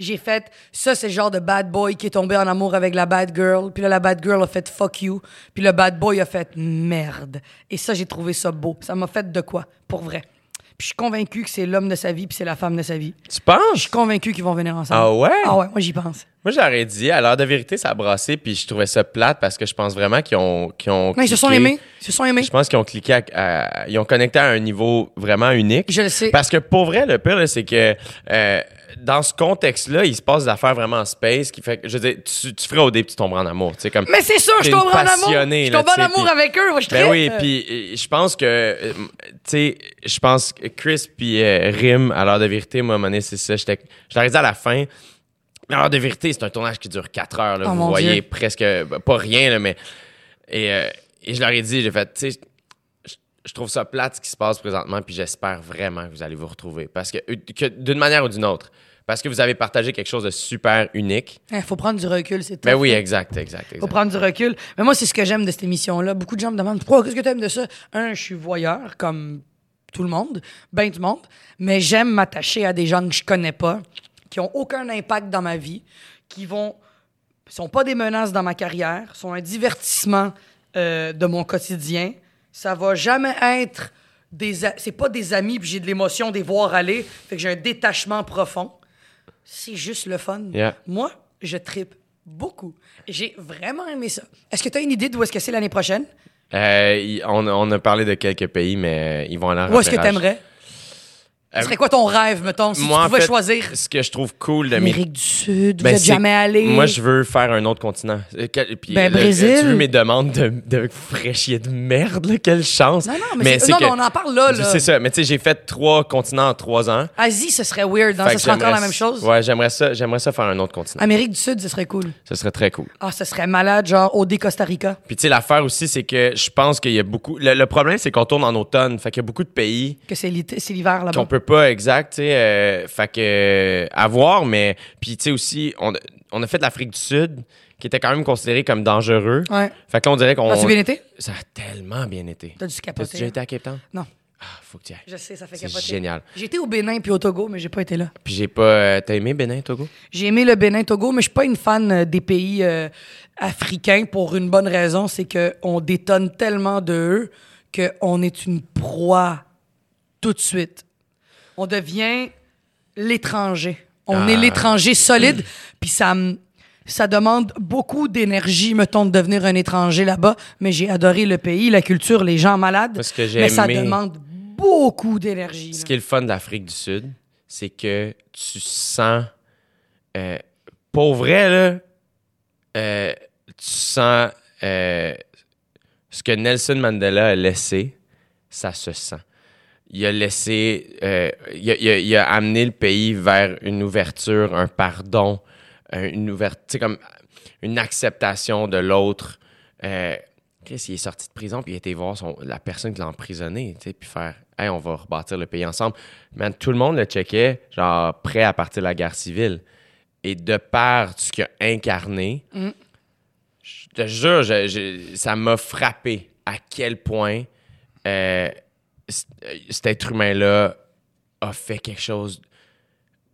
Speaker 4: J'ai fait ça, c'est le genre de bad boy qui est tombé en amour avec la bad girl. Puis là, la bad girl a fait fuck you. Puis le bad boy a fait merde. Et ça, j'ai trouvé ça beau. Ça m'a fait de quoi, pour vrai. Puis je suis convaincu que c'est l'homme de sa vie puis c'est la femme de sa vie.
Speaker 2: Tu
Speaker 4: Je
Speaker 2: penses?
Speaker 4: suis convaincu qu'ils vont venir ensemble.
Speaker 2: Ah ouais?
Speaker 4: Ah ouais, moi j'y pense.
Speaker 2: Moi, j'aurais dit, à l'heure de vérité, ça a brassé, puis je trouvais ça plate parce que je pense vraiment qu'ils ont, qu'ils ont.
Speaker 4: Non, ils se sont aimés. Ils se sont aimés.
Speaker 2: Je pense qu'ils ont cliqué, à- à- ils ont connecté à un niveau vraiment unique.
Speaker 4: Je le sais.
Speaker 2: Parce que pour vrai, le pire, là, c'est que euh, dans ce contexte-là, il se passe des affaires vraiment en space qui fait que, je veux dire, tu, tu ferais au début, tu tomberas en amour. Tu sais, comme.
Speaker 4: Mais c'est sûr, je tombe en amour. Je tombe en amour avec eux. Moi, je
Speaker 2: Ben oui, puis euh, je pense que, euh, tu sais, je pense que Chris puis euh, Rim, à l'heure de vérité, moi, à un moment donné, c'est ça. Je dit à la fin. Mais à l'heure de vérité, c'est un tournage qui dure 4 heures. Là,
Speaker 4: Oh,
Speaker 2: vous voyez
Speaker 4: Dieu.
Speaker 2: presque, pas rien, là, mais. Et, euh, et je leur ai dit, j'ai fait, tu sais, je- trouve ça plate ce qui se passe présentement, puis j'espère vraiment que vous allez vous retrouver. Parce que, euh, que d'une manière ou d'une autre. Parce que vous avez partagé quelque chose de super unique.
Speaker 4: Il faut prendre du recul, c'est tout.
Speaker 2: Ben oui, exact, exact,
Speaker 4: faut
Speaker 2: exact.
Speaker 4: prendre du recul. Mais moi, c'est ce que j'aime de cette émission-là. Beaucoup de gens me demandent pourquoi, qu'est-ce que tu aimes de ça? Un, je suis voyeur, comme tout le monde, ben du monde, mais j'aime m'attacher à des gens que je connais pas, qui ont aucun impact dans ma vie, qui vont sont pas des menaces dans ma carrière, sont un divertissement euh, de mon quotidien. Ça va jamais être des c'est pas des amis puis j'ai de l'émotion des voir aller, fait que j'ai un détachement profond. C'est juste le fun.
Speaker 2: Yeah.
Speaker 4: Moi, je tripe beaucoup. J'ai vraiment aimé ça. Est-ce que tu as une idée d'où est-ce que c'est l'année prochaine?
Speaker 2: Euh, on, on a parlé de quelques pays, mais euh, ils vont aller en
Speaker 4: Où est-ce que tu aimerais?
Speaker 2: Euh,
Speaker 4: Ce serait quoi ton rêve, mettons, si
Speaker 2: moi,
Speaker 4: tu
Speaker 2: en
Speaker 4: pouvais
Speaker 2: fait,
Speaker 4: choisir?
Speaker 2: Ce que je trouve cool de
Speaker 4: Amérique du Sud,
Speaker 2: Ben,
Speaker 4: vous êtes jamais allé?
Speaker 2: Moi, je veux faire un autre continent. Euh, puis,
Speaker 4: Ben,
Speaker 2: là,
Speaker 4: Brésil.
Speaker 2: Tu veux mes demandes de, de fraîchier de merde, là? Quelle chance.
Speaker 4: Non, non, mais, c'est- non,
Speaker 2: que-
Speaker 4: mais on en parle là. là.
Speaker 2: C'est ça. Mais tu sais, j'ai fait trois continents en trois ans.
Speaker 4: Asie, ce serait weird. hein? Ce serait encore la même chose.
Speaker 2: Ouais, j'aimerais ça, j'aimerais ça faire un autre continent.
Speaker 4: Amérique du Sud, ce serait cool.
Speaker 2: Ce serait très cool.
Speaker 4: Ah, ce serait malade, genre OD Costa Rica.
Speaker 2: Puis tu sais, l'affaire aussi, c'est que je pense qu'il y a beaucoup. Le, le problème, c'est qu'on tourne en automne. Fait qu'il y a beaucoup de pays
Speaker 4: Que c'est l'hiver là-bas.
Speaker 2: Pas exact, tu sais. euh, fait que euh, à voir, mais puis tu sais aussi, on, on a fait l'Afrique du Sud, qui était quand même considéré comme dangereux.
Speaker 4: Ouais.
Speaker 2: Fait que là, on dirait qu'on.
Speaker 4: As-tu bien été?
Speaker 2: Ça a tellement bien été.
Speaker 4: T'as dû
Speaker 2: T'as
Speaker 4: capoter.
Speaker 2: déjà été à Cape Town?
Speaker 4: Non.
Speaker 2: Ah, faut que tu ailles.
Speaker 4: Je sais, ça fait
Speaker 2: C'est
Speaker 4: capoter.
Speaker 2: génial.
Speaker 4: J'ai été au Bénin puis au Togo, mais j'ai pas été là.
Speaker 2: Puis j'ai pas. euh, T'as aimé Bénin, Togo?
Speaker 4: J'ai aimé le Bénin, Togo, mais je suis pas une fan euh, des pays euh, africains pour une bonne raison, c'est qu'on détonne tellement de eux qu'on est une proie tout de suite. On devient l'étranger. On
Speaker 2: Ah.
Speaker 4: est l'étranger solide, puis ça ça demande beaucoup d'énergie, mettons, de devenir un étranger là-bas, mais j'ai adoré le pays, la culture, les gens malades.
Speaker 2: Moi, ce que j'ai
Speaker 4: mais ça
Speaker 2: aimé-
Speaker 4: demande beaucoup d'énergie.
Speaker 2: Ce qui est le fun de l'Afrique du Sud, c'est que tu sens. Euh, pour vrai, là, euh, tu sens euh, ce que Nelson Mandela a laissé, ça se sent. Il a laissé. euh, il, a, il a- il a amené le pays vers une ouverture, un pardon, un- une ouverture, comme une acceptation de l'autre. Euh, Chris, il est sorti de prison, puis il a été voir son- la personne qui l'a emprisonné, tu sais, puis faire Hey, on va rebâtir le pays ensemble. Man, tout le monde le checkait, genre, prêt à partir de la guerre civile. Et de par ce qu'il a incarné, je te jure, je- je- ça m'a frappé à quel point euh, euh, cet être humain-là a fait quelque chose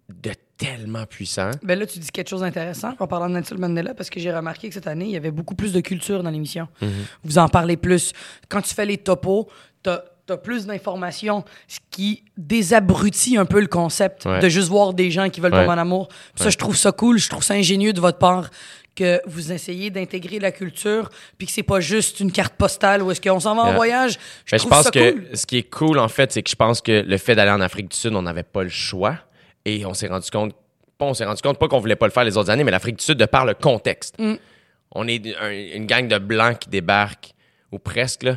Speaker 2: de tellement puissant.
Speaker 4: Ben là, tu dis quelque chose d'intéressant en parlant de Nelson Mandela parce que j'ai remarqué que cette année, il y avait beaucoup plus de culture dans l'émission.
Speaker 2: Mhm.
Speaker 4: Vous en parlez plus. Quand tu fais les topos, t'as as plus d'informations, ce qui désabrutit un peu le concept
Speaker 2: Ouais.
Speaker 4: de juste voir des gens qui veulent
Speaker 2: Ouais.
Speaker 4: tomber en amour. Puis Ça, je trouve ça cool, je trouve ça ingénieux de votre part que vous essayez d'intégrer la culture, puis que c'est pas juste une carte postale où est-ce qu'on s'en va en
Speaker 2: Yeah.
Speaker 4: voyage. Je
Speaker 2: Ben, je pense
Speaker 4: ça
Speaker 2: que
Speaker 4: cool.
Speaker 2: ce qui est cool, en fait, c'est que je pense que le fait d'aller en Afrique du Sud, on n'avait pas le choix. Et on s'est rendu compte, pas on s'est rendu compte, pas qu'on voulait pas le faire les autres années, mais l'Afrique du Sud, de par le contexte.
Speaker 4: Mm.
Speaker 2: On est un- une gang de blancs qui débarquent, ou presque, là,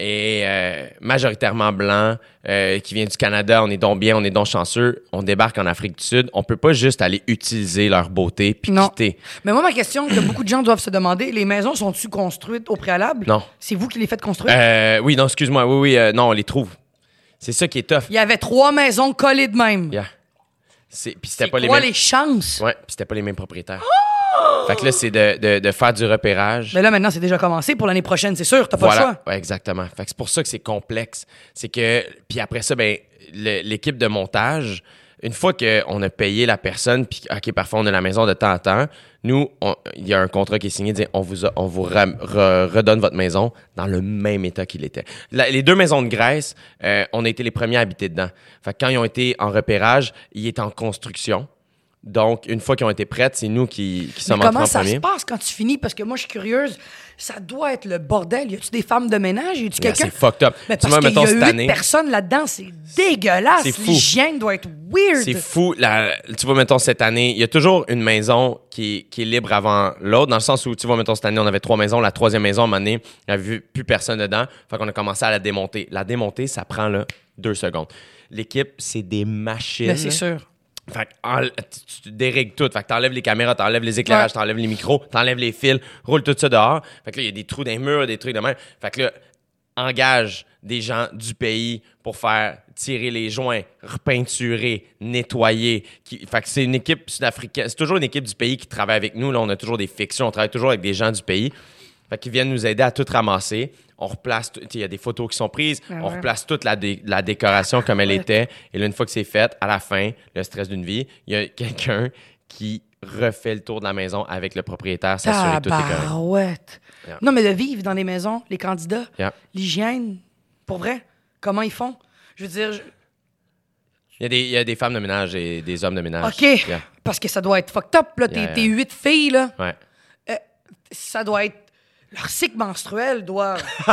Speaker 2: et euh, majoritairement blancs, euh, qui vient du Canada. On est donc bien, on est donc chanceux. On débarque en Afrique du Sud. On peut pas juste aller utiliser leur beauté puis
Speaker 4: Non.
Speaker 2: quitter.
Speaker 4: Mais moi, ma question que beaucoup de gens doivent se demander, les maisons sont-tu construites au préalable?
Speaker 2: Non.
Speaker 4: C'est vous qui les faites construire?
Speaker 2: Euh, oui, non, excuse-moi. Oui, oui, euh, non, on les trouve. C'est ça qui est tough.
Speaker 4: Il y avait trois maisons collées de même.
Speaker 2: Yeah. C'est- Puis c'était pas les mêmes.
Speaker 4: les chances?
Speaker 2: Ouais, puis c'était pas les mêmes propriétaires. Fait que là, c'est de, de- de faire du repérage.
Speaker 4: Mais là, maintenant, c'est déjà commencé. Pour l'année prochaine, c'est sûr. T'as pas le choix.
Speaker 2: Ouais, exactement. Fait que c'est pour ça que c'est complexe. C'est que, puis après ça, ben, l'équipe de montage, une fois qu'on a payé la personne, puis OK, parfois on a la maison de temps en temps, nous, il y a un contrat qui est signé, dit on vous, a- on vous ra- re- redonne votre maison dans le même état qu'il était. La- les deux maisons de Grèce, euh, on a été les premiers à habiter dedans. Fait que quand ils ont été en repérage, ils étaient en construction. Donc, une fois qu'ils ont été prêtes, c'est nous qui, qui sommes
Speaker 4: Mais comment
Speaker 2: en
Speaker 4: ça
Speaker 2: premier.
Speaker 4: se passe quand tu finis? Parce que moi, je suis curieuse. Ça doit être le bordel. Y a-tu des femmes de ménage? Y a-tu quelqu'un?
Speaker 2: c'est fucked up.
Speaker 4: Mais
Speaker 2: Tu
Speaker 4: parce
Speaker 2: vois,
Speaker 4: qu'il y
Speaker 2: mettons,
Speaker 4: a huit
Speaker 2: année-
Speaker 4: personnes là-dedans. C'est dégueulasse.
Speaker 2: C'est fou.
Speaker 4: L'hygiène doit être weird.
Speaker 2: C'est fou. La- tu vois, mettons, cette année, il y a toujours une maison qui est, qui est libre avant l'autre, dans le sens où, tu vois, mettons, cette année, on avait trois maisons. La troisième maison, à un moment donné, il n'y avait plus personne dedans. Fait qu'on a commencé à la démonter. La démonter, ça prend, là, deux secondes. L'équipe, c'est des machines.
Speaker 4: Mais c'est sûr.
Speaker 2: Fait que en- tu, tu dérègles tout. Fait que t'enlèves les caméras, t'enlèves les éclairages, t'enlèves les micros, t'enlèves les fils, roule tout ça dehors. Fait que là, il y a des trous dans les murs, des trucs de même. Fait que là, engage des gens du pays pour faire tirer les joints, repeinturer, nettoyer. Qui, fait que c'est une équipe sud-africaine. C'est toujours une équipe du pays qui travaille avec nous. Là, on a toujours des fictions, on travaille toujours avec des gens du pays. Fait qu'ils viennent nous aider à tout ramasser. On replace, il y a des photos qui sont prises,
Speaker 4: Ah
Speaker 2: on
Speaker 4: ouais.
Speaker 2: replace toute la, dé- la décoration comme elle était. Et là, une fois que c'est fait, à la fin, le stress d'une vie, il y a quelqu'un qui refait le tour de la maison avec le propriétaire, s'assurer que tout est correct. Yeah.
Speaker 4: Non, mais de vivre dans les maisons, les candidats,
Speaker 2: Yeah.
Speaker 4: l'hygiène, pour vrai, comment ils font? Je veux dire, je-
Speaker 2: Il y, a des, il y a des femmes de ménage et des hommes de ménage.
Speaker 4: OK,
Speaker 2: Yeah.
Speaker 4: parce que ça doit être fucked up, là. Tes, huit filles, là,
Speaker 2: Ouais.
Speaker 4: ça doit être... Leur cycle menstruel doit...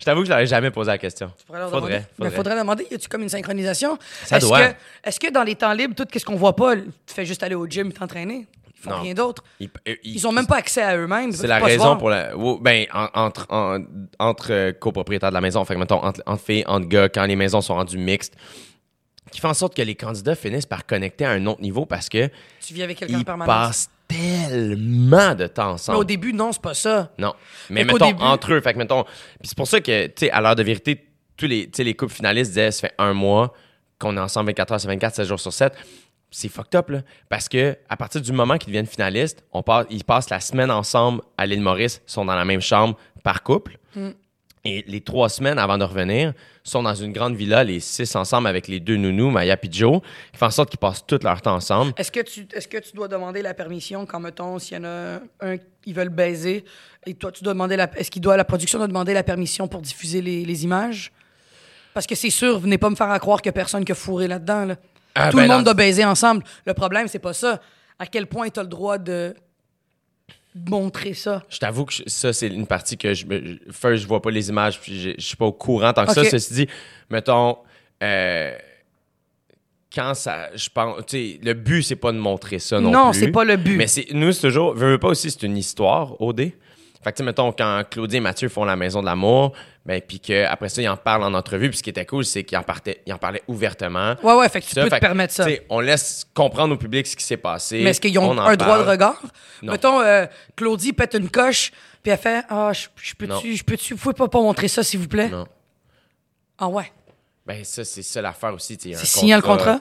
Speaker 2: Je t'avoue que je leur ai jamais posé la question.
Speaker 4: Leur
Speaker 2: Faudrait,
Speaker 4: demander. Mais
Speaker 2: faudrait.
Speaker 4: faudrait demander, y a-tu comme une synchronisation?
Speaker 2: Ça
Speaker 4: est-ce
Speaker 2: doit.
Speaker 4: Que, est-ce que dans les temps libres, tout ce qu'on voit pas, tu fais juste aller au gym et t'entraîner? Ils font
Speaker 2: Non.
Speaker 4: rien d'autre.
Speaker 2: Ils, euh, ils-
Speaker 4: Ils ont même pas accès à eux-mêmes.
Speaker 2: C'est la raison pour la. Ben, en- entre, en- entre euh, copropriétaires de la maison, fait que, mettons, entre, entre filles, entre gars, quand les maisons sont rendues mixtes, qui fait en sorte que les candidats finissent par connecter à un autre niveau parce que
Speaker 4: Tu vis avec quelqu'un en permanence.
Speaker 2: passent tellement de temps
Speaker 4: Mais
Speaker 2: ensemble.
Speaker 4: au début, non, c'est pas ça.
Speaker 2: Non. Mais
Speaker 4: Fait
Speaker 2: mettons,
Speaker 4: début-
Speaker 2: entre eux. Fait que, mettons. Puis c'est pour ça que, tu sais, à l'heure de vérité, tous les, les couples finalistes disaient, ça fait un mois qu'on est ensemble 24 heures sur 24, 7 jours sur 7. C'est fucked up, là. Parce que, à partir du moment qu'ils deviennent finalistes, on passe, ils passent la semaine ensemble à l'île Maurice, ils sont dans la même chambre par couple.
Speaker 4: Hmm.
Speaker 2: Et les trois semaines avant de revenir, sont dans une grande villa, les six ensemble avec les deux nounous, Maya et Joe, qui font en sorte qu'ils passent tout leur temps ensemble.
Speaker 4: Est-ce que, tu, est-ce que tu dois demander la permission quand, mettons, s'il y en a un qui veut le baiser, et toi, tu dois demander la, est-ce qu'il doit, la production doit demander la permission pour diffuser les, les images? Parce que c'est sûr, venez pas me faire à croire a personne qui a fourré là-dedans. là.
Speaker 2: Ah,
Speaker 4: Tout
Speaker 2: ben
Speaker 4: le monde
Speaker 2: dans-
Speaker 4: doit baiser ensemble. Le problème, c'est pas ça. À quel point tu as le droit de montrer ça?
Speaker 2: Je t'avoue que je- ça, c'est une partie que je, first, je vois pas les images, puis je, je suis pas au courant tant que
Speaker 4: Ok.
Speaker 2: ça. Ceci dit, mettons, euh, quand ça, je pense, tu sais, le but, c'est pas de montrer ça non,
Speaker 4: Non,
Speaker 2: plus.
Speaker 4: c'est pas le but.
Speaker 2: Mais c'est, nous, c'est toujours, veux, veux pas aussi, c'est une histoire, OD. Fait que, tu sais, mettons, quand Claudie et Mathieu font la maison de l'amour, ben, puis qu'après ça, ils en parlent en entrevue, puis ce qui était cool, c'est qu'ils en, partaient- ils en parlaient ouvertement.
Speaker 4: Ouais, ouais, fait que tu
Speaker 2: Ça,
Speaker 4: peux te permettre ça.
Speaker 2: On laisse comprendre au public ce qui s'est passé.
Speaker 4: Mais est-ce qu'ils ont un droit de regard?
Speaker 2: Non.
Speaker 4: Mettons, euh, Claudie pète une coche, puis elle fait Ah, je peux-tu, je peux-tu, vous pouvez pas, pas montrer ça, s'il vous plaît?
Speaker 2: Non.
Speaker 4: Ah ouais.
Speaker 2: Ben, ça, c'est ça l'affaire aussi.
Speaker 4: C'est signé le contrat?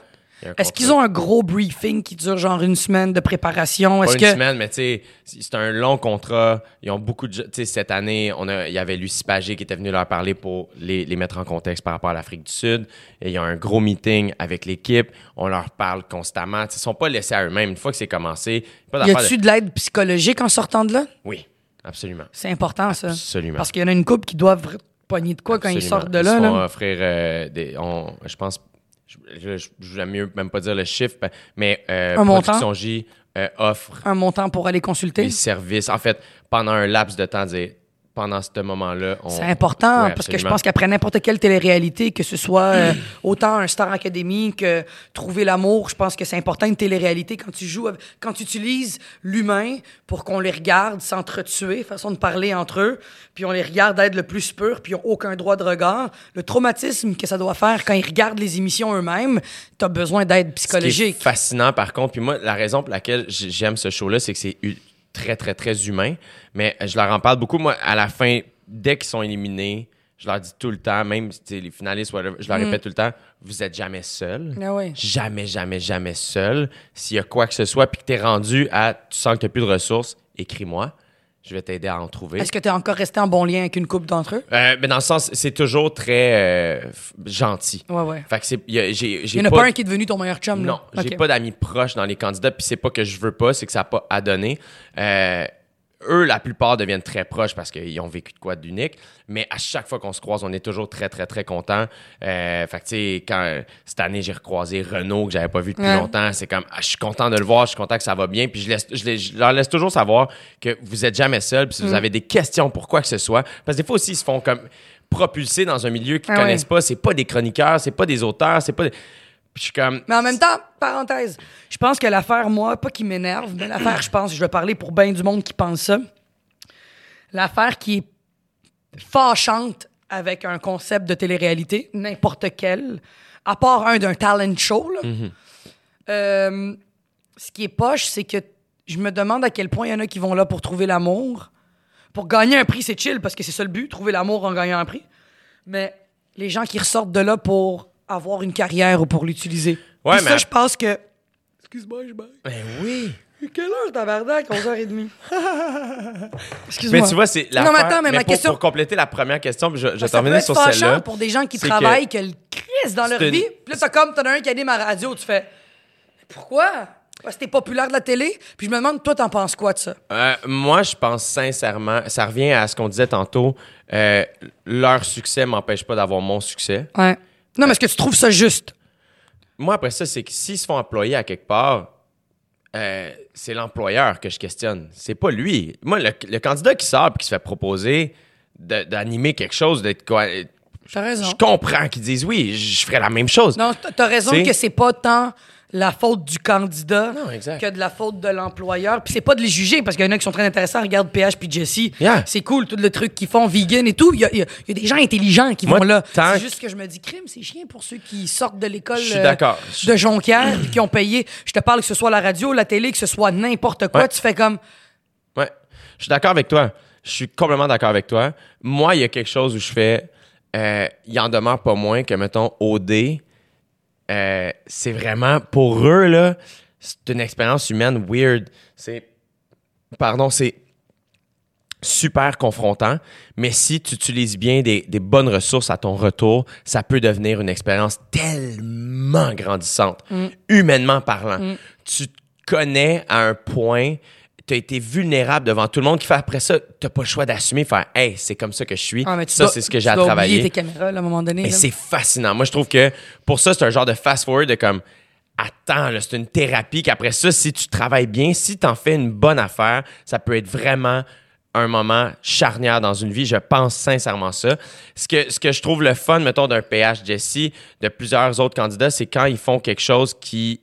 Speaker 4: Est-ce qu'ils ont un gros briefing qui dure genre une semaine de préparation?
Speaker 2: Pas une
Speaker 4: que.
Speaker 2: semaine, mais tu sais, c'est un long contrat. Ils ont beaucoup de. Tu sais, cette année, on a, il y avait Lucie Pagé qui était venu leur parler pour les, les mettre en contexte par rapport à l'Afrique du Sud. Et il y a un gros meeting avec l'équipe. On leur parle constamment. Ils sont pas laissés à eux-mêmes. Une fois que c'est commencé, pas
Speaker 4: Y a-tu
Speaker 2: de...
Speaker 4: de l'aide psychologique en sortant de là?
Speaker 2: Oui, absolument.
Speaker 4: C'est important, ça.
Speaker 2: Absolument.
Speaker 4: Parce qu'il y en a une couple qui doivent pogner de quoi quand ils sortent de
Speaker 2: Ils
Speaker 4: là.
Speaker 2: se font
Speaker 4: là.
Speaker 2: offrir euh, des. on- je pense. Je, j'aime mieux même pas dire le chiffre, ben, mais euh,
Speaker 4: Un montant?
Speaker 2: Production J euh, offre
Speaker 4: Un montant pour aller consulter?
Speaker 2: des services. En fait, pendant un laps de temps, dire, pendant ce moment-là, on...
Speaker 4: C'est important
Speaker 2: Ouais,
Speaker 4: parce que je pense qu'après n'importe quelle télé-réalité, que ce soit euh, autant un Star Academy que Trouver l'amour, je pense que c'est important une télé-réalité quand tu joues, avec- quand tu utilises l'humain pour qu'on les regarde s'entretuer, façon de parler entre eux, puis on les regarde être le plus pur, puis ils n'ont aucun droit de regard. Le traumatisme que ça doit faire quand ils regardent les émissions eux-mêmes, tu as besoin d'aide
Speaker 2: Ce qui est
Speaker 4: psychologique.
Speaker 2: fascinant, par contre, puis moi, la raison pour laquelle j'aime ce show-là, c'est que c'est très, très, très humain. Mais je leur en parle beaucoup. Moi, à la fin, dès qu'ils sont éliminés, je leur dis tout le temps, même les finalistes, whatever, je leur répète tout le temps, vous êtes jamais seul.
Speaker 4: Ah.
Speaker 2: Jamais, jamais, jamais seul. S'il y a quoi que ce soit, puis que tu es rendu à, tu sens que tu n'as plus de ressources, écris-moi. Je vais t'aider à en trouver.
Speaker 4: Est-ce que tu es encore resté en bon lien avec une couple d'entre eux?
Speaker 2: Euh, mais dans le sens, c'est toujours très euh, gentil.
Speaker 4: Ouais, ouais.
Speaker 2: Fait que c'est, y a- j'ai,
Speaker 4: Il
Speaker 2: j'ai
Speaker 4: n'y en a pas un qui est devenu ton meilleur chum, là?
Speaker 2: non, j'ai
Speaker 4: Ok.
Speaker 2: pas d'amis proches dans les candidats, puis c'est pas que je veux pas, c'est que ça n'a pas à donner. Euh, eux, la plupart deviennent très proches parce qu'ils ont vécu de quoi d'unique, mais à chaque fois qu'on se croise, on est toujours très, très, très contents. Euh, fait que, tu sais, quand cette année, j'ai recroisé Renaud, que j'avais pas vu depuis
Speaker 4: Ouais.
Speaker 2: longtemps, c'est comme, ah, je suis content de le voir, je suis content que ça va bien, puis je, laisse, je, les- je leur laisse toujours savoir que vous êtes jamais seul, puis si
Speaker 4: Mm.
Speaker 2: vous avez des questions pour quoi que ce soit, parce que des fois aussi, ils se font comme propulser dans un milieu qu'ils
Speaker 4: Ah
Speaker 2: connaissent pas, c'est pas des chroniqueurs, c'est pas des auteurs, c'est pas des... Puis je suis comme,
Speaker 4: Mais en même temps, parenthèse, je pense que l'affaire, moi, pas qui m'énerve, mais l'affaire, je pense, je vais parler pour bien du monde qui pense ça. L'affaire qui est fâchante avec un concept de télé-réalité, n'importe quel, à part un d'un talent show, là, euh, ce qui est poche, c'est que je me demande à quel point il y en a qui vont là pour trouver l'amour. Pour gagner un prix, c'est chill parce que c'est ça le but, trouver l'amour en gagnant un prix. Mais les gens qui ressortent de là pour avoir une carrière ou pour l'utiliser.
Speaker 2: Ouais,
Speaker 4: Puis
Speaker 2: mais-
Speaker 4: ça, je pense que. Excuse-moi, je baille.
Speaker 2: ben oui.
Speaker 4: Quelle heure, tabarnak? 11h30. Excuse-moi.
Speaker 2: Mais tu vois, c'est la
Speaker 4: Non, mais attends, mais ma
Speaker 2: pour,
Speaker 4: question-
Speaker 2: pour compléter la première question, je,
Speaker 4: que être
Speaker 2: sur celle-là.
Speaker 4: pour des gens qui travaillent, que, le crise dans leur
Speaker 2: une-
Speaker 4: vie. Puis là, t'as comme, t'en as un qui anime à la radio, tu fais. Pourquoi? Parce que t'es populaire de la télé. Puis je me demande, toi, t'en penses quoi de ça?
Speaker 2: Euh, moi, je pense sincèrement, ça revient à ce qu'on disait tantôt, euh, leur succès m'empêche pas d'avoir mon succès.
Speaker 4: Ouais. Non, mais est-ce que tu trouves ça juste?
Speaker 2: Moi, après ça, c'est que s'ils se font employer à quelque part, euh, c'est l'employeur que je questionne. C'est pas lui. Moi, le, le candidat qui sort et qui se fait proposer d'animer quelque chose, d'être quoi.
Speaker 4: T'as raison.
Speaker 2: Je comprends qu'ils disent oui, je ferais la même chose.
Speaker 4: Non, t'as- raison que c'est pas tant la faute du candidat
Speaker 2: Non,
Speaker 4: que de la faute de l'employeur. Puis c'est pas de les juger parce qu'il y en a qui sont très intéressants. Regarde PH puis Jessie.
Speaker 2: Yeah.
Speaker 4: C'est cool, tout le truc qu'ils font, vegan et tout. Il y a, y a- il y a des gens intelligents qui
Speaker 2: Moi,
Speaker 4: vont là. C'est juste que je me dis, crime, c'est chien pour ceux qui sortent de l'école euh, de Jonquière qui ont payé. Je te parle que ce soit la radio, la télé, que ce soit n'importe quoi.
Speaker 2: Ouais.
Speaker 4: Tu fais comme,
Speaker 2: Ouais. Je suis d'accord avec toi. Je suis complètement d'accord avec toi. Moi, il y a quelque chose où je fais. euh, il en demeure pas moins que, mettons, OD, euh, c'est vraiment, pour eux, là, c'est une expérience humaine weird. C'est. Pardon, c'est. super confrontant, mais si tu utilises bien des, des bonnes ressources à ton retour, ça peut devenir une expérience tellement grandissante, humainement parlant. Tu te connais à un point, tu as été vulnérable devant tout le monde qui fait après ça, tu pas le choix d'assumer, faire « Hey, c'est comme ça que je suis.
Speaker 4: Ah,
Speaker 2: ça, c'est ce que j'ai à travailler.
Speaker 4: tes caméras, là, à un moment donné.
Speaker 2: Mais c'est fascinant. Moi, je trouve que pour ça, c'est un genre de fast-forward de comme attends, c'est une thérapie qu'après ça, si tu travailles bien, si tu en fais une bonne affaire, ça peut être vraiment un moment charnière dans une vie. Je pense sincèrement ça. Ce que, ce que je trouve le fun, mettons, d'un PH Jesse, de plusieurs autres candidats, c'est quand ils font quelque chose qui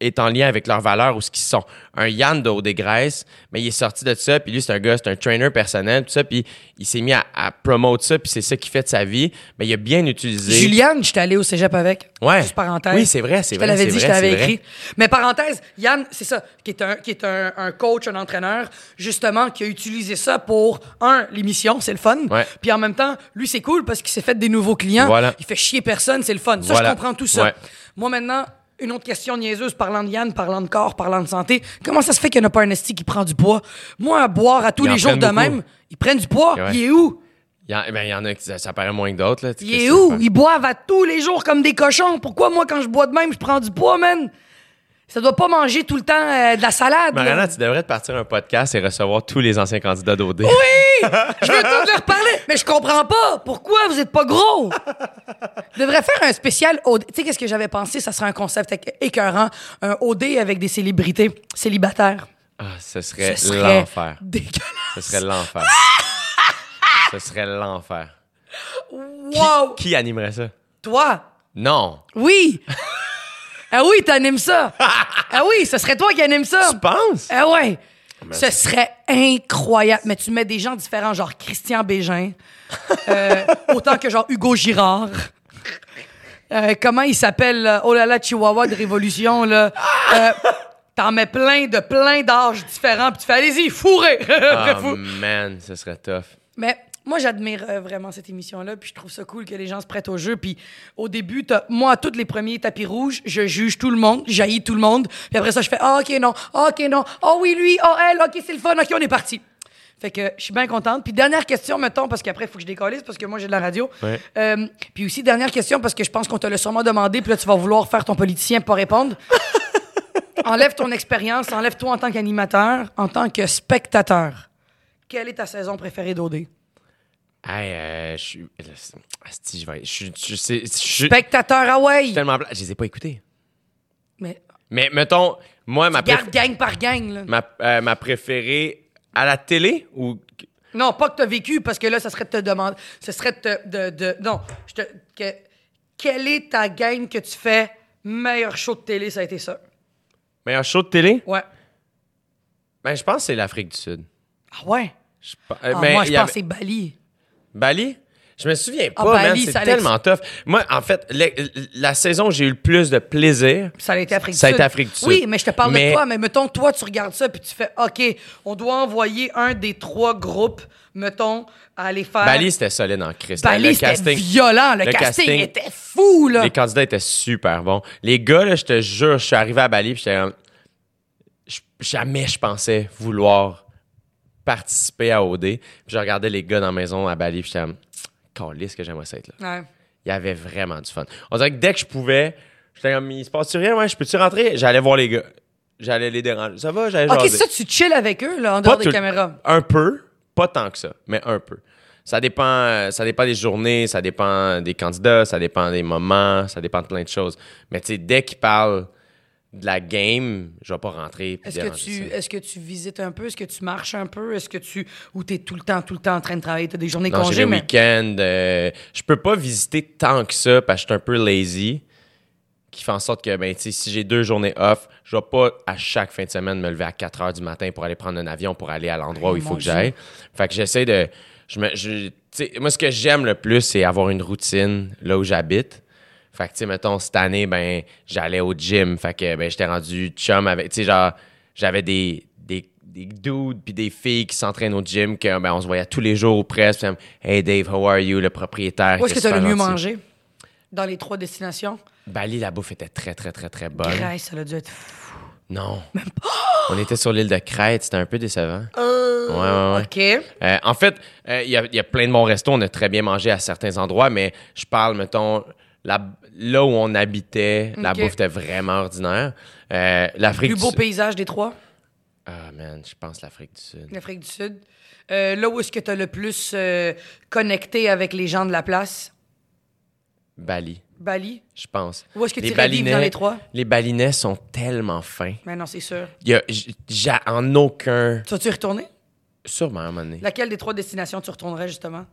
Speaker 2: est en lien avec leurs valeurs ou ce qu'ils sont. Un Yann de Haut-des-Graisses, mais il est sorti de ça, puis lui, c'est un gars, c'est un trainer personnel, tout ça, puis il s'est mis à, à promote ça, puis c'est ça qui fait de sa vie, mais il a bien utilisé...
Speaker 4: Juliane, j'étais allé au cégep avec.
Speaker 2: Ouais.
Speaker 4: Juste parenthèse.
Speaker 2: Oui, c'est vrai, c'est
Speaker 4: Je te
Speaker 2: vrai,
Speaker 4: l'avais
Speaker 2: c'est
Speaker 4: dit, je t'avais écrit. Mais parenthèse, Yann, c'est ça, qui est, un, qui est un, un coach, un entraîneur, justement, qui a utilisé ça pour, un, l'émission, c'est le fun.
Speaker 2: Ouais.
Speaker 4: Puis en même temps, lui, c'est cool parce qu'il s'est fait des nouveaux clients.
Speaker 2: Voilà.
Speaker 4: Il fait chier personne, c'est le fun. Ça,
Speaker 2: Voilà.
Speaker 4: je comprends tout ça.
Speaker 2: Ouais.
Speaker 4: Moi, maintenant, une autre question niaiseuse, parlant de Yann, parlant de corps, parlant de santé. Comment ça se fait qu'il n'y en a pas un esti qui prend du poids? Moi, à boire à tous
Speaker 2: Ils en
Speaker 4: les jours
Speaker 2: prennent
Speaker 4: de
Speaker 2: beaucoup.
Speaker 4: même, ils prennent du poids.
Speaker 2: Ouais.
Speaker 4: Il est où?
Speaker 2: Il y, en, ben, il y en a qui ça, ça paraît moins que d'autres. Là.
Speaker 4: Il est où? Ils boivent à tous les jours comme des cochons. Pourquoi moi, quand je bois de même, je prends du poids, man? Ça doit pas manger tout le temps euh, de la salade. là.
Speaker 2: Mariana, tu devrais te partir un podcast et recevoir tous les anciens candidats d'OD.
Speaker 4: Oui! Je veux tous leur parler, mais je comprends pas. Pourquoi vous êtes pas gros? Je devrais faire un spécial OD. Tu sais, qu'est-ce que j'avais pensé? Ça serait un concept éc- écœurant. Un OD avec des célébrités célibataires.
Speaker 2: Ah, ce serait,
Speaker 4: Ce serait
Speaker 2: l'enfer.
Speaker 4: dégueulasse.
Speaker 2: Ce serait l'enfer. ce serait l'enfer.
Speaker 4: Wow!
Speaker 2: Qui animerait ça?
Speaker 4: Toi?
Speaker 2: Non.
Speaker 4: Oui! Ah oui, t'animes ça! ah oui, ce serait toi qui anime ça!
Speaker 2: Tu penses?
Speaker 4: Ah ouais! Ce serait incroyable. Mais tu mets des gens différents, genre Christian Bégin, euh, autant que genre Hugo Girard. Euh, comment il s'appelle? là? Oh là là, Chihuahua de Révolution, là? Euh, T'en mets plein de plein d'âges différents, puis tu fais allez-y, fourrez!
Speaker 2: Ah,
Speaker 4: Fou-
Speaker 2: man, ce serait tough.
Speaker 4: mais moi, j'admire euh, vraiment cette émission-là, puis je trouve ça cool que les gens se prêtent au jeu. Puis au début, t'as- moi, à tous les premiers tapis rouges, je juge tout le monde, j'haïs tout le monde. Puis après ça, je fais Ah, OK, non, Ah, OK, non, oh oui, lui, oh elle, OK, c'est le fun, OK, on est parti. Fait que je suis bien contente. Puis dernière question, mettons, parce qu'après, il faut que je décollise, parce que moi, j'ai de la radio.
Speaker 2: Ouais.
Speaker 4: Euh, puis aussi, dernière question, parce que je pense qu'on te l'a sûrement demandé, puis là, tu vas vouloir faire ton politicien pour pas répondre. enlève ton expérience, enlève-toi en tant qu'animateur, en tant que spectateur. Quelle est ta saison préférée d'OD?
Speaker 2: Hey, euh, je suis. Asti, je vais. Je suis. Je. Je
Speaker 4: Spectateur, ah ouais!
Speaker 2: tellement. Je les ai pas écoutés.
Speaker 4: Mais
Speaker 2: Mais mettons, moi, ma, préf-
Speaker 4: garde gang par gang, là.
Speaker 2: ma, euh, ma préférée à la télé ou.
Speaker 4: Non, pas que t'as vécu, parce que là, ça serait de te demander... Ce serait de... te- de, de- non, je te... Que, quelle est ta gang que tu fais meilleur show de télé, ça a été ça?
Speaker 2: Meilleur show de télé?
Speaker 4: Ouais.
Speaker 2: Ben, je pense que c'est l'Afrique du Sud.
Speaker 4: Ah ouais?
Speaker 2: Je euh,
Speaker 4: Ah,
Speaker 2: ben,
Speaker 4: moi, je pense
Speaker 2: avait-
Speaker 4: que c'est Bali.
Speaker 2: Bali? Je me souviens pas,
Speaker 4: Ah,
Speaker 2: man.
Speaker 4: Bali,
Speaker 2: C'est tellement tough. Moi, en fait, la saison où j'ai eu le plus de plaisir,
Speaker 4: Ça a été Afrique du
Speaker 2: Ça a
Speaker 4: Sud.
Speaker 2: été Afrique du Sud.
Speaker 4: Oui, mais je te parle
Speaker 2: Mais-
Speaker 4: de toi. Mais mettons, toi, tu regardes ça, puis tu fais, OK, on doit envoyer un des trois groupes, mettons, à aller faire...
Speaker 2: Bali, c'était solide en Christ.
Speaker 4: Bali,
Speaker 2: Le
Speaker 4: c'était violent. Le,
Speaker 2: le
Speaker 4: casting,
Speaker 2: casting-
Speaker 4: était fou, là.
Speaker 2: Les candidats étaient super bons. Les gars, là, je te jure, je suis arrivé à Bali, puis j'étais jamais je pensais vouloir participer à OD. Puis je regardais les gars dans la maison à Bali, puis j'étais comme, calisse que j'aimerais ça être là.
Speaker 4: Ouais.
Speaker 2: Il y avait vraiment du fun. On dirait que dès que je pouvais, j'étais comme, il se passe-tu rien? Ouais, je peux-tu rentrer? J'allais voir les gars. J'allais les déranger. Ça va? J'allais
Speaker 4: OK,
Speaker 2: jaser.
Speaker 4: ça, tu chill avec eux, là, en dehors
Speaker 2: Pas
Speaker 4: des
Speaker 2: tout-
Speaker 4: caméras.
Speaker 2: Un peu, pas tant que ça, mais un peu. Ça dépend, euh, ça dépend des journées, ça dépend des candidats, ça dépend des moments, ça dépend de plein de choses. Mais tu sais, dès qu'ils parlent de la game, je vais pas rentrer.
Speaker 4: Est-ce que, tu, est-ce que tu visites un peu? Est-ce que tu marches un peu? Est-ce que tu. Ou t'es tout le temps, tout le temps en train de travailler? T'as des journées
Speaker 2: Non,
Speaker 4: congés, mais.
Speaker 2: week-ends. euh, je peux pas visiter tant que ça parce que je suis un peu lazy. Qui fait en sorte que, ben, tu si j'ai deux journées off, je vais pas à chaque fin de semaine me lever à 4 heures du matin pour aller prendre un avion pour aller à l'endroit où il faut que j'aille. Fait que j'essaie de. Je me, je- tu sais, moi, ce que j'aime le plus, c'est avoir une routine là où j'habite. Fait que, tu sais, mettons, cette année, ben, j'allais au gym. Fait que, ben, j'étais rendu chum avec. Tu sais, genre, j'avais des, des, des dudes puis des filles qui s'entraînent au gym, que, ben, on se voyait tous les jours ou presque. Puis, Hey Dave, how are you, le propriétaire?
Speaker 4: Où est-ce que
Speaker 2: était
Speaker 4: t'as le mieux mangé? Dans les trois destinations?
Speaker 2: Bali, la bouffe était très, très, très, très bonne.
Speaker 4: Grèce, ça a dû être.
Speaker 2: Non. On était sur l'île de Crète, c'était un peu décevant. Ouais, ouais, ouais.
Speaker 4: OK.
Speaker 2: Euh, en fait, euh, il y, y a plein de bons restos. On a très bien mangé à certains endroits, mais je parle, mettons, la- là où on habitait, la bouffe était vraiment ordinaire. Euh, L'Afrique
Speaker 4: Plus
Speaker 2: du
Speaker 4: beau
Speaker 2: Sud.
Speaker 4: pays des trois,
Speaker 2: Ah, man, je pense l'Afrique du Sud.
Speaker 4: l'Afrique du Sud. Euh, là où est-ce que tu as le plus euh, connecté avec les gens de la place?
Speaker 2: Bali,
Speaker 4: Bali?
Speaker 2: je pense.
Speaker 4: Où est-ce que tu vivre dans les trois?
Speaker 2: Les Balinais sont tellement fins.
Speaker 4: Mais non, c'est sûr.
Speaker 2: Il y a j- en aucun.
Speaker 4: Tu vas-tu y retourner?
Speaker 2: Sûrement, à un moment donné.
Speaker 4: Laquelle des trois destinations tu retournerais, justement?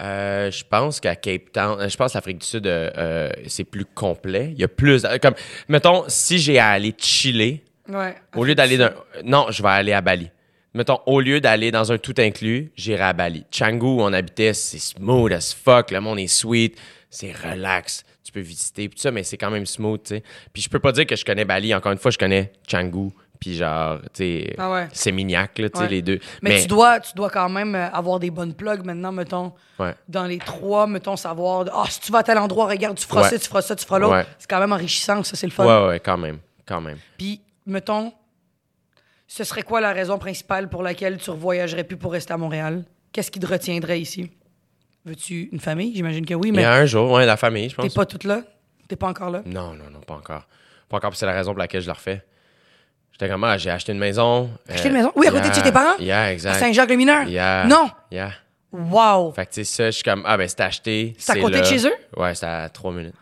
Speaker 2: Euh, je pense qu'à Cape Town, euh, je pense que l'Afrique du Sud, euh, c'est plus complet. Il y a plus. Comme, mettons, si j'ai à aller chiller,
Speaker 4: Ouais.
Speaker 2: au lieu d'aller d'un. Non, je vais aller à Bali. Mettons, au lieu d'aller dans un tout inclus, j'irai à Bali. Canggu, où on habitait, c'est smooth as fuck. Le monde est sweet. C'est relax. Tu peux visiter, tout ça, mais c'est quand même smooth, tu sais. Puis je peux pas dire que je connais Bali. Encore une fois, je connais Canggu, puis genre, tu sais,
Speaker 4: Ah ouais.
Speaker 2: c'est mignac, là, tu sais,
Speaker 4: Ouais.
Speaker 2: les deux.
Speaker 4: Mais, tu, dois, tu dois quand même euh, avoir des bonnes plugs maintenant, mettons.
Speaker 2: Ouais.
Speaker 4: Dans les trois, mettons, savoir. Ah, si tu vas à tel endroit, regarde, tu feras ça, tu feras ça, tu feras l'autre. C'est quand même enrichissant, ça, c'est le fun.
Speaker 2: Ouais, ouais, quand même. Quand même.
Speaker 4: Puis, mettons, ce serait quoi la raison principale pour laquelle tu ne voyagerais plus pour rester à Montréal? Qu'est-ce qui te retiendrait ici? Veux-tu une famille? J'imagine que oui,
Speaker 2: Il y
Speaker 4: mais
Speaker 2: a un jour, ouais, la famille, je
Speaker 4: t'es
Speaker 2: pense.
Speaker 4: pas toute là? T'es pas encore là?
Speaker 2: Non, non, non, pas encore. Pas encore, c'est la raison pour laquelle je le refais. J'étais comme, ah, j'ai acheté une maison.
Speaker 4: Acheté une maison? Oui, à côté de chez tes parents?
Speaker 2: Yeah,
Speaker 4: À
Speaker 2: exact.
Speaker 4: Saint-Jacques-le-Mineur?
Speaker 2: Yeah.
Speaker 4: Non!
Speaker 2: Yeah.
Speaker 4: Wow!
Speaker 2: Fait que, tu sais, ça, je suis comme, ah, ben, c'est acheté.
Speaker 4: C'est à côté de chez eux?
Speaker 2: Ouais, c'est à trois minutes.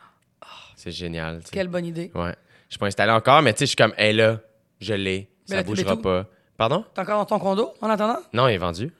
Speaker 2: C'est génial.
Speaker 4: Quelle bonne idée.
Speaker 2: Ouais. Je suis pas installé encore, mais tu sais, je suis comme, hé, là, je l'ai. Ça
Speaker 4: là,
Speaker 2: bougera pas. Pardon?
Speaker 4: T'es encore dans ton condo en attendant?
Speaker 2: Non, il est vendu.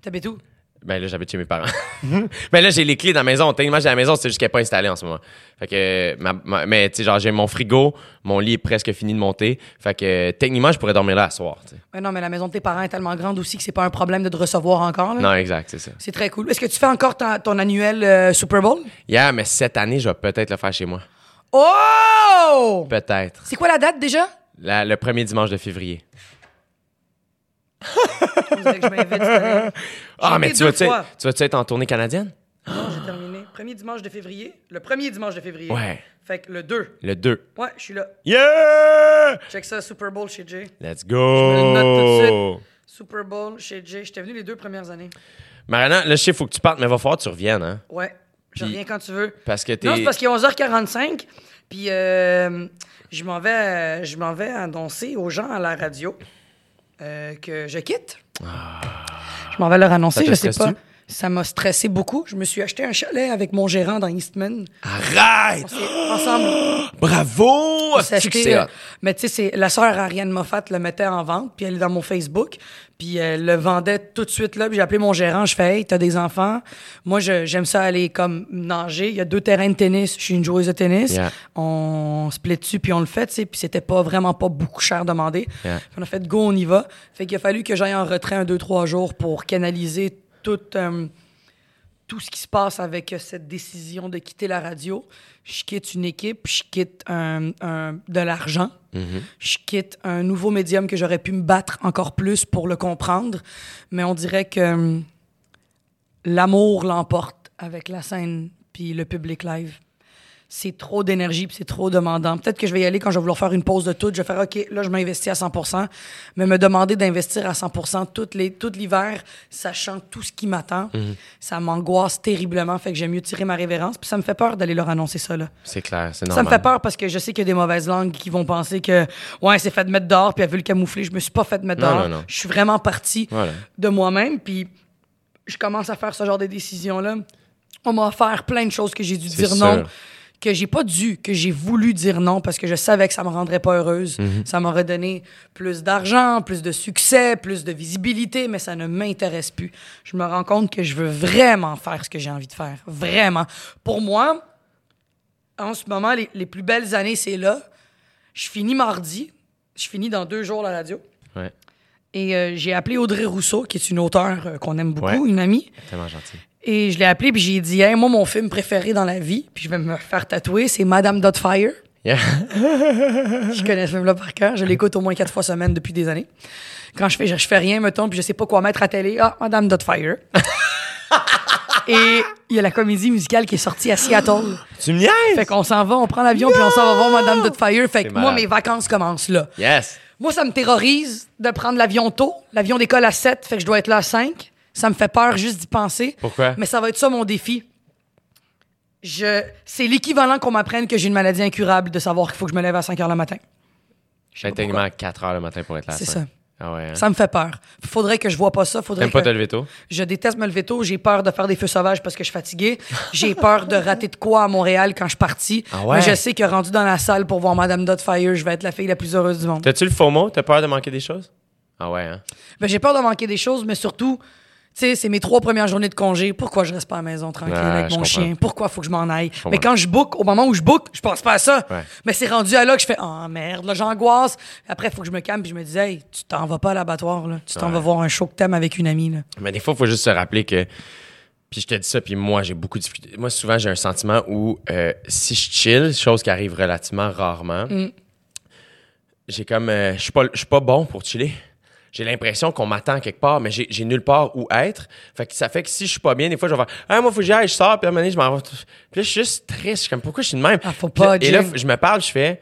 Speaker 4: T'habites où?
Speaker 2: Ben là, j'habite chez mes parents. ben là, j'ai les clés dans la maison. Techniquement, j'ai la maison, c'est juste qu'elle n'est pas installée en ce moment. Fait que, ma- ma- mais tu sais, genre, j'ai mon frigo, mon lit est presque fini de monter. Fait que, techniquement, je pourrais dormir là à soir, tu sais.
Speaker 4: Mais non, mais la maison de tes parents est tellement grande aussi que c'est pas un problème de te recevoir encore. là.
Speaker 2: Non, exact, c'est ça.
Speaker 4: C'est très cool. Est-ce que tu fais encore ton annuel euh, Super Bowl?
Speaker 2: Yeah, mais cette année, je vais peut-être le faire chez moi.
Speaker 4: Oh!
Speaker 2: Peut-être.
Speaker 4: C'est quoi la date déjà?
Speaker 2: La- le premier dimanche de février.
Speaker 4: Je m'invite.
Speaker 2: Ah, mais tu vas, vas-tu être en tournée canadienne?
Speaker 4: J'ai terminé. Premier dimanche de février. Le premier dimanche de février.
Speaker 2: Ouais.
Speaker 4: Fait que le 2.
Speaker 2: Le 2.
Speaker 4: Ouais, je suis là.
Speaker 2: Yeah!
Speaker 4: Check ça, Super Bowl chez Jay.
Speaker 2: Let's
Speaker 4: me le note tout de
Speaker 2: go!
Speaker 4: Super Bowl chez Jay. J'étais venu les deux premières années.
Speaker 2: Mariana, là, je sais, il faut que tu partes, mais va falloir que tu reviennes, hein?
Speaker 4: Ouais. Je reviens quand tu veux.
Speaker 2: Parce que t'es.
Speaker 4: Non, c'est parce qu'il est 11h45. Puis euh, je m'en vais, je m'en vais annoncer aux gens à la radio euh, que je quitte. Je m'en vais leur annoncer, je sais pas. Ça m'a stressé beaucoup. Je me suis acheté un chalet avec mon gérant dans Eastman.
Speaker 2: Arrête!
Speaker 4: On ensemble.
Speaker 2: Bravo!
Speaker 4: on acheté, euh, mais tu sais, c'est la sœur Ariane Moffat le mettait en vente, puis elle est dans mon Facebook, puis elle le vendait tout de suite là. Puis j'ai appelé mon gérant, je fais, hey, t'as des enfants? Moi, j'aime ça aller comme nager. Il y a deux terrains de tennis. Je suis une joueuse de tennis.
Speaker 2: Yeah.
Speaker 4: On se plaît dessus, puis on le fait, tu sais. Puis c'était pas vraiment pas beaucoup cher demandé.
Speaker 2: Yeah.
Speaker 4: On a fait go, on y va. Fait qu'il a fallu que j'aille en retrait un, deux, trois jours pour canaliser tout. euh, tout ce qui se passe avec euh, cette décision de quitter la radio. Je quitte une équipe, je quitte un- un- de l'argent, je quitte un nouveau médium que j'aurais pu me battre encore plus pour le comprendre. Mais on dirait que hum, l'amour l'emporte avec la scène puis le public live. C'est trop d'énergie puis c'est trop demandant. Peut-être que je vais y aller quand je vais vouloir faire une pause de tout. Je vais faire OK, là, je m'investis à 100 mais me demander d'investir à 100 tout les- tout l'hiver, sachant tout ce qui m'attend, ça m'angoisse terriblement. Fait que j'aime mieux tirer ma révérence. Puis ça me fait peur d'aller leur annoncer ça. Là.
Speaker 2: C'est clair, c'est
Speaker 4: Ça
Speaker 2: normal.
Speaker 4: me fait peur parce que je sais qu'il y a des mauvaises langues qui vont penser que ouais, c'est fait de mettre dehors puis elle veut le camoufler. Je me suis pas fait de mettre
Speaker 2: Non,
Speaker 4: dehors.
Speaker 2: non, non.
Speaker 4: Je suis vraiment partie
Speaker 2: Voilà.
Speaker 4: de moi-même puis je commence à faire ce genre de décisions là. On m'a offert plein de choses que j'ai dû
Speaker 2: C'est
Speaker 4: dire non. Que j'ai pas dû, que j'ai voulu dire non parce que je savais que ça me rendrait pas heureuse.
Speaker 2: Mhm.
Speaker 4: Ça m'aurait donné plus d'argent, plus de succès, plus de visibilité, mais ça ne m'intéresse plus. Je me rends compte que je veux vraiment faire ce que j'ai envie de faire. Vraiment. Pour moi, en ce moment, les, les plus belles années, c'est là. Je finis mardi. Je finis dans deux jours la radio.
Speaker 2: Ouais,
Speaker 4: Et euh, j'ai appelé Audrey Rousseau, qui est une auteure euh, qu'on aime beaucoup,
Speaker 2: Ouais.
Speaker 4: une amie.
Speaker 2: tellement gentil.
Speaker 4: Et je l'ai appelé, puis j'ai dit, hey, moi, mon film préféré dans la vie, puis je vais me faire tatouer, c'est Madame Dotfire.
Speaker 2: Yeah.
Speaker 4: Je connais ce film-là par cœur. Je l'écoute au moins quatre fois semaine depuis des années. Quand je fais, je, je fais rien, mettons, puis je sais pas quoi mettre à télé. Ah, Madame Dotfire. Et il y a la comédie musicale qui est sortie à Seattle.
Speaker 2: tu me niaises?
Speaker 4: Fait qu'on s'en va, on prend l'avion, puis on s'en va voir Madame Dotfire. Fait que moi, mes vacances commencent là.
Speaker 2: Yes.
Speaker 4: Moi, ça me terrorise de prendre l'avion tôt. L'avion décolle à 7, fait que je dois être là à 5. Ça me fait peur juste d'y penser.
Speaker 2: Pourquoi?
Speaker 4: Mais ça va être ça mon défi. Je... C'est l'équivalent qu'on m'apprenne que j'ai une maladie incurable de savoir qu'il faut que je me lève à 5 heures le matin.
Speaker 2: Techniquement à 4 heures le matin pour être là.
Speaker 4: C'est ça.
Speaker 2: Ah ouais. hein?
Speaker 4: Ça me fait peur. Faudrait que je vois pas ça. Faudrait
Speaker 2: T'aimes pas
Speaker 4: que...
Speaker 2: te lever tôt?
Speaker 4: Je déteste me lever tôt. J'ai peur de faire des feux sauvages parce que je suis fatiguée. J'ai peur de rater de quoi à Montréal quand je suis partie.
Speaker 2: Ah ouais?
Speaker 4: Mais je sais que rendu dans la salle pour voir Madame Dotfire, je vais être la fille la plus heureuse du monde.
Speaker 2: T'as-tu le FOMO? T'as peur de manquer des choses? Ah ouais, hein?
Speaker 4: Ben, j'ai peur de manquer des choses, mais surtout, sais, c'est mes trois premières journées de congé. Pourquoi je reste pas à la maison tranquille avec mon chien? Pourquoi faut que je m'en aille? Mais quand je book, au moment où je book, je pense pas à ça.
Speaker 2: Ouais.
Speaker 4: Mais c'est rendu à là que je fais, oh merde, là, j'angoisse. Après, il faut que je me calme puis je me dis, hey, tu t'en vas pas à l'abattoir, là. Tu t'en
Speaker 2: Ouais.
Speaker 4: vas voir un show que t'aimes avec une amie, là.
Speaker 2: Mais des fois, il faut juste se rappeler que. Puis je te dis ça, puis moi, j'ai beaucoup de difficultés. Moi, souvent, j'ai un sentiment où euh, si je chill, chose qui arrive relativement rarement,
Speaker 4: Mm.
Speaker 2: j'ai comme. euh, je suis pas, je suis pas bon pour chiller. J'ai l'impression qu'on m'attend quelque part, mais j'ai nulle part où être. Fait que ça fait que si je suis pas bien, des fois, je vais faire Ah, moi, faut que j'y aille, je sors, puis à un moment donné, je m'en vais. Puis là, je suis juste triste. Je suis comme, pourquoi je suis de même?
Speaker 4: Ah, faut
Speaker 2: Puis
Speaker 4: pas,
Speaker 2: Et là, je me parle, je fais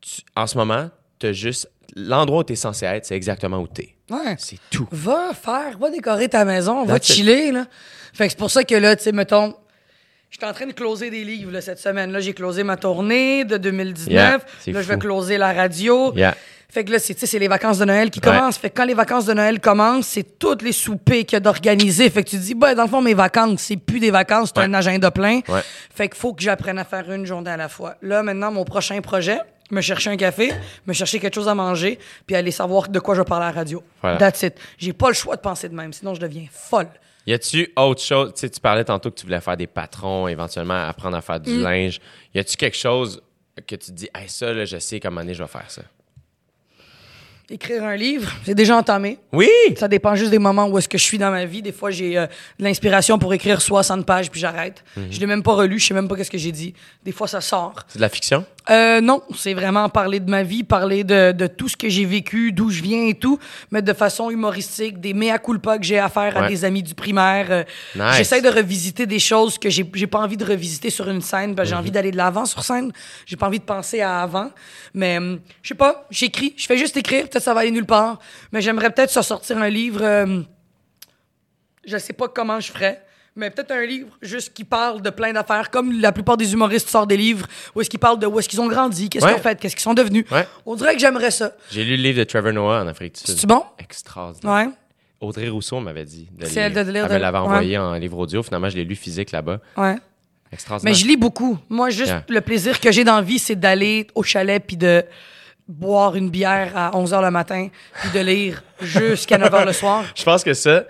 Speaker 2: tu- En ce moment, t'as juste. L'endroit où t'es censé être, c'est exactement où t'es.
Speaker 4: Ouais.
Speaker 2: C'est tout.
Speaker 4: Va faire, va décorer ta maison, va
Speaker 2: it.
Speaker 4: chiller, là. Fait que c'est pour ça que là, tu sais, mettons, j'étais en train de closer des livres, là, cette semaine. Là, j'ai closé ma tournée de 2019.
Speaker 2: Yeah, c'est
Speaker 4: là, je vais closer la radio.
Speaker 2: Yeah.
Speaker 4: Fait que là, c'est, c'est les vacances de Noël qui
Speaker 2: Ouais.
Speaker 4: commencent. Fait que quand les vacances de Noël commencent, c'est toutes les soupers qu'il y a d'organiser. Fait que tu te dis, ben, dans le fond, mes vacances, c'est plus des vacances, c'est
Speaker 2: Ouais.
Speaker 4: un agenda plein.
Speaker 2: Ouais.
Speaker 4: Fait qu'il faut que j'apprenne à faire une journée à la fois. Là, maintenant, mon prochain projet, me chercher un café, me chercher quelque chose à manger, puis aller savoir de quoi je vais parler à la radio.
Speaker 2: Voilà.
Speaker 4: That's it. J'ai pas le choix de penser de même, sinon je deviens folle.
Speaker 2: Y a-tu autre chose? Tu sais, tu parlais tantôt que tu voulais faire des patrons, éventuellement apprendre à faire du
Speaker 4: Mm.
Speaker 2: linge. Y a-tu quelque chose que tu te dis, hey, ça, là, je sais comment année je vais faire ça?
Speaker 4: Écrire un livre, c'est déjà entamé.
Speaker 2: Oui!
Speaker 4: Ça dépend juste des moments où est-ce que je suis dans ma vie. Des fois, j'ai euh, de l'inspiration pour écrire 60 pages, puis j'arrête.
Speaker 2: Mhm.
Speaker 4: Je l'ai même pas relu, je sais même pas qu'est-ce que j'ai dit. Des fois, ça sort.
Speaker 2: C'est de la fiction?
Speaker 4: Euh, non, c'est vraiment parler de ma vie, parler de, de tout ce que j'ai vécu, d'où je viens et tout, mais de façon humoristique, des mea culpa que j'ai à faire à des amis du primaire. Euh,
Speaker 2: Nice.
Speaker 4: J'essaie de revisiter des choses que j'ai pas envie de revisiter sur une scène, que j'ai
Speaker 2: Mhm.
Speaker 4: envie d'aller de l'avant sur scène. J'ai pas envie de penser à avant. Mais hum, je sais pas, j'écris, je fais juste écrire, peut-être ça va aller nulle part, mais j'aimerais peut-être sortir un livre. euh, je sais pas comment je ferais. Mais peut-être un livre juste qui parle de plein d'affaires, comme la plupart des humoristes sortent des livres, où est-ce qu'ils parlent de où est-ce qu'ils ont grandi, qu'est-ce
Speaker 2: Ouais.
Speaker 4: qu'ils ont fait, qu'est-ce qu'ils sont devenus.
Speaker 2: Ouais.
Speaker 4: On dirait que j'aimerais ça.
Speaker 2: J'ai lu le livre de Trevor Noah en Afrique du Sud.
Speaker 4: C'est-tu bon?
Speaker 2: Extraordinaire.
Speaker 4: Ouais.
Speaker 2: Audrey Rousseau m'avait dit de
Speaker 4: C'est elle de lire
Speaker 2: Elle me l'avait envoyé en livre audio. Finalement, je l'ai lu physique là-bas.
Speaker 4: Ouais.
Speaker 2: Extraordinaire.
Speaker 4: Mais je lis beaucoup. Moi, juste
Speaker 2: Yeah.
Speaker 4: le plaisir que j'ai dans la vie, c'est d'aller au chalet puis de boire une bière à 11 h le matin puis de lire jusqu'à 9 h le soir?
Speaker 2: Je pense que ça,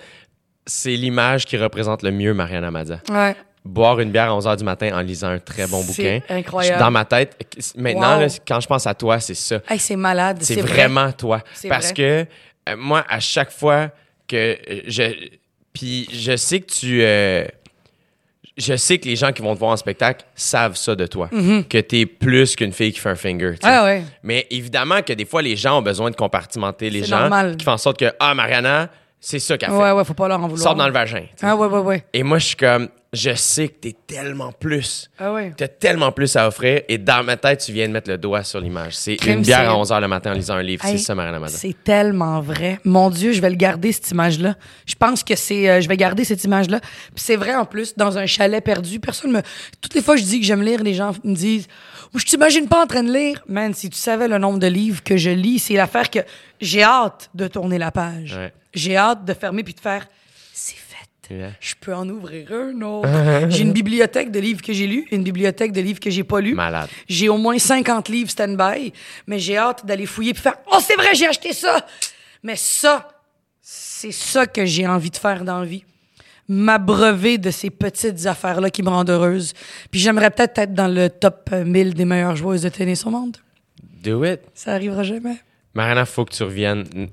Speaker 2: c'est l'image qui représente le mieux Mariana Mazza.
Speaker 4: Ouais.
Speaker 2: Boire une bière à 11h du matin en lisant un très bon
Speaker 4: C'est
Speaker 2: bouquin.
Speaker 4: incroyable.
Speaker 2: Dans ma tête, maintenant,
Speaker 4: Wow.
Speaker 2: là, quand je pense à toi, c'est ça.
Speaker 4: Hey, c'est malade.
Speaker 2: C'est
Speaker 4: C'est vrai.
Speaker 2: vraiment toi. Parce
Speaker 4: vrai.
Speaker 2: que euh, moi, à chaque fois que je. Puis je sais que tu. euh, je sais que les gens qui vont te voir en spectacle savent ça de toi. Que t'es plus qu'une fille qui fait un finger.
Speaker 4: Ah ouais.
Speaker 2: Mais évidemment que des fois, les gens ont besoin de compartimenter les gens.
Speaker 4: normal.
Speaker 2: Qui font en sorte que, ah, Mariana, c'est ça qu'elle fait.
Speaker 4: Ouais, ouais, faut pas leur en vouloir.
Speaker 2: Sors dans le vagin.
Speaker 4: Ah ouais, ouais, ouais.
Speaker 2: Et moi, je suis comme, je sais que t'es tellement plus.
Speaker 4: Ah ouais.
Speaker 2: T'as tellement plus à offrir. Et dans ma tête, tu viens de mettre le doigt sur l'image. C'est une bière à 11h le matin en lisant un livre.
Speaker 4: Hey,
Speaker 2: c'est ça, Mariana Mazza.
Speaker 4: C'est tellement vrai. Mon Dieu, je vais le garder, cette image-là. Je pense que c'est. euh, je vais garder cette image-là. Puis c'est vrai, en plus, dans un chalet perdu, personne me. Toutes les fois que je dis que j'aime lire, les gens me disent Je t'imagine pas en train de lire. Man, si tu savais le nombre de livres que je lis, c'est l'affaire que j'ai hâte de tourner la page.
Speaker 2: Ouais.
Speaker 4: J'ai hâte de fermer puis de faire C'est fait.
Speaker 2: Yeah.
Speaker 4: Je peux en ouvrir un autre. j'ai une bibliothèque de livres que j'ai lus, une bibliothèque de livres que j'ai pas lus.
Speaker 2: Malade.
Speaker 4: J'ai au moins 50 livres stand-by, mais j'ai hâte d'aller fouiller puis faire Oh, c'est vrai, j'ai acheté ça! Mais ça, c'est ça que j'ai envie de faire dans la vie. M'abreuver de ces petites affaires-là qui me rendent heureuse. Puis j'aimerais peut-être être dans le top euh, 1000 des meilleures joueuses de tennis au monde.
Speaker 2: Do it.
Speaker 4: Ça arrivera jamais.
Speaker 2: Mariana, faut que tu reviennes.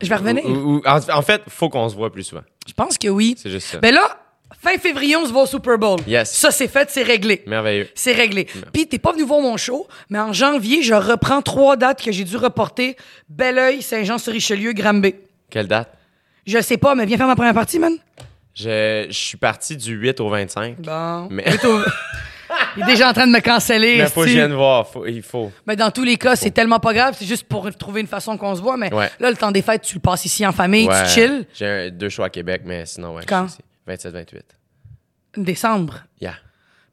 Speaker 4: Je vais revenir.
Speaker 2: Ou- ou- en, fait, faut qu'on se voit plus souvent.
Speaker 4: Je pense que oui.
Speaker 2: C'est juste ça.
Speaker 4: Ben là, fin février, on se va au Super Bowl.
Speaker 2: Yes.
Speaker 4: Ça, c'est fait, c'est réglé.
Speaker 2: Merveilleux.
Speaker 4: C'est réglé. Puis t'es pas venu voir mon show, mais en janvier, je reprends trois dates que j'ai dû reporter. Belleuil, Saint-Jean-sur-Richelieu, Granby.
Speaker 2: Quelle date?
Speaker 4: Je sais pas, mais viens faire ma première partie, man.
Speaker 2: Je, je suis parti du 8 au 25.
Speaker 4: Bon.
Speaker 2: Mais-
Speaker 4: Huit au- Il est déjà en train de me canceller.
Speaker 2: Mais faut que je vienne voir. Faut- il faut.
Speaker 4: Mais dans tous les cas, c'est tellement pas grave. C'est juste pour trouver une façon qu'on se voit. Mais
Speaker 2: Ouais.
Speaker 4: là, le temps des fêtes, tu le passes ici en famille,
Speaker 2: Ouais,
Speaker 4: tu chill.
Speaker 2: J'ai deux choix à Québec, mais sinon, ouais.
Speaker 4: Quand?
Speaker 2: suis ici. 27-28.
Speaker 4: Décembre.
Speaker 2: Yeah.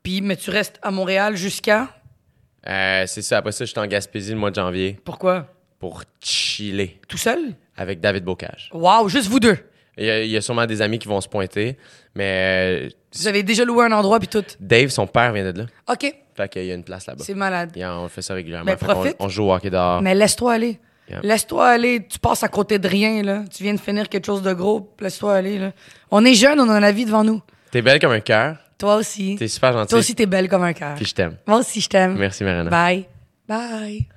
Speaker 4: Puis, mais tu restes à Montréal jusqu'à?
Speaker 2: Euh, c'est ça. Après ça, je suis en Gaspésie le mois de janvier
Speaker 4: Pourquoi?
Speaker 2: pour chiller
Speaker 4: Tout seul?
Speaker 2: avec David Bocage.
Speaker 4: Wow, juste vous deux.
Speaker 2: Il y, a, il y a sûrement des amis qui vont se pointer, mais euh,
Speaker 4: Vous avez déjà loué un endroit, puis tout?
Speaker 2: Dave, son père, vient de là.
Speaker 4: OK,
Speaker 2: Fait qu'il y a une place là-bas.
Speaker 4: c'est malade.
Speaker 2: Yeah, on fait ça régulièrement.
Speaker 4: Mais
Speaker 2: qu'on-
Speaker 4: profite.
Speaker 2: on, joue au hockey dehors.
Speaker 4: Mais laisse-toi aller.
Speaker 2: Yeah.
Speaker 4: Laisse-toi aller. Tu passes à côté de rien, là. Tu viens de finir quelque chose de gros. Laisse-toi aller, là. On est jeunes, on a la vie devant nous.
Speaker 2: T'es belle comme un cœur.
Speaker 4: Toi aussi.
Speaker 2: T'es super gentil.
Speaker 4: Toi aussi, t'es belle comme un cœur.
Speaker 2: Puis je t'aime.
Speaker 4: Moi aussi, je t'aime.
Speaker 2: Merci, Marina.
Speaker 4: Bye. Bye.